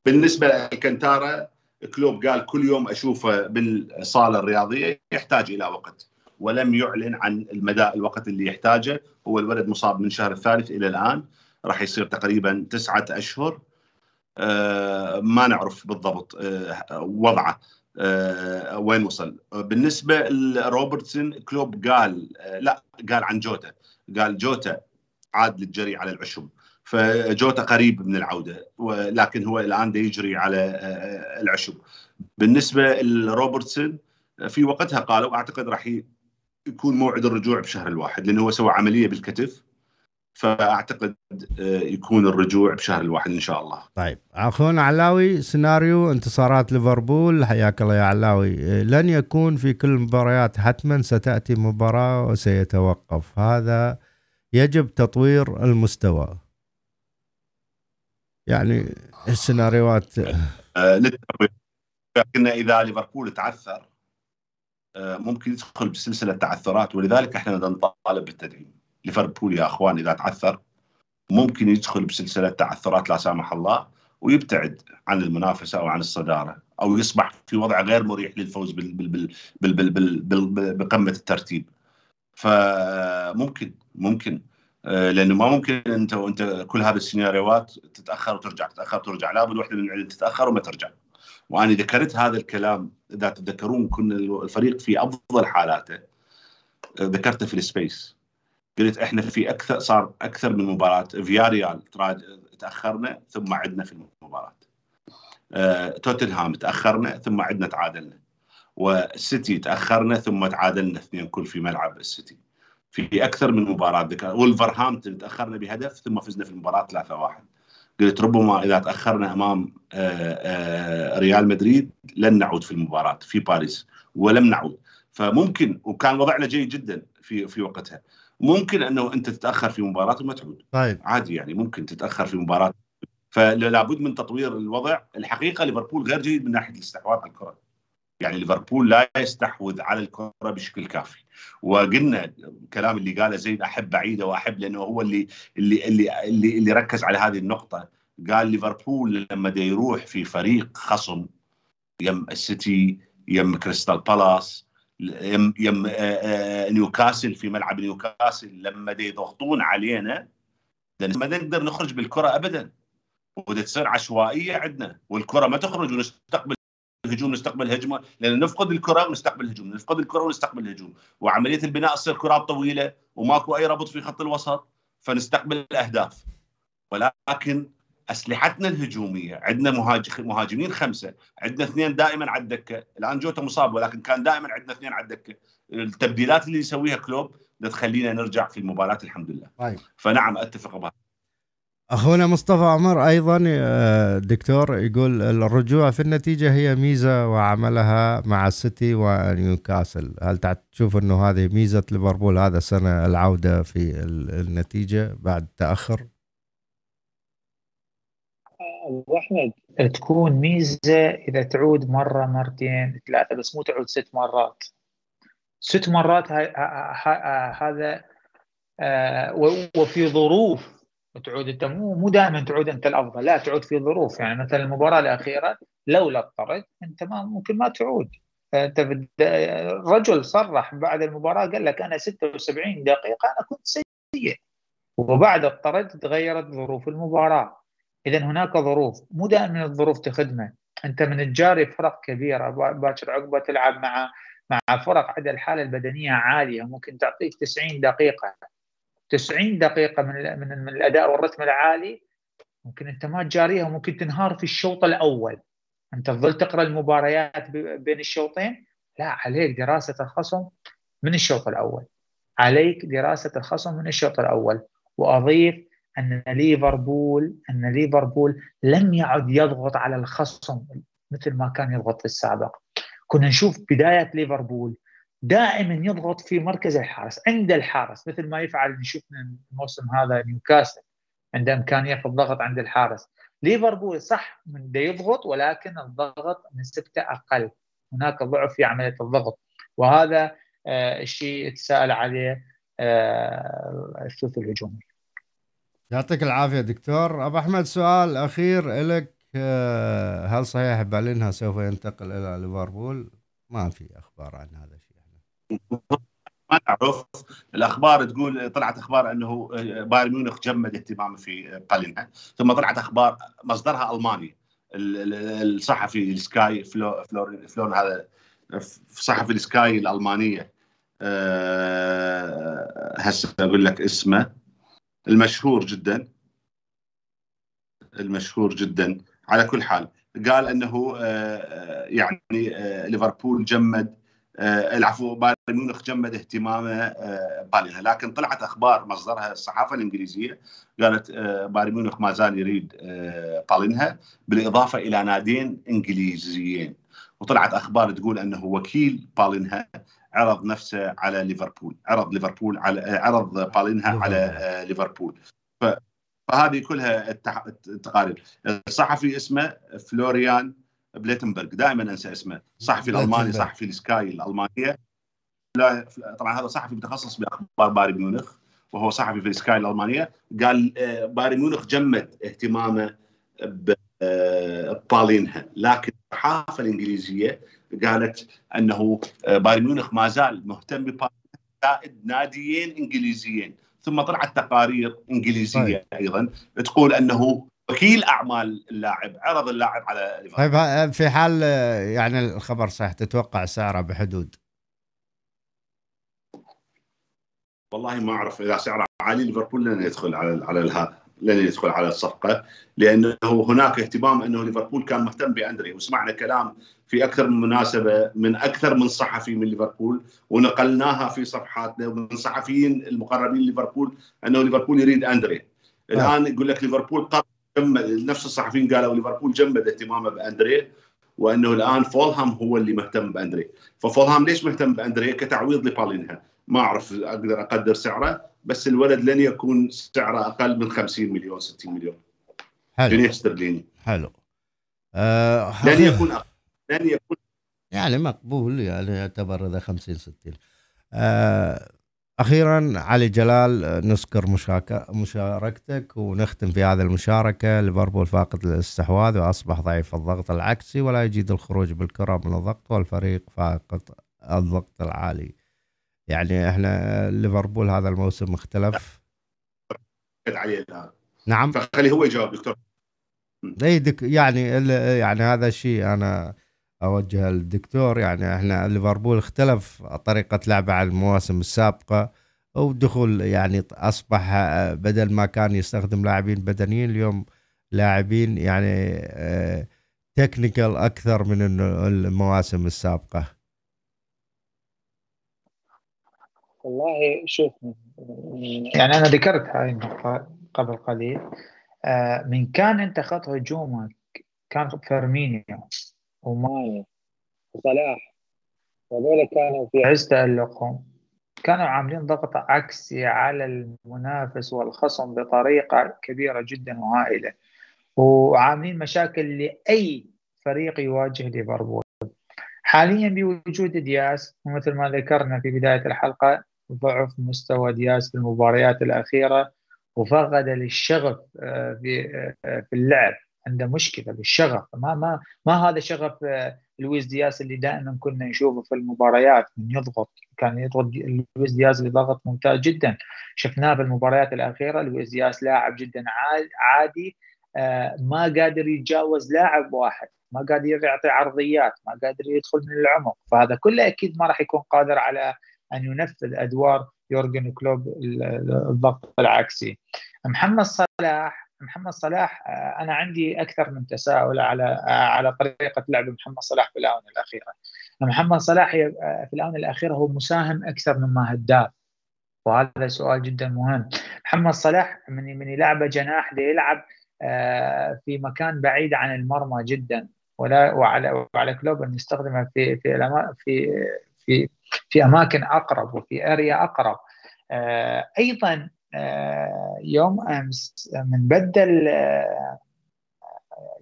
بالنسبة للكنتارا كلوب قال كل يوم أشوفه بالصالة الرياضية يحتاج إلى وقت ولم يعلن عن المدى الوقت اللي يحتاجه. هو الولد مصاب من شهر الثالث إلى الآن راح يصير تقريبا تسعة أشهر. آه ما نعرف بالضبط آه وضعه آه، وين وصل. بالنسبة لروبرتسون كلوب قال لا قال عن جوتا. قال جوتا عاد للجري على العشب. فجوتا قريب من العودة ولكن هو الآن يجري على آه، العشب. بالنسبة لروبرتسون في وقتها قالوا أعتقد راح يكون موعد الرجوع بشهر الواحد لأنه هو سوى عملية بالكتف. فأعتقد آه، يكون الرجوع بشهر الواحد إن شاء الله. طيب أخونا علاوي سيناريو انتصارات ليفربول. حياك الله يا علاوي. لن يكون في كل المباريات حتما ستأتي مباراة وسيتوقف. هذا يجب تطوير المستوى. يعني السيناريوهات آه، لكن إذا ليفربول تعثر ممكن يدخل بسلسلة تعثرات ولذلك إحنا نطالب بالتدعيم. ليفربول يا أخوان إذا تعثر ممكن يدخل بسلسلة تعثرات لا سامح الله ويبتعد عن المنافسة أو عن الصدارة أو يصبح في وضع غير مريح للفوز بقمة الترتيب فممكن ممكن. آه، لأنه ما ممكن أنت وأنت كل هذه السيناريوهات تتأخر وترجع تتأخر وترجع. لابد واحدة من تتأخر وما ترجع. وأنا ذكرت هذا الكلام إذا تتذكرون كنا الفريق في أفضل حالاته آه، ذكرته في ال space. قلت إحنا في أكثر صار أكثر من مباراة. فياريال تأخرنا ثم عدنا في المباراة. آه، توتنهام تأخرنا ثم عدنا تعادلنا. والسيتي تأخرنا ثم تعادلنا اثنين كل في ملعب السيتي. في أكثر من مباراة ذكر ولفرهامبتون تأخرنا بهدف ثم فزنا في المباراة 3-1 قلت ربما إذا تأخرنا أمام آه، آه، ريال مدريد لن نعود في المباراة في باريس ولم نعود. فممكن وكان وضعنا جيد جدا في في وقتها. ممكن أنه أنت تتأخر في مباراة وما تعود. طيب. عادي يعني ممكن تتأخر في مباراة. فلا بد من تطوير الوضع. الحقيقة ليفربول غير جيد من ناحية الاستحواذ على الكره يعني ليفربول لا يستحوذ على الكرة بشكل كافي. وقلنا الكلام اللي قاله زين أحب بعيده وأحب لأنه هو اللي اللي اللي اللي, اللي ركز على هذه النقطة. قال ليفربول لما يروح في فريق خصم يم السيتي يم كريستال بالاس يم يم آه، آه، نيوكاسل في ملعب نيوكاسل لما يضغطون علينا ما نقدر نخرج بالكرة ابدا. وده تصير عشوائية عندنا والكرة ما تخرج ونستقبل هجوم نستقبل هجمه لأن نفقد الكرة ونستقبل هجوم نفقد الكرة ونستقبل هجوم وعملية البناء تصير كرات طويلة وماكو أي ربط في خط الوسط فنستقبل الأهداف. ولكن أسلحتنا الهجومية عندنا مهاجمين خمسة عندنا اثنين دائما على الدكة. الآن جوتا مصاب ولكن كان دائما عندنا اثنين على الدكة. التبديلات اللي يسويها كلوب تخلينا نرجع في المباراة الحمد لله. طيب. فنعم أتفق بهذا. أخونا مصطفى عمر أيضا آه، دكتور يقول الرجوع في النتيجة هي ميزة وعملها مع السيتي ونيوكاسل. هل تشوف إنه هذه ميزة ليفربول هذا السنة العودة في النتيجة بعد تأخر؟ أبو تكون ميزة إذا تعود مرة مرتين ثلاثة بس مو تعود ست مرات. ست مرات هذا آه، وفي ظروف تعود أنت مو مو دائما تعود أنت الأفضل لا تعود في ظروف. يعني مثلا المباراة الأخيرة لولا الطرد أنت ما ممكن ما تعود. أنت الرجل صرح بعد المباراة قال لك أنا 76 دقيقة أنا كنت سيء. وبعد الطرد تغيرت ظروف المباراة. اذا هناك ظروف مو دائما الظروف تخدمه. أنت من تجاري فرق كبيرة باكر عقبة تلعب مع مع فرق عندها الحالة البدنية عالية ممكن تعطيك 90 دقيقة. 90 دقيقة من من, من الأداء والرتم العالي. ممكن أنت ما تجاريها وممكن تنهار في الشوط الأول. أنت تظل تقرأ المباريات بين الشوطين. لا عليك دراسة الخصم من الشوط الأول. عليك دراسة الخصم من الشوط الأول. وأضيف أن ليفربول أن ليفربول لم يعد يضغط على الخصم مثل ما كان يضغط في السابق. كنا نشوف بداية ليفربول دائما يضغط في مركز الحارس عند الحارس مثل ما يفعل شفنا الموسم هذا نيوكاسل عنده إمكانية في الضغط عند الحارس. ليفربول صح من يضغط ولكن الضغط نسبته أقل. هناك ضعف في عملية الضغط. وهذا آه الشيء يتساءل عليه آه الثلث الهجومي. يعطيك العافية دكتور. أبو أحمد سؤال أخير لك آه، هل صحيح بالينها سوف ينتقل إلى ليفربول؟ ما في أخبار عن هذا ما نعرف. الأخبار تقول طلعت أخبار أنه آه، بايرن ميونخ جمد اهتمامه في بالينها ثم طلعت أخبار مصدرها ألماني. الصحفي السكاي فلور فلور هذا صحفي السكاي الألمانية أه هسه أقول لك اسمه. المشهور جدا. المشهور جدا. على كل حال قال أنه أه يعني أه ليفربول جمد آه، العفو بايرن ميونخ جمد اهتمامه آه، بالينها لكن طلعت أخبار مصدرها الصحافة الإنجليزية قالت آه، بايرن ميونخ ما زال يريد بالينها بالإضافة إلى نادين إنجليزيين. وطلعت أخبار تقول أنه وكيل بالينها عرض نفسه على ليفربول عرض ليفربول على عرض بالينها على ليفربول. فهذه كلها التقارير. الصحفي اسمه فلوريان بليتنبرغ دائما أنسى اسمه. صحفي الألماني صحفي السكاي الألمانية. لا طبعا هذا صحفي متخصص بأخبار بايرن ميونخ وهو صحفي في السكاي الألمانية. قال آه، بايرن ميونخ جمد اهتمامه ببالينها آه، لكن الصحافة الإنجليزية قالت أنه آه، بايرن ميونخ ما زال مهتم ببالينها زائد ناديين إنجليزيين. ثم طلعت تقارير إنجليزية طيب. أيضا تقول أنه وكيل أعمال اللاعب عرض اللاعب على ليفربول طيب في حال يعني الخبر صح تتوقع سعره بحدود؟ والله ما أعرف إذا سعره عالي ليفربول لن يدخل على على هذا لن يدخل على الصفقة لأنه هناك اهتمام أنه ليفربول كان مهتم بأندري. وسمعنا كلام في أكثر من مناسبة من أكثر من صحفي من ليفربول ونقلناها في صفحاتنا ومن صحفيين المقربين ليفربول أنه ليفربول يريد أندري. الآن يقول لك ليفربول قرر نفس الصحفيين قالوا ليفربول جمد اهتمامه بأندريه وأنه الآن فولهام هو اللي مهتم بأندريه. ففولهام ليش مهتم بأندريه؟ كتعويض لبالينها. ما أعرف أقدر أقدر سعره بس الولد لن يكون سعره أقل من 50 مليون 60 مليون. حلو. جنيه استرليني حلو. آه لن يكون أقل. لن يكون يعني مقبول يعني يعتبر إذا 50 60 آه أخيرا علي جلال نذكر مشاركتك ونختم في هذه المشاركة. ليفربول فاقد الاستحواذ وأصبح ضعيف الضغط العكسي ولا يجيد الخروج بالكرة من الضغط والفريق فاقد الضغط العالي. يعني إحنا ليفربول هذا الموسم اختلف. عليه نعم. فخلي هو يجاوب دكتور. اي دك يعني يعني هذا الشيء أنا أوجه للدكتور يعني إحنا ليفربول اختلف طريقة لعبه عن المواسم السابقة ودخول يعني أصبح بدل ما كان يستخدم لاعبين بدنيين اليوم لاعبين يعني تكنيكال آه، أكثر من المواسم السابقة. والله شوف يعني أنا ذكرت هاي النقطه قبل قليل آه، من كان أنت خط هجومك كان فيرمينيو. وماي وصلاح. هذول كانوا في عز تألقهم. كانوا عاملين ضغط عكسي على المنافس والخصم بطريقة كبيرة جدا وهائلة. وعاملين مشاكل لأي فريق يواجه ليفربول. حاليا بوجود دياس ومثل ما ذكرنا في بداية الحلقة ضعف مستوى دياس في المباريات الأخيرة وفقد للشغف آه، في آه، في اللعب. عنده مشكلة بالشغف. ما ما ما هذا شغف آه، لويس دياز اللي دائما كنا نشوفه في المباريات من يضغط. كان يضغط لويس دياز اللي ضغط ممتاز جدا. شفناه في المباريات الأخيرة لويس دياز لاعب جدا عادي آه، ما قادر يتجاوز لاعب واحد. ما قادر يعطي عرضيات ما قادر يدخل من العمق. فهذا كله أكيد ما راح يكون قادر على أن ينفذ أدوار يورجن كلوب الضغط العكسي. محمد صلاح محمد صلاح آه، أنا عندي أكثر من تساؤل على آه، على طريقة لعب محمد صلاح في الآونة الأخيرة. محمد صلاح آه، في الآونة الأخيرة هو مساهم أكثر مما هداف وهذا سؤال جدا مهم. محمد صلاح من من يلعب جناح ليلعب في مكان بعيد عن المرمى جدا ولا وعلى وعلى كلوب أن يستخدمه في في في في في أماكن أقرب وفي area أقرب. أيضا يوم أمس من بدل آه،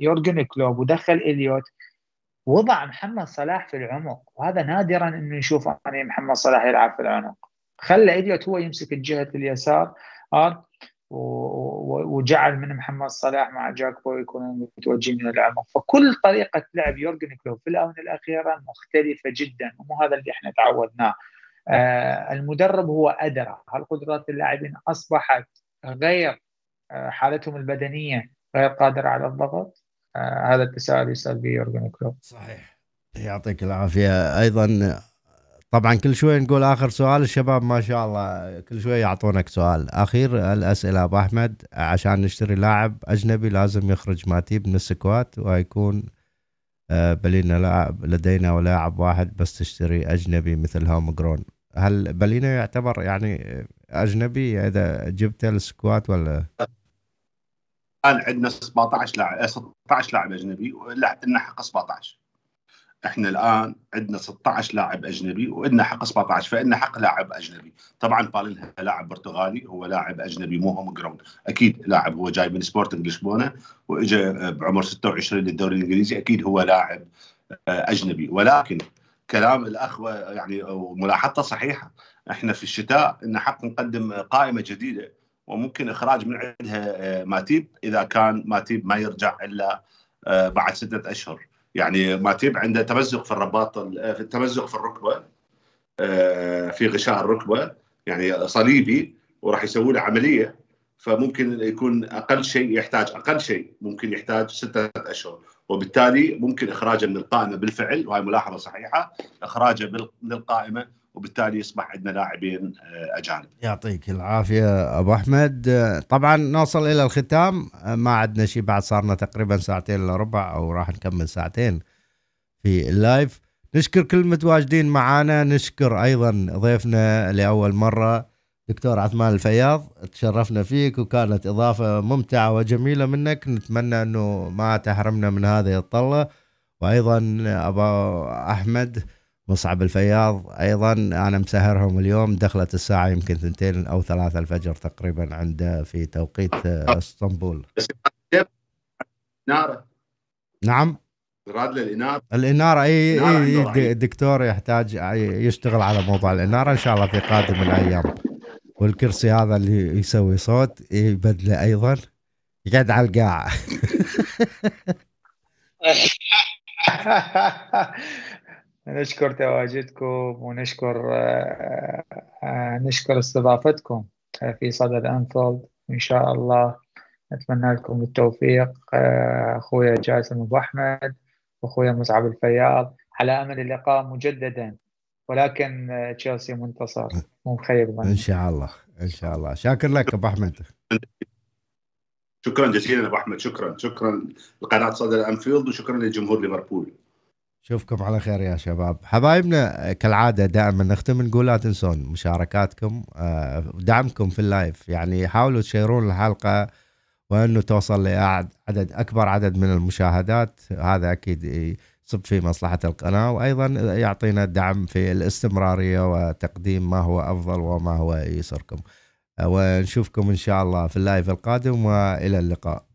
يورجن كلوب ودخل إليوت وضع محمد صلاح في العمق. وهذا نادرا إنه نشوف يعني محمد صلاح يلعب في العمق. خلى إليوت هو يمسك الجهة اليسار آه، وجعل من محمد صلاح مع جاكبو يكونون متوجهين من العمق. فكل طريقة لعب يورجن كلوب في الآونة الأخيرة مختلفة جدا ومو هذا اللي إحنا تعودناه. آه، المدرب هو أدرى. هل قدرات اللاعبين أصبحت غير آه، حالتهم البدنية غير قادرة على الضغط؟ هذا التساؤل يسأل به يورجن كلوب. صحيح. يعطيك العافية. أيضا طبعا كل شوي نقول آخر سؤال. الشباب ما شاء الله كل شوي يعطونك سؤال. آخر الأسئلة أبو أحمد. عشان نشتري لاعب أجنبي لازم يخرج ماتيب من ال squad ويكون آه، بلينا لاعب لدينا ولاعب واحد بس تشتري أجنبي مثل homegrown. هل بلينا يعتبر يعني أجنبي إذا جبت ال squad ولا؟ الآن عندنا 17 لاعب 16 لاعب أجنبي لنا حق 17 إحنا الآن عندنا 16 لاعب أجنبي وعندنا حق 17 فإن حق لاعب أجنبي. طبعا بالينها لاعب برتغالي هو لاعب أجنبي مو homegrown أكيد لاعب هو جاي من سبورتنج لشبونه واجى بعمر 26 للدوري الإنجليزي أكيد هو لاعب آه، أجنبي. ولكن كلام الاخ يعني ملاحظته صحيحة. إحنا في الشتاء إن حق نقدم قائمة جديدة وممكن إخراج من عندها آه، ماتيب إذا كان ماتيب ما يرجع إلا آه، بعد ستة أشهر. يعني ماتيب عنده تمزق في الرباط في التمزق في الركبة آه، في غشاء الركبة. يعني صليبي وراح يسوي له عملية. فممكن يكون أقل شيء يحتاج أقل شيء ممكن يحتاج ستة أشهر. وبالتالي ممكن إخراجه من القائمة بالفعل وهي ملاحظة صحيحة إخراجه من القائمه وبالتالي يصبح عندنا لاعبين آه، أجانب. يعطيك العافية أبو أحمد. طبعا نوصل إلى الختام. ما عندنا شيء بعد صارنا تقريبا ساعتين الا ربع أو راح نكمل ساعتين في اللايف. نشكر كل المتواجدين معنا نشكر أيضا ضيفنا لأول مرة دكتور عثمان الفياض تشرفنا فيك وكانت إضافة ممتعة وجميلة منك. نتمنى إنه ما تحرمنا من هذه الطلة. وأيضا أبو أحمد مصعب الفياض أيضا أنا مسهرهم اليوم دخلت الساعة يمكن ثنتين أو ثلاثة الفجر تقريبا عنده في توقيت إسطنبول. نعم؟ راد للاناره الإنارة. إي إي. دكتور يحتاج يشتغل على موضوع الإنارة إن شاء الله في قادم الأيام. والكرسي هذا اللي يسوي صوت يبدله أيضا. يقعد على القاع. نشكر تواجدكم ونشكر آه، آه، نشكر استضافتكم في صدى الانفيلد وان شاء الله نتمنى لكم التوفيق آه، اخويا جاسم أبو أحمد واخويا مصعب الفياض. على أمل اللقاء مجددا ولكن تشيلسي منتصر. مو مخيب إن شاء الله إن شاء الله. شاكر لك أبو أحمد. شكرا جزيلا أبو أحمد شكرا شكرا. لقناة صدى الانفيلد وشكرا لجمهور ليفربول. اشوفكم على خير يا شباب. حبايبنا كالعادة دائما نختم نقول لا تنسون مشاركاتكم ودعمكم آه، في ال live. يعني حاولوا تشيرون الحلقة وأنه توصل لعدد أكبر عدد من المشاهدات. هذا أكيد يصب في مصلحة القناة وأيضا يعطينا دعم في الاستمرارية وتقديم ما هو أفضل وما هو يسركم. ونشوفكم إن شاء الله في اللايف القادم وإلى اللقاء.